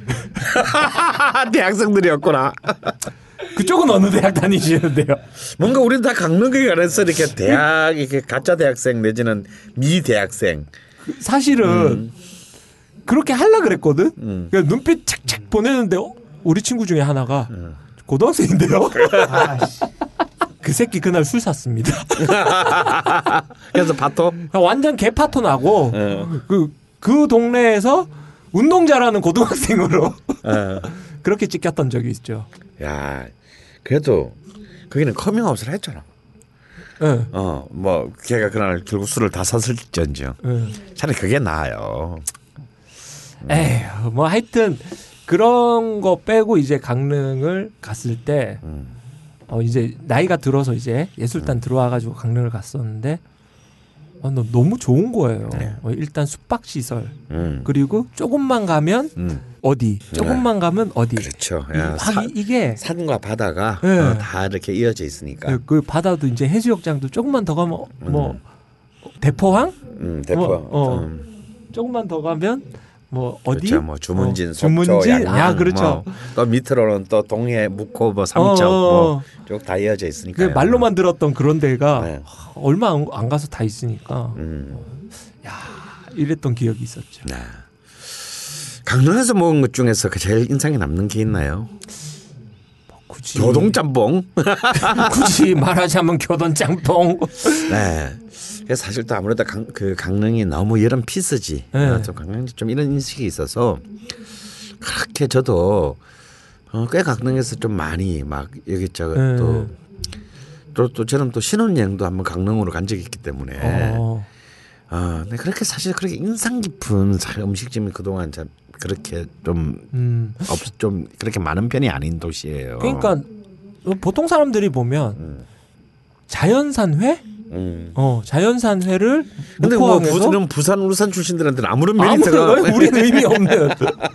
[laughs] 대학생들이었구나. [laughs] 그쪽은 어느 대학 다니시는데요? 뭔가 우리는 다 강릉에 관해서 이렇게 대학 이렇게 가짜 대학생 내지는 미 대학생. 사실은 그렇게 하려 그랬거든. 음. 그러니까 눈빛 착착 보내는데 어? 우리 친구 중에 하나가 고등학생인데요. [laughs] 그 새끼 그날 술 샀습니다. [laughs] 그래서 바토. 완전 개 파토 나고 어. 그, 그 동네에서 운동 잘하는 고등학생으로 어. [laughs] 그렇게 찍혔던 적이 있죠. 야, 그래도 거기는 커밍아웃을 했잖아. 예. 어, 뭐 걔가 그날 결국 술을 다 샀을지언정. 예. 차라리 그게 나아요. 에휴, 뭐 하여튼 그런 거 빼고 이제 강릉을 갔을 때 음. 어 이제 나이가 들어서 이제 예술단 들어와 가지고 강릉을 갔었는데 어, 너- 너무 좋은 거예요. 네. 어, 일단 숙박 시설 음. 그리고 조금만 가면 음. 어디, 조금만 가면 어디. 그렇죠. 이- 야, 아, 사- 이- 이게 산과 바다가 네. 어, 다 이렇게 이어져 있으니까. 그 바다도 이제 해수욕장도 조금만 더 가면 뭐 대포항 음, 대포. 뭐, 어. 음. 조금만 더 가면 뭐 어디 그렇죠. 뭐 주문진, 어, 속초, 주문진 양양, 아 그렇죠. 뭐, 또 밑으로는 또 동해, 묵호, 뭐 어, 삼척 어. 뭐쭉 다 이어져 그 있으니까. 말로만 들었던 그런 데가 네. 하, 얼마 안, 안 가서 다 있으니까 음. 이랬던 기억이 있었죠. 네. 강릉에서 먹은 것 중에서 그 제일 인상이 남는 게 있나요? 굳이 교동 짬뽕. [laughs] 굳이 말하자면 교돈 짬뽕. 네. 그래서 사실 또 아무래도 강, 그 강릉이 너무 여름 피스지. 네. 어, 좀 강릉이 좀 이런 인식이 있어서 그렇게 저도 어, 꽤 강릉에서 좀 많이 막 여기저기 네. 또. 또, 또 저는 또 신혼여행도 한번 강릉으로 간 적이 있기 때문에 어. 아, 근데 그렇게 사실 그렇게 인상 깊은 사- 음식점이 그동안 참 그렇게 좀 음. 없, 좀 그렇게 많은 편이 아닌 도시예요. 그러니까 보통 사람들이 보면 음. 자연산 회? 음. 어, 자연산 회를 근데 뭐 부산, 부산, 울산 출신들한테는 아무런 아무런 메리트가 [laughs] 우리는 의미 없는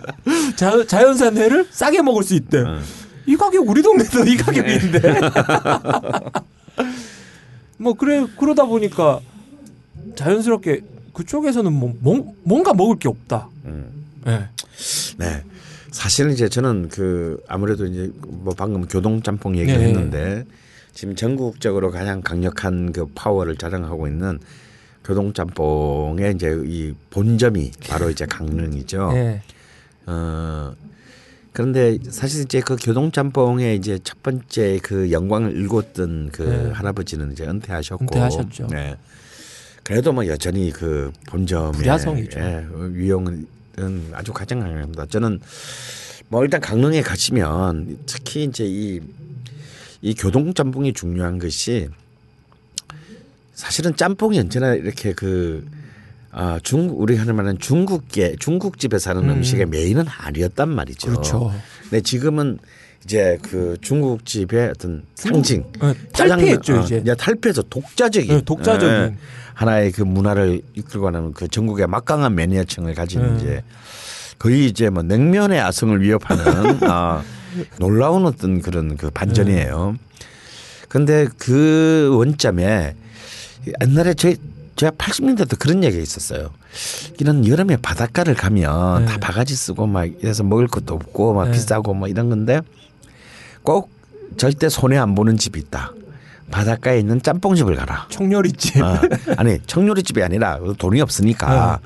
[laughs] 자, 자연산 회를 싸게 먹을 수 있대. 음. 이 가격 우리 동네도 이 가격인데. [laughs] 뭐 그래 그러다 보니까 자연스럽게 그쪽에서는 뭐, 뭔- 뭔가 먹을 게 없다. 음. 예. 네. 사실은 이제 저는 그 아무래도 이제 뭐 방금 교동 짬뽕 네. 얘기를 했는데 지금 전국적으로 가장 강력한 그 파워를 자랑하고 있는 교동 짬뽕의 이제 이 본점이 바로 이제 강릉이죠. 예. 어 그런데 사실 이제 그 교동 짬뽕의 이제 첫 번째 그 영광을 일궜던 그 네. 할아버지는 이제 은퇴하셨고 은퇴하셨죠. 네. 그래도 뭐 여전히 그 본점의. 예, 위용은 아주 가장 강합니다. 저는 뭐 일단 강릉에 가시면 특히 이제 이, 이 교동 짬뽕이 중요한 것이 사실은 짬뽕이 언제나 이렇게 그 아, 중국 우리 하는 말은 중국계 중국집에서 하는 음. 음. 식의 메인은 아니었단 말이죠. 그렇죠. 근데 지금은 이제 그 중국집의 어떤 상징 예, 짜장면, 탈피했죠 어, 이제. 탈피해서 독자적인 네, 독자적인. 예, 하나의 그 문화를 이끌고 가는 그 전국의 막강한 매니아층을 가진 네. 이제 거의 이제 뭐 냉면의 아성을 위협하는 [laughs] 아, 놀라운 어떤 그런 그 반전이에요. 근데 그 원점에 옛날에 저희 제가 80년대도 그런 얘기가 있었어요. 이런 여름에 바닷가를 가면 네. 다 바가지 쓰고 막 이래서 먹을 것도 없고 막 네. 비싸고 뭐 이런 건데 꼭 절대 손해 안 보는 집이 있다. 바닷가에 있는 짬뽕집을 가라. 청렬이집. 아, 아니 청요리집이 아니라 돈이 없으니까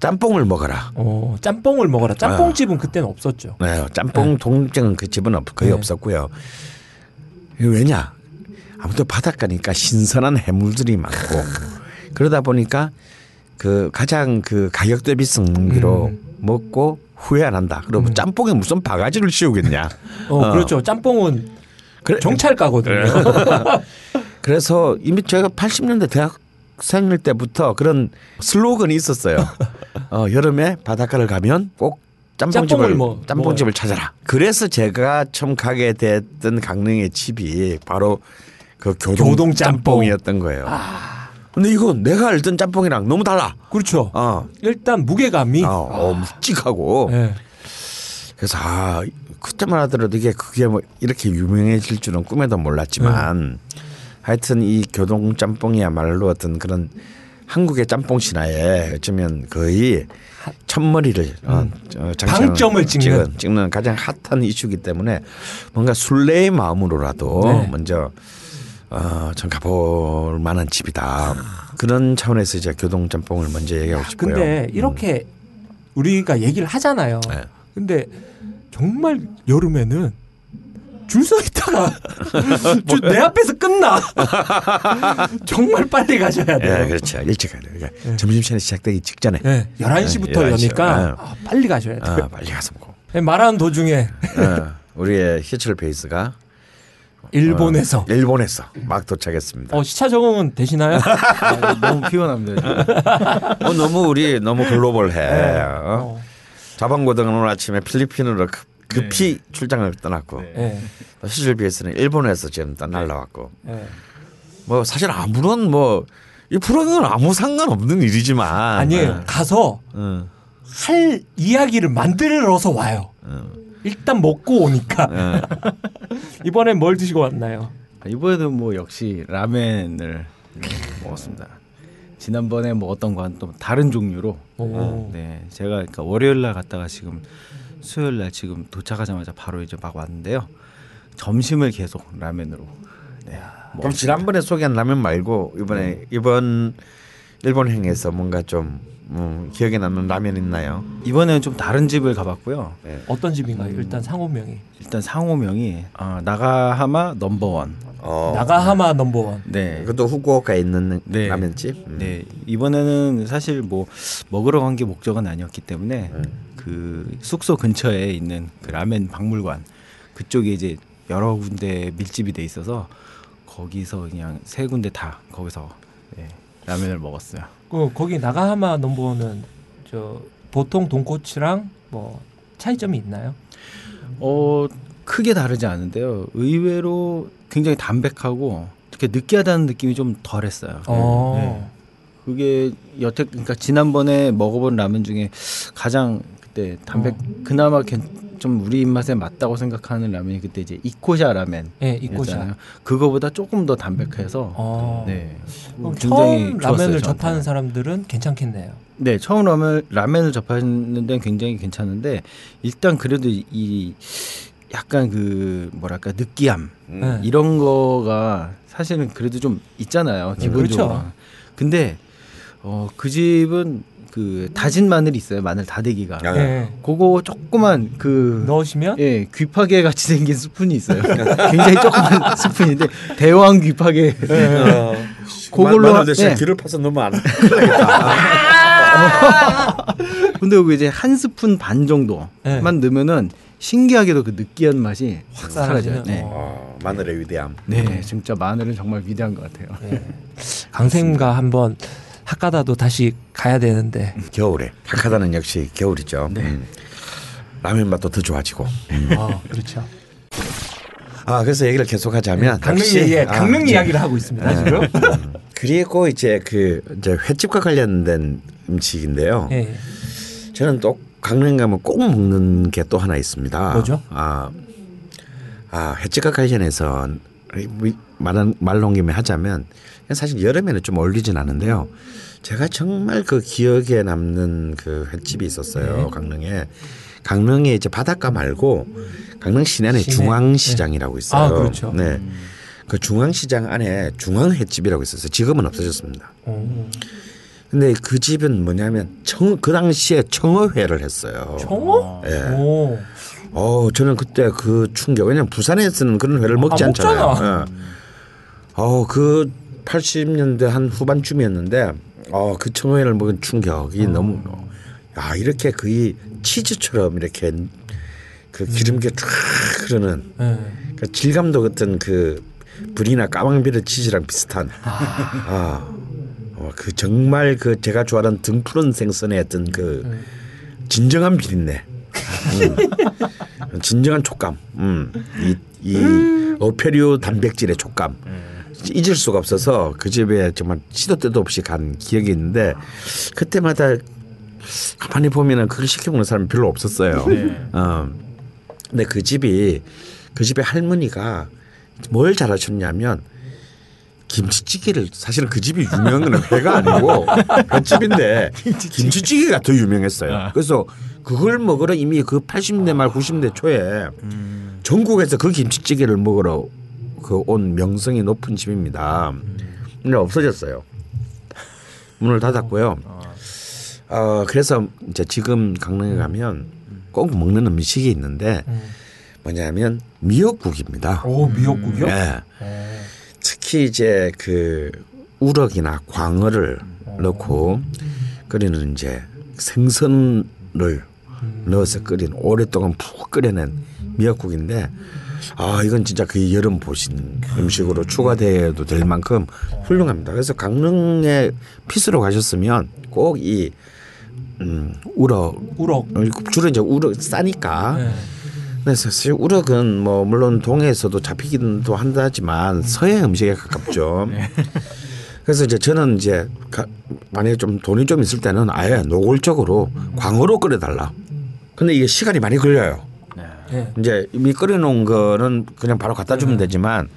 짬뽕을 먹어라. 어, 짬뽕을 먹어라. 짬뽕집은 그때는 없었죠. 네, 짬뽕 동정은 그 집은 없, 거의 네. 없었고요. 왜냐? 아무튼 바닷가니까 신선한 해물들이 많고 [laughs] 그러다 보니까 그 가장 그 가격 대비 성비로 음. 먹고 후회 안 한다. 그러면 짬뽕에 무슨 바가지를 씌우겠냐? 어, 어. 그렇죠. 짬뽕은 그래, 정찰가거든요. [laughs] 그래서 이미 제가 80년대 대학 생일 때부터 그런 슬로건이 있었어요. [laughs] 어, 여름에 바닷가를 가면 꼭 짬뽕집을 뭐- 짬뽕집을 찾아라. 그래서 제가 처음 가게 됐던 강릉의 집이 바로 그 교동, 짬뽕. 짬뽕이었던 거예요. 근데 이거 내가 알던 짬뽕이랑 너무 달라. 그렇죠. 어, 일단 무게감이. 어, 어 묵직하고 예. 그래서 아 그때만 하더라도 이게 그게 뭐 이렇게 유명해질 줄은 꿈에도 몰랐지만 하여튼 이 교동 짬뽕이야말로 어떤 그런 한국의 짬뽕 신화에 어쩌면 거의 첫머리를 어, 어, 장착- 방점을 찍는. 찍는 가장 핫한 이슈이기 때문에 뭔가 순례의 마음으로라도 네. 먼저 어, 전 가볼 만한 집이다 그런 차원에서 이제 교동 짬뽕을 먼저 얘기하고 싶고요. 근데 이렇게 우리가 얘기를 하잖아요. 네. 근데 정말 여름에는 줄 서 있다가 [laughs] 줄- 내 앞에서 끝나. [laughs] 정말 빨리 가셔야 돼요. 예, 그렇죠. 일찍 가야 돼요. 그러니까 점심시간이 시작되기 직전에 예, 11시부터 예, 여니까 11시. 아, 빨리 가셔야 돼요. 아, 빨리 가서 먹고. 예, 말하는 도중에 어, 우리의 희철 베이스가 [laughs] 일본에서 어, 일본에서 막 도착했습니다. 어, 시차 적응은 되시나요? 아, 너무 피곤합니다. 어, 너무 우리 너무 글로벌해. 어? 어, 자방고등은 오늘 아침에 필리핀으로 급, 급히 출장을 떠났고 네. 예, 희철 베이스는 일본에서 지금 또 날라왔고 예. 뭐 사실 아무런 뭐 이 프로그램은 아무 상관없는 일이지만 아니에요. 가서 응, 할 이야기를 만들어서 와요. 응, 일단 먹고 오니까 응. [laughs] 이번엔 뭘 드시고 왔나요? 이번에도 뭐 역시 라멘을 먹었습니다. 지난번에 먹었던 거와는 또 다른 종류로 오. 네 제가 그러니까 월요일 날 갔다가 지금 수요일 날 지금 도착하자마자 바로 이제 막 왔는데요. 점심을 계속 라면으로. 네. 그럼 지난번에 소개한 라면 말고 이번에 이번 일본 행에서 뭔가 좀 음, 기억에 남는 라면 있나요? 이번에는 좀 다른 집을 가봤고요. 어떤 집인가요? 일단 상호명이 일단 상호명이 아, 나가하마 넘버원. 어, 나가하마 넘버원. 네. 그것도 후쿠오카에 있는 네. 라면집. 음. 네 이번에는 사실 뭐 먹으러 간 게 목적은 아니었기 때문에 음. 그 숙소 근처에 있는 그 라멘 박물관 그쪽에 이제 여러 군데 밀집이 돼 있어서 거기서 그냥 세 군데 다 거기서 네, 라면을 먹었어요. 그 거기 나가하마 넘버원은 저 보통 돈코츠랑 뭐 차이점이 있나요? 어 크게 다르지 않은데요. 의외로 굉장히 담백하고 이렇게 느끼하다는 느낌이 좀 덜했어요. 어. 네. 그게 여태 그러니까 지난번에 먹어본 라면 중에 가장 그때 담백 그나마 괜- 좀 우리 입맛에 맞다고 생각하는 라면이 그때 이제 이코샤 라멘. 예, 이코샤. 였잖아요. 그거보다 조금 더 담백해서 어. 네. 그럼 굉장히 처음 좋았어요, 라면을 저한테는. 접하는 사람들은 괜찮겠네요. 네, 처음 라면 라면을 접하는 데는 굉장히 괜찮은데 일단 그래도 이 약간 그 뭐랄까 느끼함 네. 이런 거가 사실은 그래도 좀 있잖아요 기본적으로. 그렇죠. 근데 어 그 집은 그 다진 마늘이 있어요 마늘 다대기가. 아, 예. 그거 조그만 그 넣으시면 예, 귀파개 같이 생긴 스푼이 있어요. [laughs] 굉장히 조그만 스푼인데 대왕 귀파개. 어, 그걸로 마늘 하- 대신 네. 기를 파서 넣으면 안 근데 그거 이제 한 스푼 반 정도만 네. 넣으면은 신기하게도 그 느끼한 맛이 확 사라져요. 네. 어. 어, 마늘의 위대함. 네, 진짜 마늘은 정말 위대한 것 같아요. 예. 강생과 한번 학가다도 다시 가야 되는데 겨울에 하카다는 역시 겨울이죠. 네. 음. 라면 맛도 더 좋아지고. 어, 그렇죠. 아 그래서 얘기를 계속하자면 강릉 역시, 얘기 아, 강릉 이제, 이야기를 하고 있습니다 지금. 음, 그리고 이제 그 이제 횟집과 관련된 음식인데요. 예. 저는 또 강릉 가면 꼭 먹는 게 또 하나 있습니다. 뭐죠? 아, 아 횟집과 관련해서 위- 말한 말 옮김에 하자면 사실 여름에는 좀 어울리진 않은데요. 제가 정말 그 기억에 남는 그 횟집이 있었어요. 네. 강릉에 강릉에 이제 바닷가 말고 강릉 시내. 중앙시장이라고 있어요. 아, 그렇죠. 네. 그 중앙시장 안에 중앙횟집이라고 있었어요. 지금은 없어졌습니다. 오. 근데 그 집은 뭐냐면 청, 그 당시에 청어회를 했어요. 청어? 예. 오. 어, 저는 그때 그 충격. 왜냐면 부산에서는 그런 회를 먹지 아, 않잖아요. 예. 어, 그 80년대 한 후반쯤이었는데 어, 그 청어회를 먹은 충격이 음. 너무 야, 이렇게 거의 치즈처럼 이렇게 그 기름기 쫙 흐르는 예. 그 질감도 어떤 그 불이나 까망비르 치즈랑 비슷한. 아, 어, 그 정말 그 제가 좋아하는 등푸른 생선의 어떤 그 진정한 비린내, 음. [laughs] 진정한 촉감, 음. 이, 이 어패류 단백질의 촉감 잊을 수가 없어서 그 집에 정말 시도 때도 없이 간 기억이 있는데 그때마다 가만히 보면은 그걸 시켜 먹는 사람이 별로 없었어요. 어. 근데 그 집이 그 집의 할머니가 뭘 잘하셨냐면 김치찌개를 사실은 그 집이 유명한 건 회가 아니고 횟집인데 김치찌개가 더 유명했어요. 그래서 그걸 먹으러 이미 그 80대 말 90대 초에 전국에서 그 김치찌개를 먹으러 그 온 명성이 높은 집입니다. 근데 없어졌어요. 문을 닫았고요. 어 그래서 이제 지금 강릉에 가면 꼭 먹는 음식이 있는데 음. 뭐냐면 미역국입니다. 오 미역국이요? 예. 오. 특히 이제 그 우럭이나 광어를 넣고 끓이는 이제 생선을 넣어서 끓인 오랫동안 푹 끓여낸 미역국인데 아 이건 진짜 그 여름 보신 음식으로 추가돼도 될 만큼 훌륭합니다. 그래서 강릉에 피스로 가셨으면 꼭이 음, 우럭 우럭. 주로 이제 우럭 싸니까 네. 그래서 사실 우럭은 뭐 물론 동해에서도 잡히기도 한다지만 서해 음식에 가깝죠. [laughs] 그래서 이제 저는 이제 가- 만약에 좀 돈이 좀 있을 때는 아예 노골적으로 광어로 끓여달라. 근데 이게 시간이 많이 걸려요. 예. 이제 이미 끓여놓은 거는 그냥 바로 갖다 주면 되지만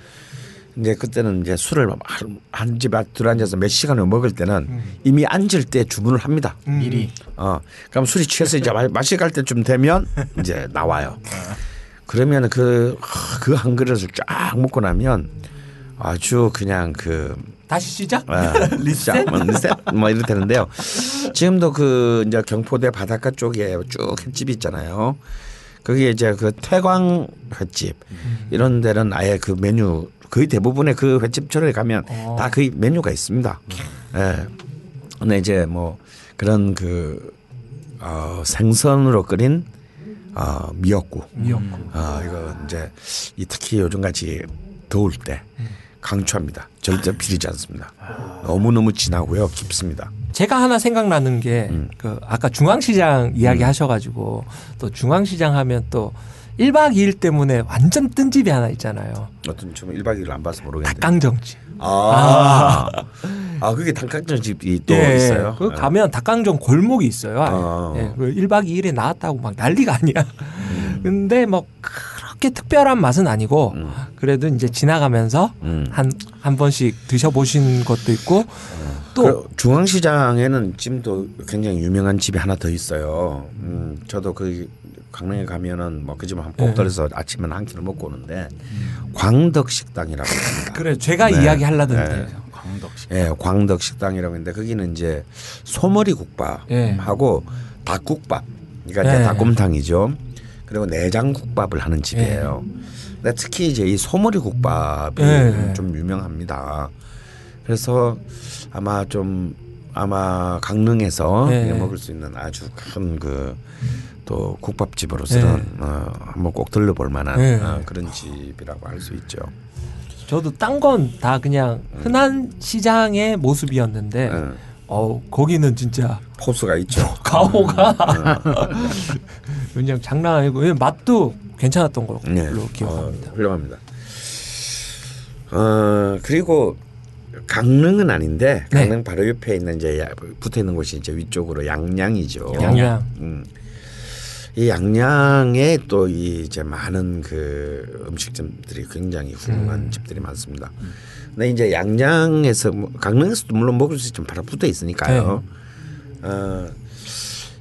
이제 그때는 이제 술을 한- 한 집에 들어앉아서 몇 시간을 먹을 때는 이미 앉을 때 주문을 합니다. 미리 어, 그럼 술이 취해서 이제 마- 마시 갈 때쯤 되면 이제 나와요. 그러면 그 그 한 그릇을 쫙 먹고 나면 아주 그냥 그 다시 시작. 아, [laughs] 리셋? 자, 뭐, 리셋 뭐 이럴 테는데요. 지금도 그 이제 경포대 바닷가 쪽에 쭉 횟집이 있잖아요. 거기에 이제 그 태광 횟집 이런 데는 아예 그 메뉴 거의 대부분의 그 횟집처럼 가면 어. 다그 메뉴가 있습니다. 예. 근데 이제 뭐 그런 그 어, 생선으로 끓인 어, 미역국. 미역국. 아 이거 이제 이 특히 요즘 같이 더울 때 강추합니다. 절대 비리지 않습니다. 너무 너무 진하고요, 깊습니다. 제가 하나 생각나는 게 그 아까 중앙시장 이야기 하셔가지고 또 중앙시장 하면 또 1박 2일 때문에 완전 뜬 집이 하나 있잖아요. 어떤 좀 1박 2일 안 봐서 모르겠는데. 닭강정집. 아, 아 그게 닭강정 집이 또 예, 있어요. 그 가면 닭강정 골목이 있어요. 아. 예, 그 1박 2일에 나왔다고 막 난리가 아니야. 음. 근데 뭐 그렇게 특별한 맛은 아니고 그래도 이제 지나가면서 음. 한 한 번씩 드셔보신 것도 있고 또그 중앙시장에는 지금도 굉장히 유명한 집이 하나 더 있어요. 음, 저도 그 강릉에 가면은 뭐 그집 한꼭 네. 들어서 아침에 한 끼를 먹고 오는데 광덕 식당이라고 [laughs] 있습니다. 그래 제가 네. 이야기 하려던데 네. 광덕식 예, 광덕 식당이라고 있는데 거기는 이제 소머리 국밥하고 닭국밥, 그러니까 이제 네. 닭곰탕이죠. 그리고 내장 국밥을 하는 집이에요. 근데 특히 이제 이 소머리 국밥이 네. 좀 유명합니다. 그래서 아마 좀 아마 강릉에서 네. 먹을 수 있는 아주 큰 그 또 국밥집으로서는 네. 어, 한번 꼭 들러볼 만한 네. 어, 그런 집이라고 할 수 있죠. 저도 딴 건 다 그냥 흔한 시장의 모습이었는데 네. 어 거기는 진짜 포스가 있죠. [laughs] 가오가 [laughs] 그냥 장난 아니고 예, 맛도 괜찮았던 걸로 네. 기억합니다. 어, 훌륭합니다. 어 그리고 강릉은 아닌데 네. 강릉 바로 옆에 있는 이제 야- 붙어 있는 곳이 이제 위쪽으로 양양이죠. 양양. 음. 이 양양에 또 이 이제 많은 그 음식점들이 굉장히 훌륭한 음. 집들이 많습니다. 근데 이제 양양에서 뭐 강릉에서도 물론 먹을 수 있지만 바로 붙어 있으니까요. 네. 어,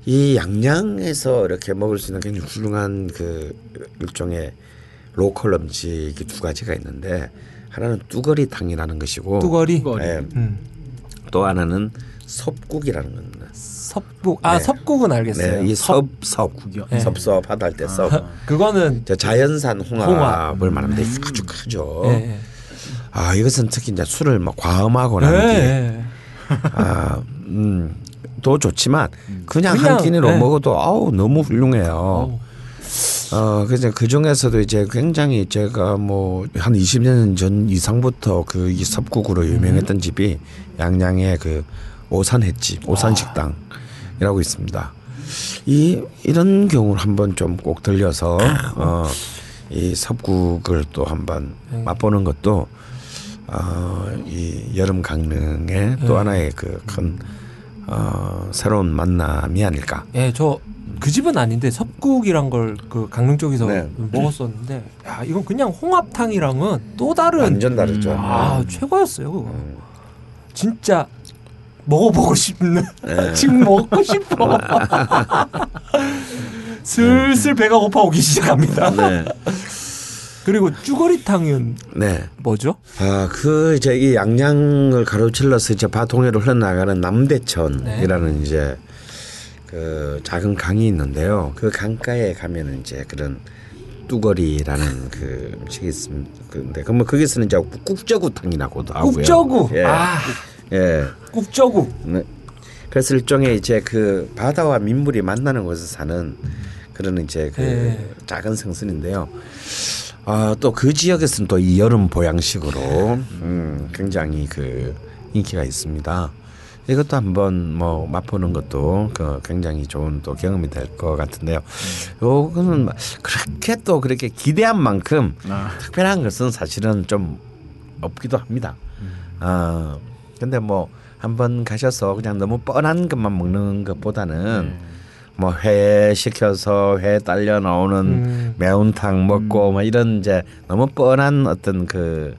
이 양양에서 이렇게 먹을 수 있는 굉장히 훌륭한 그 일종의 로컬 음식이 두 가지가 있는데 하나는 뚜거리 탕이라는 것이고 뚜거리, 예, 음. 또 하나는 섭국이라는 겁니다. 섭국, 아 네. 섭국은 알겠어요. 네, 이 섭섭 네. 섭섭 하다 할 때 섭. [laughs] 그거는 저 자연산 홍합을 홍합. 말하는데 아주 크죠. 예, 아 이것은 특히 이제 술을 막 과음하고 예. 나는 게 예. [laughs] 아, 음, 또 좋지만 그냥, 그냥, 한 끼니로 네. 먹어도 아우 너무 훌륭해요. 어우. 어, 그래서 그 중에서도 이제 굉장히 제가 뭐 한 20년 전 이상부터 그이 섭국으로 유명했던 집이 양양의 그 오산 횟집, 오산 식당이라고 있습니다. 이 이런 경우를 한번 좀 꼭 들려서 어, 이 섭국을 또 한번 맛보는 것도 어, 이 여름 강릉의 또 하나의 그 큰 어, 새로운 만남이 아닐까. 예, 저 그 집은 아닌데 섭국이란 걸 그 강릉 쪽에서 네. 먹었었는데 야 이건 그냥 홍합탕이랑은 또 다른 완전 다르죠. 아 최고였어요 그거 음. 진짜 먹어보고 싶네 네. [laughs] 지금 먹고 싶어 [laughs] 슬슬 배가 고파오기 시작합니다 네. [laughs] 그리고 쭈거리탕은 네. 뭐죠? 아, 그 이제 이 양양을 가로질러서 이제 바통해로 흘러나가는 남대천이라는 이제 그 작은 강이 있는데요. 그 강가에 가면은 이제 그런 뚜거리라는 그 음식이 있습니다. 근데 그러면 거기서는 이제 국저구탕이라고도 하고요. 국저구 예. 아 예. 국저구 네. 그래서 일종의 이제 그 바다와 민물이 만나는 곳에서 사는 그런 이제 그 네. 작은 생선인데요. 아, 또 그 지역에서는 또 이 여름 보양식으로 음, 굉장히 그 인기가 있습니다. 이것도 한번 뭐 맛보는 것도 그 굉장히 좋은 또 경험이 될 것 같은데요. 요거는 막 그렇게 또 그렇게 기대한 만큼 아. 특별한 것은 사실은 좀 없기도 합니다. 아 근데 뭐 한번 가셔서 그냥 너무 뻔한 것만 먹는 것보다는 뭐회 시켜서 회 딸려 나오는 음. 매운탕 먹고 뭐 이런 이제 너무 뻔한 어떤 그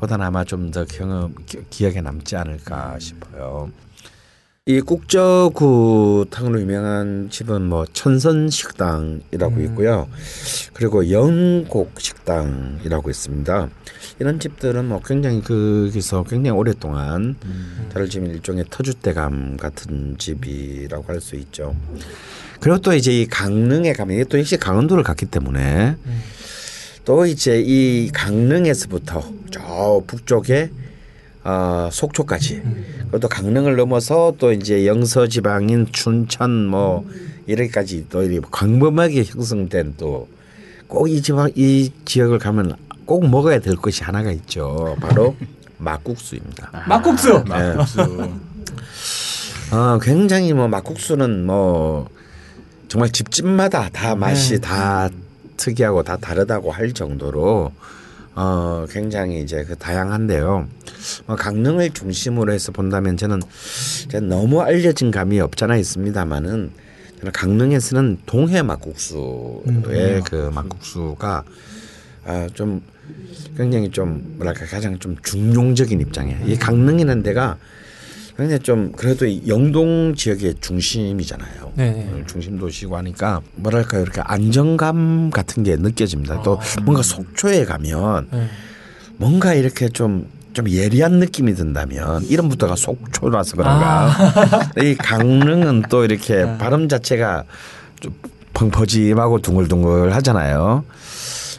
보다는 아마 좀 더 경험 기, 기억에 남지 않을까 싶어요. 이 국저구 탕으로 유명한 집은 뭐 천선 식당이라고 있고요. 그리고 영곡 식당이라고 있습니다. 이런 집들은 뭐 굉장히 거기서 굉장히 오랫동안 저를 지금 일종의 터줏대감 같은 집이라고 할 수 있죠. 그리고 또 이제 이 강릉에 가면 이게 또 역시 강원도를 갔기 때문에 또 이제 이 강릉에서부터 저 북쪽에 어, 속초까지 그것도 강릉을 넘어서 또 이제 영서 지방인 춘천 뭐 이렇게까지 또 이렇게 광범하게 형성된 또 꼭 이 지방 이 지역을 가면 꼭 먹어야 될 것이 하나가 있죠. 바로 [laughs] 막국수입니다. 막국수. 막국수. 어, 굉장히 뭐 막국수는 뭐 정말 집집마다 다 맛이 다 특이하고 다 다르다고 할 정도로 어 굉장히 이제 그 다양한데요. 어, 강릉을 중심으로 해서 본다면 저는 이제 너무 알려진 감이 없잖아 있습니다만은 저는 강릉에서는 동해 막국수의 그 막국수가 아, 좀 굉장히 좀 뭐랄까 가장 좀 중용적인 입장이에요. 이 강릉이라는 데가 굉장히 좀 그래도 이 영동 지역의 중심이잖아요. 네. 어, 중심 도시고 하니까 뭐랄까 이렇게 안정감 같은 게 느껴집니다. 또 뭔가 속초에 가면 네. 뭔가 이렇게 좀좀 예리한 느낌이 든다면 이름부터가 속초라서 그런가. [laughs] 이 강릉은 또 이렇게 발음 자체가 좀 펑퍼짐하고 둥글둥글 하잖아요.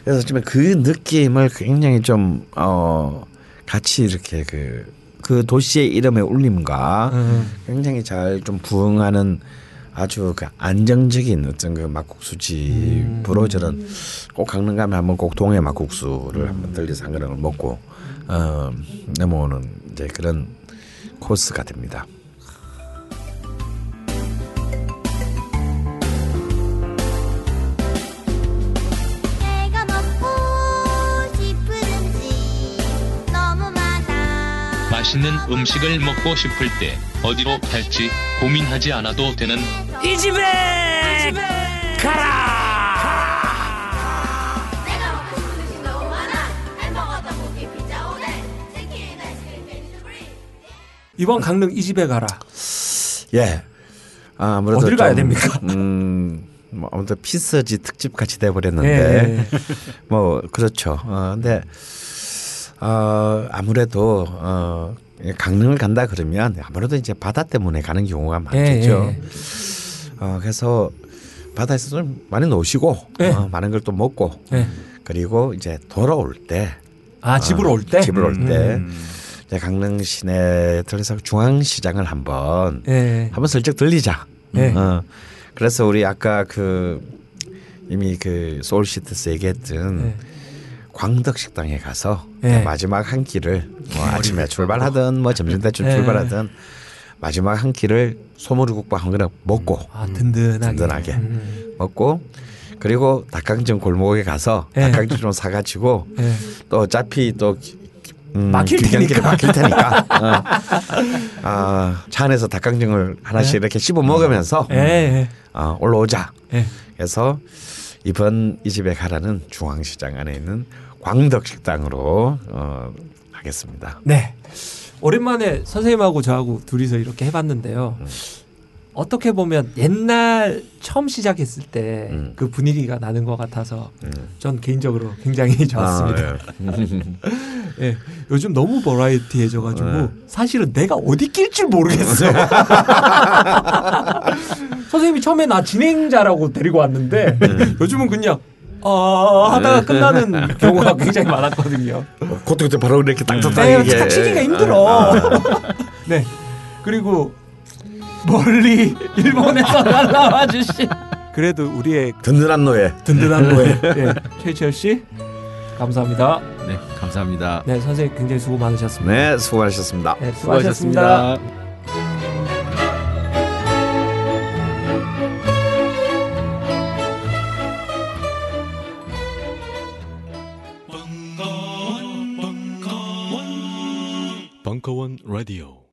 그래서 좀그 느낌을 굉장히 좀 어 같이 이렇게 그 그 도시의 이름의 울림과 음. 굉장히 잘 좀 부응하는 아주 그 안정적인 어떤 그 막국수 집으로 저는 꼭 강릉 가면 한번 꼭 동해 막국수를 한번 들려서 한 그릇을 먹고 어 넘어오는 이제 그런 코스가 됩니다. 맛있는 음식을 먹고 싶을 때 어디로 갈지 고민하지 않아도 되는 이 집에 가라 치킨 아이스크림 베이스브리 이번 강릉 이 집에 가라. 예. 아, 아무래도 어딜 가야 좀, 됩니까? 음, 뭐 아무튼 피서지 특집 같이 돼 예. 버렸는데 뭐 그렇죠. 어, 근데 어, 아무래도 어, 강릉을 간다 그러면 아무래도 이제 바다 때문에 가는 경우가 많겠죠. 예, 예. 어, 그래서 바다에서 좀 많이 노시고 예. 어, 많은 걸 또 먹고 예. 그리고 이제 돌아올 때 아 집으로 올 때. 집을 올때 음. 이제 강릉 시내 들어서 중앙시장을 한번 예. 한번 슬쩍 들리자. 네. 어. 그래서 우리 아까 그 이미 그 소울시트스 얘기했던 네. 광덕 식당에 가서 네. 마지막 한 끼를 뭐 아침에 출발하든 뭐 점심 때쯤 네. 출발하든 마지막 한 끼를 소머리국밥 한 그릇 먹고 아 든든하게. 든든하게. 음. 먹고 그리고 닭강정 골목에 가서 네. 닭강정 좀 사가지고 예. 또 어차피 또 음, 막힐 테니까. 막힐 테니까 [laughs] 어. 아, 차 안에서 닭강정을 하나씩 네. 이렇게 씹어 먹으면서 예. 예. 어, 올라오자. 예. 그래서 이번 이 집에 가라는 중앙시장 안에 있는 광덕 식당으로 어, 하겠습니다. 네. 오랜만에 선생님하고 저하고 둘이서 이렇게 해봤는데요. 음. 어떻게 보면 옛날 처음 시작했을 때 음. 그 분위기가 나는 것 같아서 음. 전 개인적으로 굉장히 [laughs] 좋았습니다. 아, 예. 예. 요즘 너무 버라이티해져가지고 네. 사실은 내가 어디 낄 줄 모르겠어. [laughs] 선생님이 처음에 나 진행자라고 데리고 왔는데 요즘은 그냥 아 하다가 끝나는 [laughs] 경우가 굉장히 많았거든요. 그때 그때 바로 이렇게 땅땅땅 네, 이게 딱 치기가 힘들어. [laughs] 네. 그리고 멀리 일본에서 [laughs] 날라와 주신 그래도 우리의 든든한 노예. 든든한 노예 예, 최희철 씨 감사합니다. 네, 감사합니다. 네, 선생님 굉장히 수고 많으셨습니다. 네, 수고하셨습니다. 네, 수고하셨습니다. 라 디오